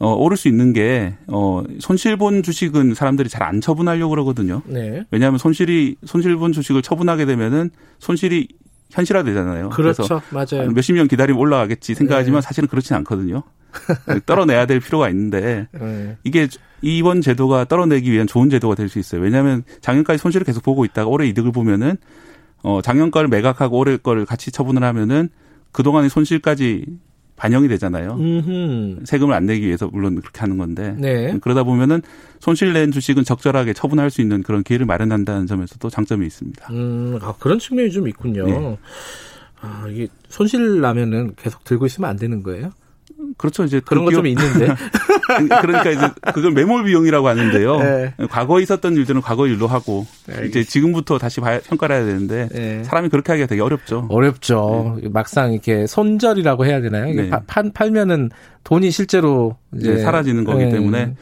Speaker 10: 어, 오를 수 있는 게, 어, 손실본 주식은 사람들이 잘 안 처분하려고 그러거든요. 네. 왜냐하면 손실이, 손실본 주식을 처분하게 되면은 손실이 현실화 되잖아요.
Speaker 2: 그렇죠. 맞아요.
Speaker 10: 몇십 년 기다리면 올라가겠지 생각하지만 네. 사실은 그렇진 않거든요. 떨어내야 될 필요가 있는데 네. 이게 이번 제도가 떨어내기 위한 좋은 제도가 될 수 있어요. 왜냐하면 작년까지 손실을 계속 보고 있다가 올해 이득을 보면은 어 작년 거를 매각하고 올해 거를 같이 처분을 하면은 그 동안의 손실까지 반영이 되잖아요. 음흠. 세금을 안 내기 위해서 물론 그렇게 하는 건데 네. 그러다 보면은 손실 낸 주식은 적절하게 처분할 수 있는 그런 기회를 마련한다는 점에서도 장점이 있습니다.
Speaker 2: 음, 아, 그런 측면이 좀 있군요. 네. 아, 이게 손실 나면은 계속 들고 있으면 안 되는 거예요?
Speaker 10: 그렇죠. 이제
Speaker 2: 그런 거좀 있는데.
Speaker 10: 그러니까 이제 그걸 매몰 비용이라고 하는데요. 네. 과거에 있었던 일들은 과거 일로 하고 네, 이제 지금부터 다시 봐야, 평가를 해야 되는데 네. 사람이 그렇게 하기가 되게 어렵죠.
Speaker 2: 어렵죠. 네. 막상 이렇게 손절이라고 해야 되나요? 네. 판 팔면은 돈이 실제로
Speaker 10: 이제 사라지는 거기 네. 때문에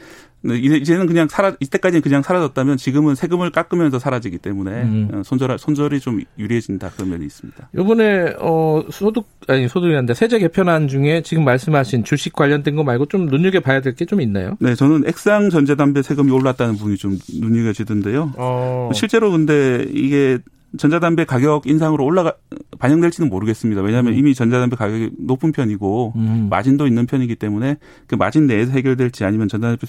Speaker 10: 이제는 그냥 사라 이때까지는 그냥 사라졌다면 지금은 세금을 깎으면서 사라지기 때문에 음. 어, 손절 손절이 좀 유리해진다 그런 면이 있습니다.
Speaker 2: 이번에 어 소득 아니 소득이란데 세제 개편안 중에 지금 말씀하신 주식 관련된 거 말고 좀 눈여겨 봐야 될 게 좀 있나요?
Speaker 10: 네, 저는 액상 전자담배 세금이 올랐다는 부분이 좀 눈여겨지던데요. 어. 실제로 근데 이게 전자담배 가격 인상으로 올라가 반영될지는 모르겠습니다. 왜냐하면 음. 이미 전자담배 가격이 높은 편이고 음. 마진도 있는 편이기 때문에 그 마진 내에서 해결될지 아니면 전자담배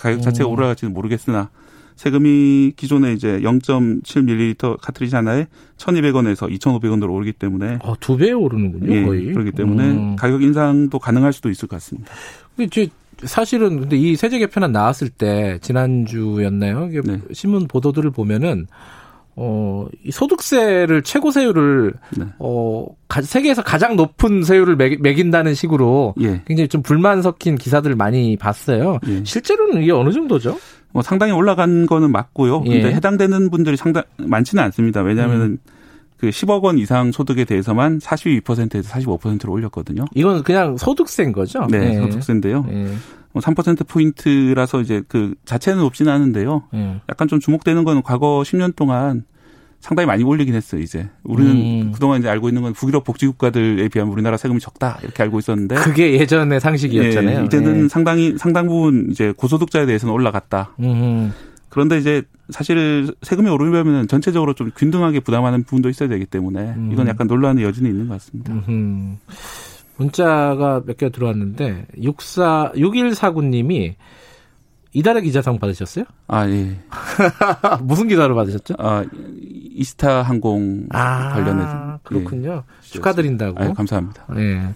Speaker 10: 가격 자체가 음. 올라갈지는 모르겠으나 세금이 기존에 이제 0.7ml 카트리지 하나에 1,200원에서 2,500원으로 오르기 때문에
Speaker 2: 아, 두 배 오르는군요,
Speaker 10: 예,
Speaker 2: 거의.
Speaker 10: 그렇기 때문에 음. 가격 인상도 가능할 수도 있을 것 같습니다.
Speaker 2: 근데 사실은 근데 이 세제 개편안 나왔을 때 지난주였나요? 네. 신문 보도들을 보면은 어, 이 소득세를 최고 세율을 네. 어, 세계에서 가장 높은 세율을 매, 긴다는 식으로 예. 굉장히 좀 불만 섞인 기사들을 많이 봤어요. 예. 실제로는 이게 어느 정도죠?
Speaker 10: 뭐 상당히 올라간 거는 맞고요. 예. 근데 해당되는 분들이 상당 많지는 않습니다. 왜냐하면 음. 그 10억 원 이상 소득에 대해서만 42%에서 45%로 올렸거든요.
Speaker 2: 이건 그냥 소득세인 거죠?
Speaker 10: 네, 네. 소득세인데요. 네. 3%뭐 포인트라서 이제 그 자체는 높지는 않은데요. 네. 약간 좀 주목되는 건 과거 10년 동안 상당히 많이 올리긴 했어요, 이제. 우리는 음. 그동안 이제 알고 있는 건 북유럽 복지국가들에 비하면 우리나라 세금이 적다, 이렇게 알고 있었는데.
Speaker 2: 그게 예전의 상식이었잖아요.
Speaker 10: 예, 이제는 예. 상당히, 상당 부분 이제 고소득자에 대해서는 올라갔다. 음. 그런데 이제 사실 세금이 오르려면 전체적으로 좀 균등하게 부담하는 부분도 있어야 되기 때문에 이건 약간 논란의 여지는 있는 것 같습니다. 음.
Speaker 2: 문자가 몇 개 들어왔는데 64 6149님이 이달의 기자상 받으셨어요?
Speaker 10: 아, 예.
Speaker 2: 무슨 기사로 받으셨죠?
Speaker 10: 아, 이스타 항공 아, 관련해서.
Speaker 2: 그렇군요. 예. 축하드린다고.
Speaker 10: 아, 감사합니다. 예.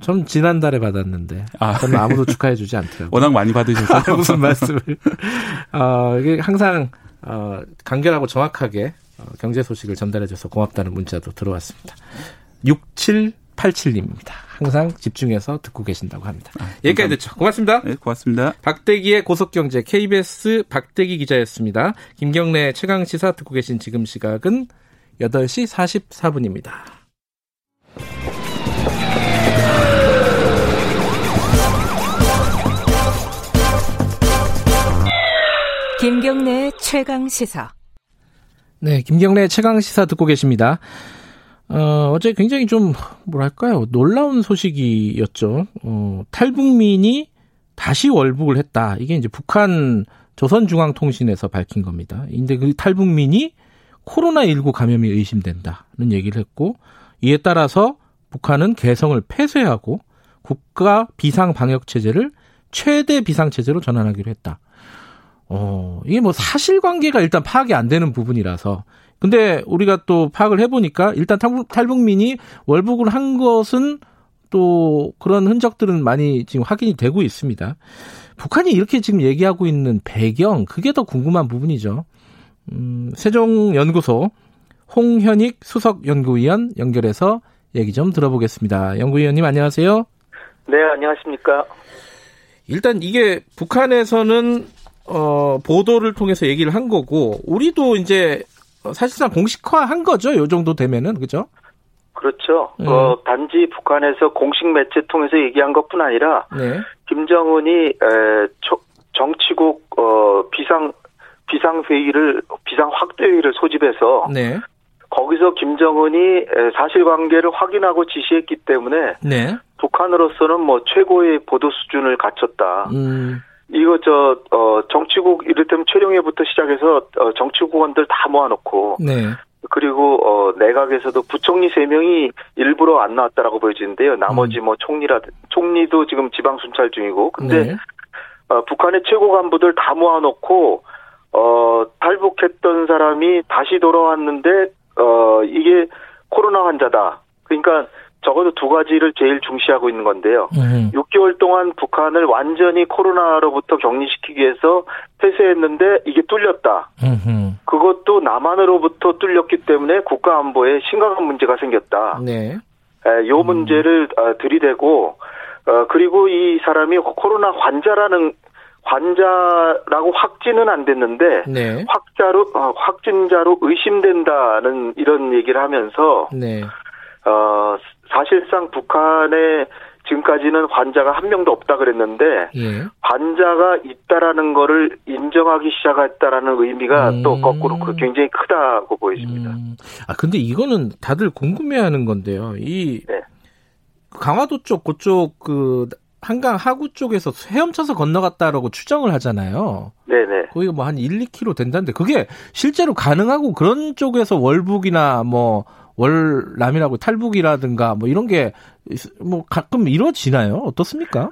Speaker 2: 전 지난달에 받았는데. 아, 저는 아무도 축하해주지 않더라고요.
Speaker 10: 워낙 많이 받으셔서.
Speaker 2: 무슨 말씀을. 어, 이게 항상, 어, 간결하고 정확하게 어, 경제 소식을 전달해줘서 고맙다는 문자도 들어왔습니다. 6787님입니다. 항상 집중해서 듣고 계신다고 합니다. 아, 여기까지 듣죠. 고맙습니다.
Speaker 10: 네, 고맙습니다.
Speaker 2: 박대기의 고속경제 KBS 박대기 기자였습니다. 김경래 최강 시사 듣고 계신 지금 시각은 8시 44분입니다.
Speaker 3: 김경래 최강 시사.
Speaker 2: 네, 김경래 최강 시사 듣고 계십니다. 어, 어제 굉장히 좀, 뭐랄까요, 놀라운 소식이었죠. 어, 탈북민이 다시 월북을 했다. 이게 이제 북한 조선중앙통신에서 밝힌 겁니다. 근데 그 탈북민이 코로나19 감염이 의심된다는 얘기를 했고, 이에 따라서 북한은 개성을 폐쇄하고 국가 비상 방역 체제를 최대 비상 체제로 전환하기로 했다. 어, 이게 뭐 사실관계가 일단 파악이 안 되는 부분이라서 근데 우리가 또 파악을 해보니까 일단 탈북, 민이 월북을 한 것은 또 그런 흔적들은 많이 지금 확인이 되고 있습니다. 북한이 이렇게 지금 얘기하고 있는 배경, 그게 더 궁금한 부분이죠. 음, 세종연구소 홍현익 수석연구위원 연결해서 얘기 좀 들어보겠습니다. 연구위원님 안녕하세요.
Speaker 11: 네, 안녕하십니까.
Speaker 2: 일단 이게 북한에서는 어, 보도를 통해서 얘기를 한 거고 우리도 이제 어, 사실상 공식화한 거죠. 요 정도 되면은 그죠?
Speaker 11: 그렇죠. 음. 어, 단지 북한에서 공식 매체 통해서 얘기한 것뿐 아니라 네. 김정은이 에, 초, 정치국 어, 비상 비상 회의를 비상 확대 회의를 소집해서 네. 거기서 김정은이 사실관계를 확인하고 지시했기 때문에 네. 북한으로서는 뭐 최고의 보도 수준을 갖췄다. 음. 이거 저 어, 정치국 이를테면 최룡해부터 시작해서 어, 정치국원들 다 모아놓고 네. 그리고 어, 내각에서도 부총리 세 명이 일부러 안 나왔다라고 보여지는데요. 나머지 음. 뭐 총리라 총리도 지금 지방 순찰 중이고 근데 네. 어, 북한의 최고 간부들 다 모아놓고 어, 탈북했던 사람이 다시 돌아왔는데 어, 이게 코로나 환자다. 그러니까 적어도 두 가지를 제일 중시하고 있는 건데요. 음. 6개월 동안 북한을 완전히 코로나로부터 격리시키기 위해서 폐쇄했는데 이게 뚫렸다. 음. 그것도 남한으로부터 뚫렸기 때문에 국가 안보에 심각한 문제가 생겼다. 네. 에, 요 음. 문제를 어, 들이대고 어, 그리고 이 사람이 코로나 환자라는 환자라고 확진은 안 됐는데 네. 확자로 어, 확진자로 의심된다는 이런 얘기를 하면서 네. 어, 사실상 북한에 지금까지는 환자가 한 명도 없다 그랬는데 예. 환자가 있다라는 거를 인정하기 시작했다라는 의미가 음. 또 거꾸로 그 굉장히 크다고 보여집니다. 음.
Speaker 2: 아 근데 이거는 다들 궁금해하는 건데요. 이 네. 강화도 쪽 그쪽 그 한강 하구 쪽에서 헤엄쳐서 건너갔다라고 추정을 하잖아요. 네네. 거기가 뭐 한 1, 2km 된다는데 그게 실제로 가능하고 그런 쪽에서 월북이나 뭐 월남이라고 탈북이라든가 뭐 이런 게 뭐 가끔 이루어지나요? 어떻습니까?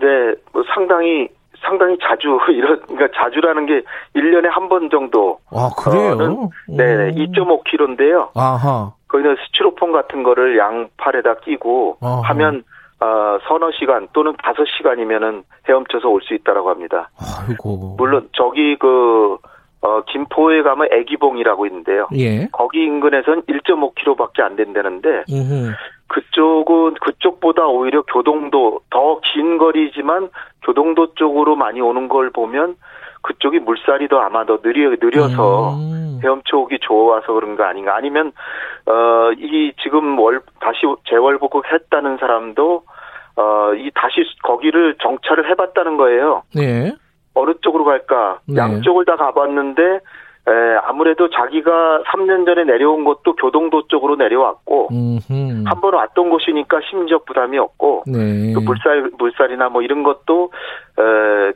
Speaker 11: 네, 뭐 상당히 상당히 자주 이런 그러니까 자주라는 게 1년에 한 번 정도.
Speaker 2: 아, 그래요?
Speaker 11: 네, 2.5km인데요. 아하. 거기는 스티로폼 같은 거를 양팔에다 끼고 아하. 하면 어, 서너 시간 또는 다섯 시간이면은 헤엄쳐서 올 수 있다라고 합니다. 아이고. 물론 저기 그 어, 김포에 가면 애기봉이라고 있는데요. 예. 거기 인근에선 1.5km밖에 안 된다는데 음흠. 그쪽은 그쪽보다 오히려 교동도 더 긴 거리지만 교동도 쪽으로 많이 오는 걸 보면 그쪽이 물살이 더 아마 더 느려 느려서 음. 헤엄쳐 오기 좋아서 그런 거 아닌가 아니면 어 이 지금 월 다시 재월복국 했다는 사람도 어 이 다시 거기를 정찰을 해봤다는 거예요. 네. 어느 쪽으로 갈까? 네. 양쪽을 다 가봤는데 에, 아무래도 자기가 3년 전에 내려온 것도 교동도 쪽으로 내려왔고 한 번 왔던 곳이니까 심지어 부담이 없고 네. 또 물살 물살이나 뭐 이런 것도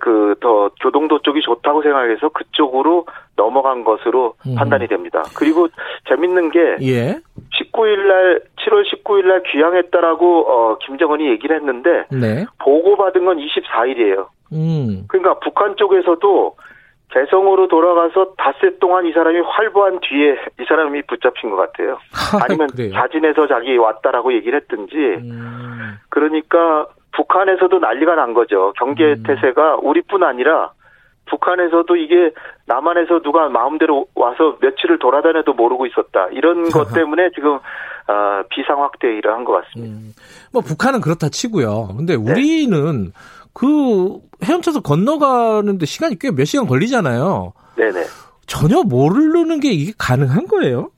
Speaker 11: 그 더 교동도 쪽이 좋다고 생각해서 그쪽으로 넘어간 것으로 음. 판단이 됩니다. 그리고 재밌는 게 예. 19일 날 7월 19일 날 귀향했다라고 어 김정은이 얘기를 했는데 네. 보고 받은 건 24일이에요. 음. 그러니까 북한 쪽에서도 개성으로 돌아가서 닷새 동안 이 사람이 활보한 뒤에 이 사람이 붙잡힌 것 같아요. 아니면 자진해서 자기 왔다라고 얘기를 했든지. 음. 그러니까 북한에서도 난리가 난 거죠. 경계 음. 태세가 우리뿐 아니라 북한에서도 이게 남한에서 누가 마음대로 와서 며칠을 돌아다녀도 모르고 있었다. 이런 것 때문에 지금 어, 비상 확대를 한 것 같습니다. 음.
Speaker 2: 뭐 북한은 그렇다 치고요. 근데 네. 우리는 네. 그 헤엄쳐서 건너가는데 시간이 꽤 몇 시간 걸리잖아요.
Speaker 11: 네네.
Speaker 2: 전혀 모르는 게 이게 가능한 거예요?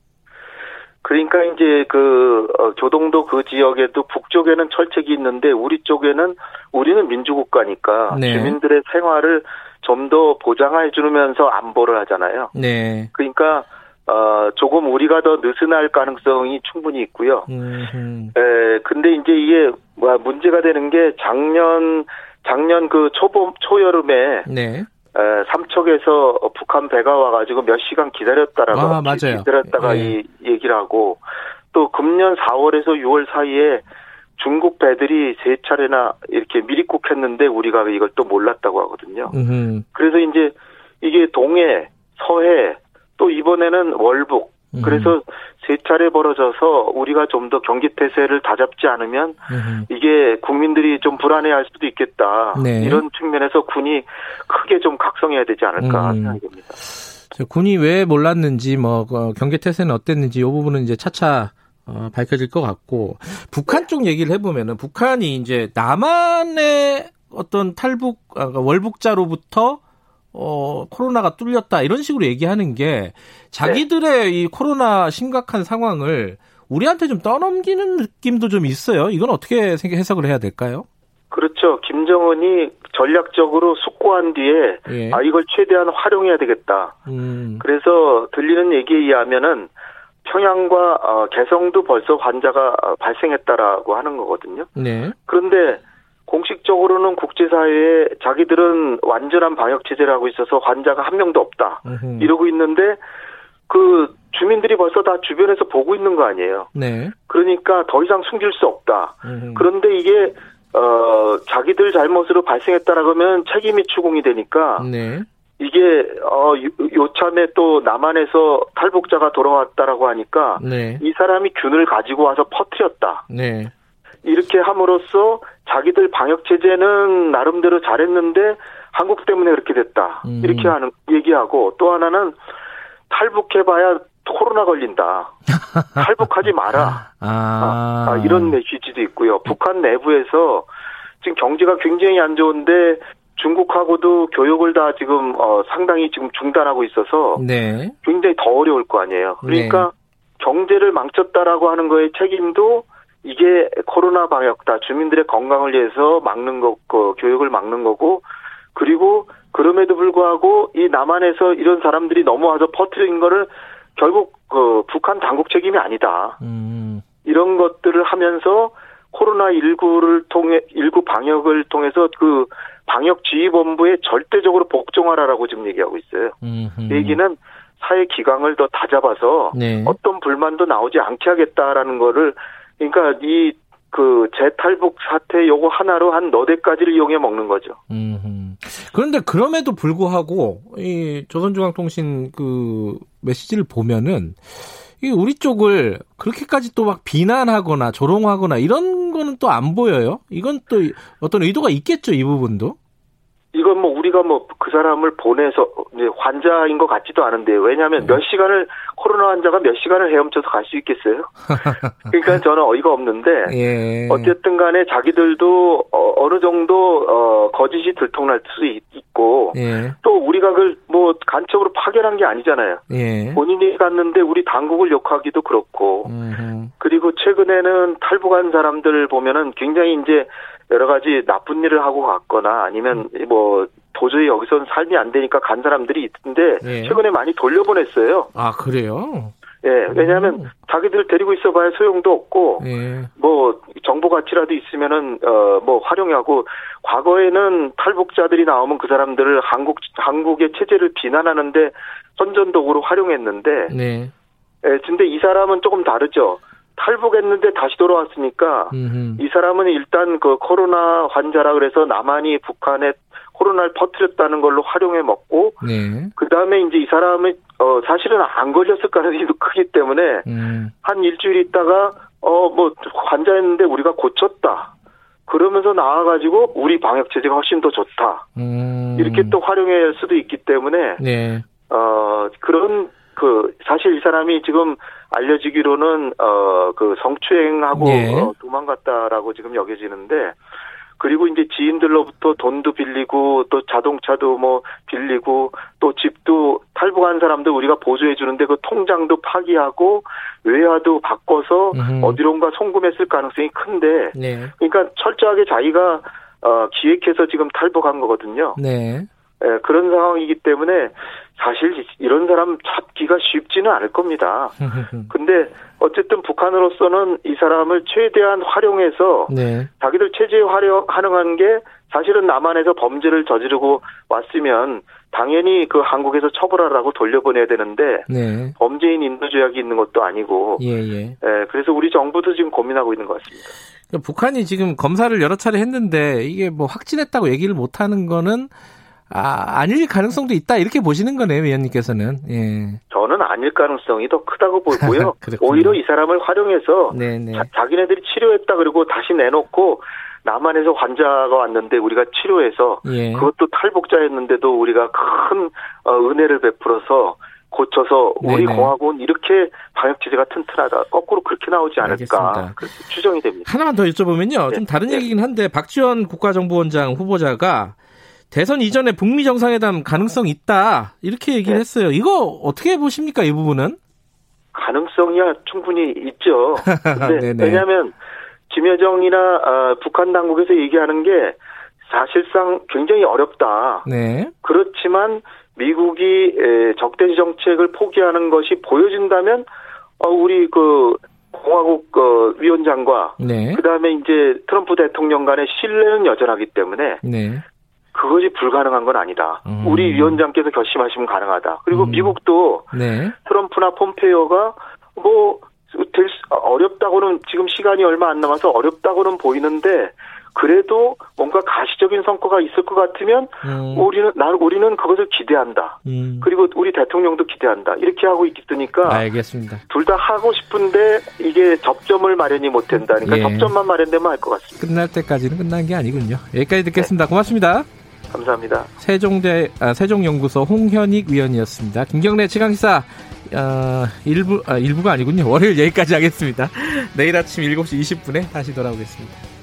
Speaker 11: 그러니까 이제 그 어, 교동도 그 지역에도 북쪽에는 철책이 있는데 우리 쪽에는 우리는 민주국가니까 네. 주민들의 생활을 좀 더 보장해 주면서 안보를 하잖아요. 네. 그러니까 어 조금 우리가 더 느슨할 가능성이 충분히 있고요. 음. 에 근데 이제 이게 뭐 문제가 되는 게 작년 작년 그 초봄 초여름에 네. 에, 삼척에서 북한 배가 와가지고 몇 시간 기다렸다라고 아, 맞아요. 기다렸다가 예. 이 얘기를 하고 또 금년 4월에서 6월 사이에 중국 배들이 세 차례나 이렇게 미리국했는데 우리가 이걸 또 몰랐다고 하거든요. 음흠. 그래서 이제 이게 동해, 서해, 또 이번에는 월북 그래서 세 차례 벌어져서 우리가 좀 더 경기 태세를 다잡지 않으면 음. 이게 국민들이 좀 불안해할 수도 있겠다. 네. 이런 측면에서 군이 크게 좀 각성해야 되지 않을까 음. 생각이 듭니다.
Speaker 2: 군이 왜 몰랐는지 뭐 어, 경계 태세는 어땠는지 이 부분은 이제 차차 어, 밝혀질 것 같고 북한 네. 쪽 얘기를 해보면은 북한이 이제 남한의 어떤 탈북 아, 그러니까 월북자로부터 어, 코로나가 뚫렸다 이런 식으로 얘기하는 게 자기들의 네. 이 코로나 심각한 상황을 우리한테 좀 떠넘기는 느낌도 좀 있어요. 이건 어떻게 생각 해석을 해야 될까요?
Speaker 11: 그렇죠. 김정은이 전략적으로 숙고한 뒤에 예. 아 이걸 최대한 활용해야 되겠다. 음. 그래서 들리는 얘기에 의하면은 평양과 어, 개성도 벌써 환자가 발생했다라고 하는 거거든요. 네. 그런데 공식적으로는 국제사회에 자기들은 완전한 방역 체제를 하고 있어서 환자가 한 명도 없다. 으흠. 이러고 있는데 그 주민들이 벌써 다 주변에서 보고 있는 거 아니에요. 네. 그러니까 더 이상 숨길 수 없다. 으흠. 그런데 이게 어 자기들 잘못으로 발생했다라고 하면 책임이 추궁이 되니까 네. 이게 어 요참에 또 남한에서 탈북자가 돌아왔다라고 하니까 네. 이 사람이 균을 가지고 와서 퍼뜨렸다. 네. 이렇게 함으로써 자기들 방역 체제는 나름대로 잘했는데 한국 때문에 그렇게 됐다. 음. 이렇게 하는 얘기하고 또 하나는 탈북해봐야 코로나 걸린다. 탈북하지 마라. 아. 아, 아, 이런 메시지도 있고요. 북한 내부에서 지금 경제가 굉장히 안 좋은데 중국하고도 교육을 다 지금 어, 상당히 지금 중단하고 있어서 네. 굉장히 더 어려울 거 아니에요. 그러니까 네. 경제를 망쳤다라고 하는 거에 책임도 이게 코로나 방역다. 주민들의 건강을 위해서 막는 거, 그 교육을 막는 거고, 그리고 그럼에도 불구하고 이 남한에서 이런 사람들이 넘어와서 퍼트린 거를 결국 그 북한 당국 책임이 아니다. 음. 이런 것들을 하면서 코로나 19를 통해 19 방역을 통해서 그 방역 지휘본부에 절대적으로 복종하라라고 지금 얘기하고 있어요. 음흠. 얘기는 사회 기강을 더 다잡아서 네. 어떤 불만도 나오지 않게 하겠다라는 거를 그러니까 이 그 재탈북 사태 요거 하나로 한 너댓 가지를 이용해 먹는 거죠. 음.
Speaker 2: 그런데 그럼에도 불구하고 이 조선중앙통신 그 메시지를 보면은 이 우리 쪽을 그렇게까지 또 막 비난하거나 조롱하거나 이런 거는 또 안 보여요. 이건 또 어떤 의도가 있겠죠, 이 부분도.
Speaker 11: 이건 뭐 우리가 뭐 그 사람을 보내서 이제 환자인 것 같지도 않은데 왜냐하면 네. 몇 시간을 코로나 환자가 몇 시간을 헤엄쳐서 갈 수 있겠어요? 그러니까 저는 어이가 없는데 예. 어쨌든 간에 자기들도 어, 느 정도 어, 거짓이 들통날 수 있고 예. 또 우리가 그걸 뭐 간첩으로 파견한 게 아니잖아요. 예. 본인이 갔는데 우리 당국을 욕하기도 그렇고 음흠. 그리고 최근에는 탈북한 사람들 보면은 굉장히 이제 여러 가지 나쁜 일을 하고 갔거나 아니면 뭐 도저히 여기서는 삶이 안 되니까 간 사람들이 있는데 예. 최근에 많이 돌려보냈어요.
Speaker 2: 아 그래요?
Speaker 11: 예, 왜냐하면 음. 자기들 데리고 있어봐야 소용도 없고 예. 뭐 정보 가치라도 있으면은 어 뭐 활용하고 과거에는 탈북자들이 나오면 그 사람들을 한국 한국의 체제를 비난하는데 선전도구로 활용했는데 네. 예, 근데 이 사람은 조금 다르죠. 탈북했는데 다시 돌아왔으니까 음흠. 이 사람은 일단 그 코로나 환자라 그래서 남한이 북한에 코로나를 퍼뜨렸다는 걸로 활용해 먹고 네. 그다음에 이제 이 사람은 어 사실은 안 걸렸을 가능성이 크기 때문에 음. 한 일주일 있다가 어 뭐 환자였는데 우리가 고쳤다. 그러면서 나와가지고 우리 방역 체제가 훨씬 더 좋다. 음. 이렇게 또 활용할 수도 있기 때문에 네. 어 그런 그 사실 이 사람이 지금 알려지기로는 어 그 성추행하고 네. 어, 도망갔다라고 지금 여겨지는데 그리고 이제 지인들로부터 돈도 빌리고 또 자동차도 뭐 빌리고 또 집도 탈북한 사람도 우리가 보조해 주는데 그 통장도 파기하고 외화도 바꿔서 음. 어디론가 송금했을 가능성이 큰데 네. 그러니까 철저하게 자기가 어 기획해서 지금 탈북한 거거든요. 네. 예, 그런 상황이기 때문에 사실 이런 사람 찾기가 쉽지는 않을 겁니다. 근데 어쨌든 북한으로서는 이 사람을 최대한 활용해서 네. 자기들 체제에 활용 활용한 게 사실은 남한에서 범죄를 저지르고 왔으면 당연히 그 한국에서 처벌하라고 돌려보내야 되는데 네. 범죄인 인도 조약이 있는 것도 아니고 예, 예. 예, 그래서 우리 정부도 지금 고민하고 있는 것 같습니다.
Speaker 2: 그러니까 북한이 지금 검사를 여러 차례 했는데 이게 뭐 확진했다고 얘기를 못 하는 거는 아, 아닐 가능성도 있다 이렇게 보시는 거네요, 위원님께서는. 예.
Speaker 11: 저는 아닐 가능성이 더 크다고 보고요. 오히려 이 사람을 활용해서 네네. 자, 자기네들이 치료했다 그리고 다시 내놓고 남한에서 환자가 왔는데 우리가 치료해서 예. 그것도 탈북자였는데도 우리가 큰 어, 은혜를 베풀어서 고쳐서 우리 네네. 공화국은 이렇게 방역 체제가 튼튼하다. 거꾸로 그렇게 나오지 않을까 추정이 됩니다.
Speaker 2: 하나만 더 여쭤보면요. 네. 좀 다른 네. 얘기긴 한데 박지원 국가정보원장 후보자가 대선 이전에 북미 정상회담 가능성 있다 이렇게 얘기를 네. 했어요. 이거 어떻게 보십니까 이 부분은?
Speaker 11: 가능성이야 충분히 있죠. 왜냐하면 김여정이나 어, 북한 당국에서 얘기하는 게 사실상 굉장히 어렵다. 네. 그렇지만 미국이 적대시 정책을 포기하는 것이 보여진다면 어, 우리 그 공화국 그 위원장과 네. 그다음에 이제 트럼프 대통령 간의 신뢰는 여전하기 때문에 네. 그것이 불가능한 건 아니다. 음. 우리 위원장께서 결심하시면 가능하다. 그리고 음. 미국도 네. 트럼프나 폼페이오가 뭐 될, 어렵다고는 지금 시간이 얼마 안 남아서 어렵다고는 보이는데 그래도 뭔가 가시적인 성과가 있을 것 같으면 음. 우리는 나 우리는 그것을 기대한다. 음. 그리고 우리 대통령도 기대한다. 이렇게 하고 있으니까
Speaker 2: 알겠습니다.
Speaker 11: 둘 다 하고 싶은데 이게 접점을 마련이 못 된다니까 예. 접점만 마련되면 할 것 같습니다.
Speaker 2: 끝날 때까지는 끝난 게 아니군요. 여기까지 듣겠습니다. 네. 고맙습니다.
Speaker 11: 감사합니다.
Speaker 2: 세종대 아, 세종연구소 홍현익 위원이었습니다. 김경래 최강시사 어, 일부 아, 일부가 아니군요. 월요일 여기까지 하겠습니다. 내일 아침 7시 20분에 다시 돌아오겠습니다.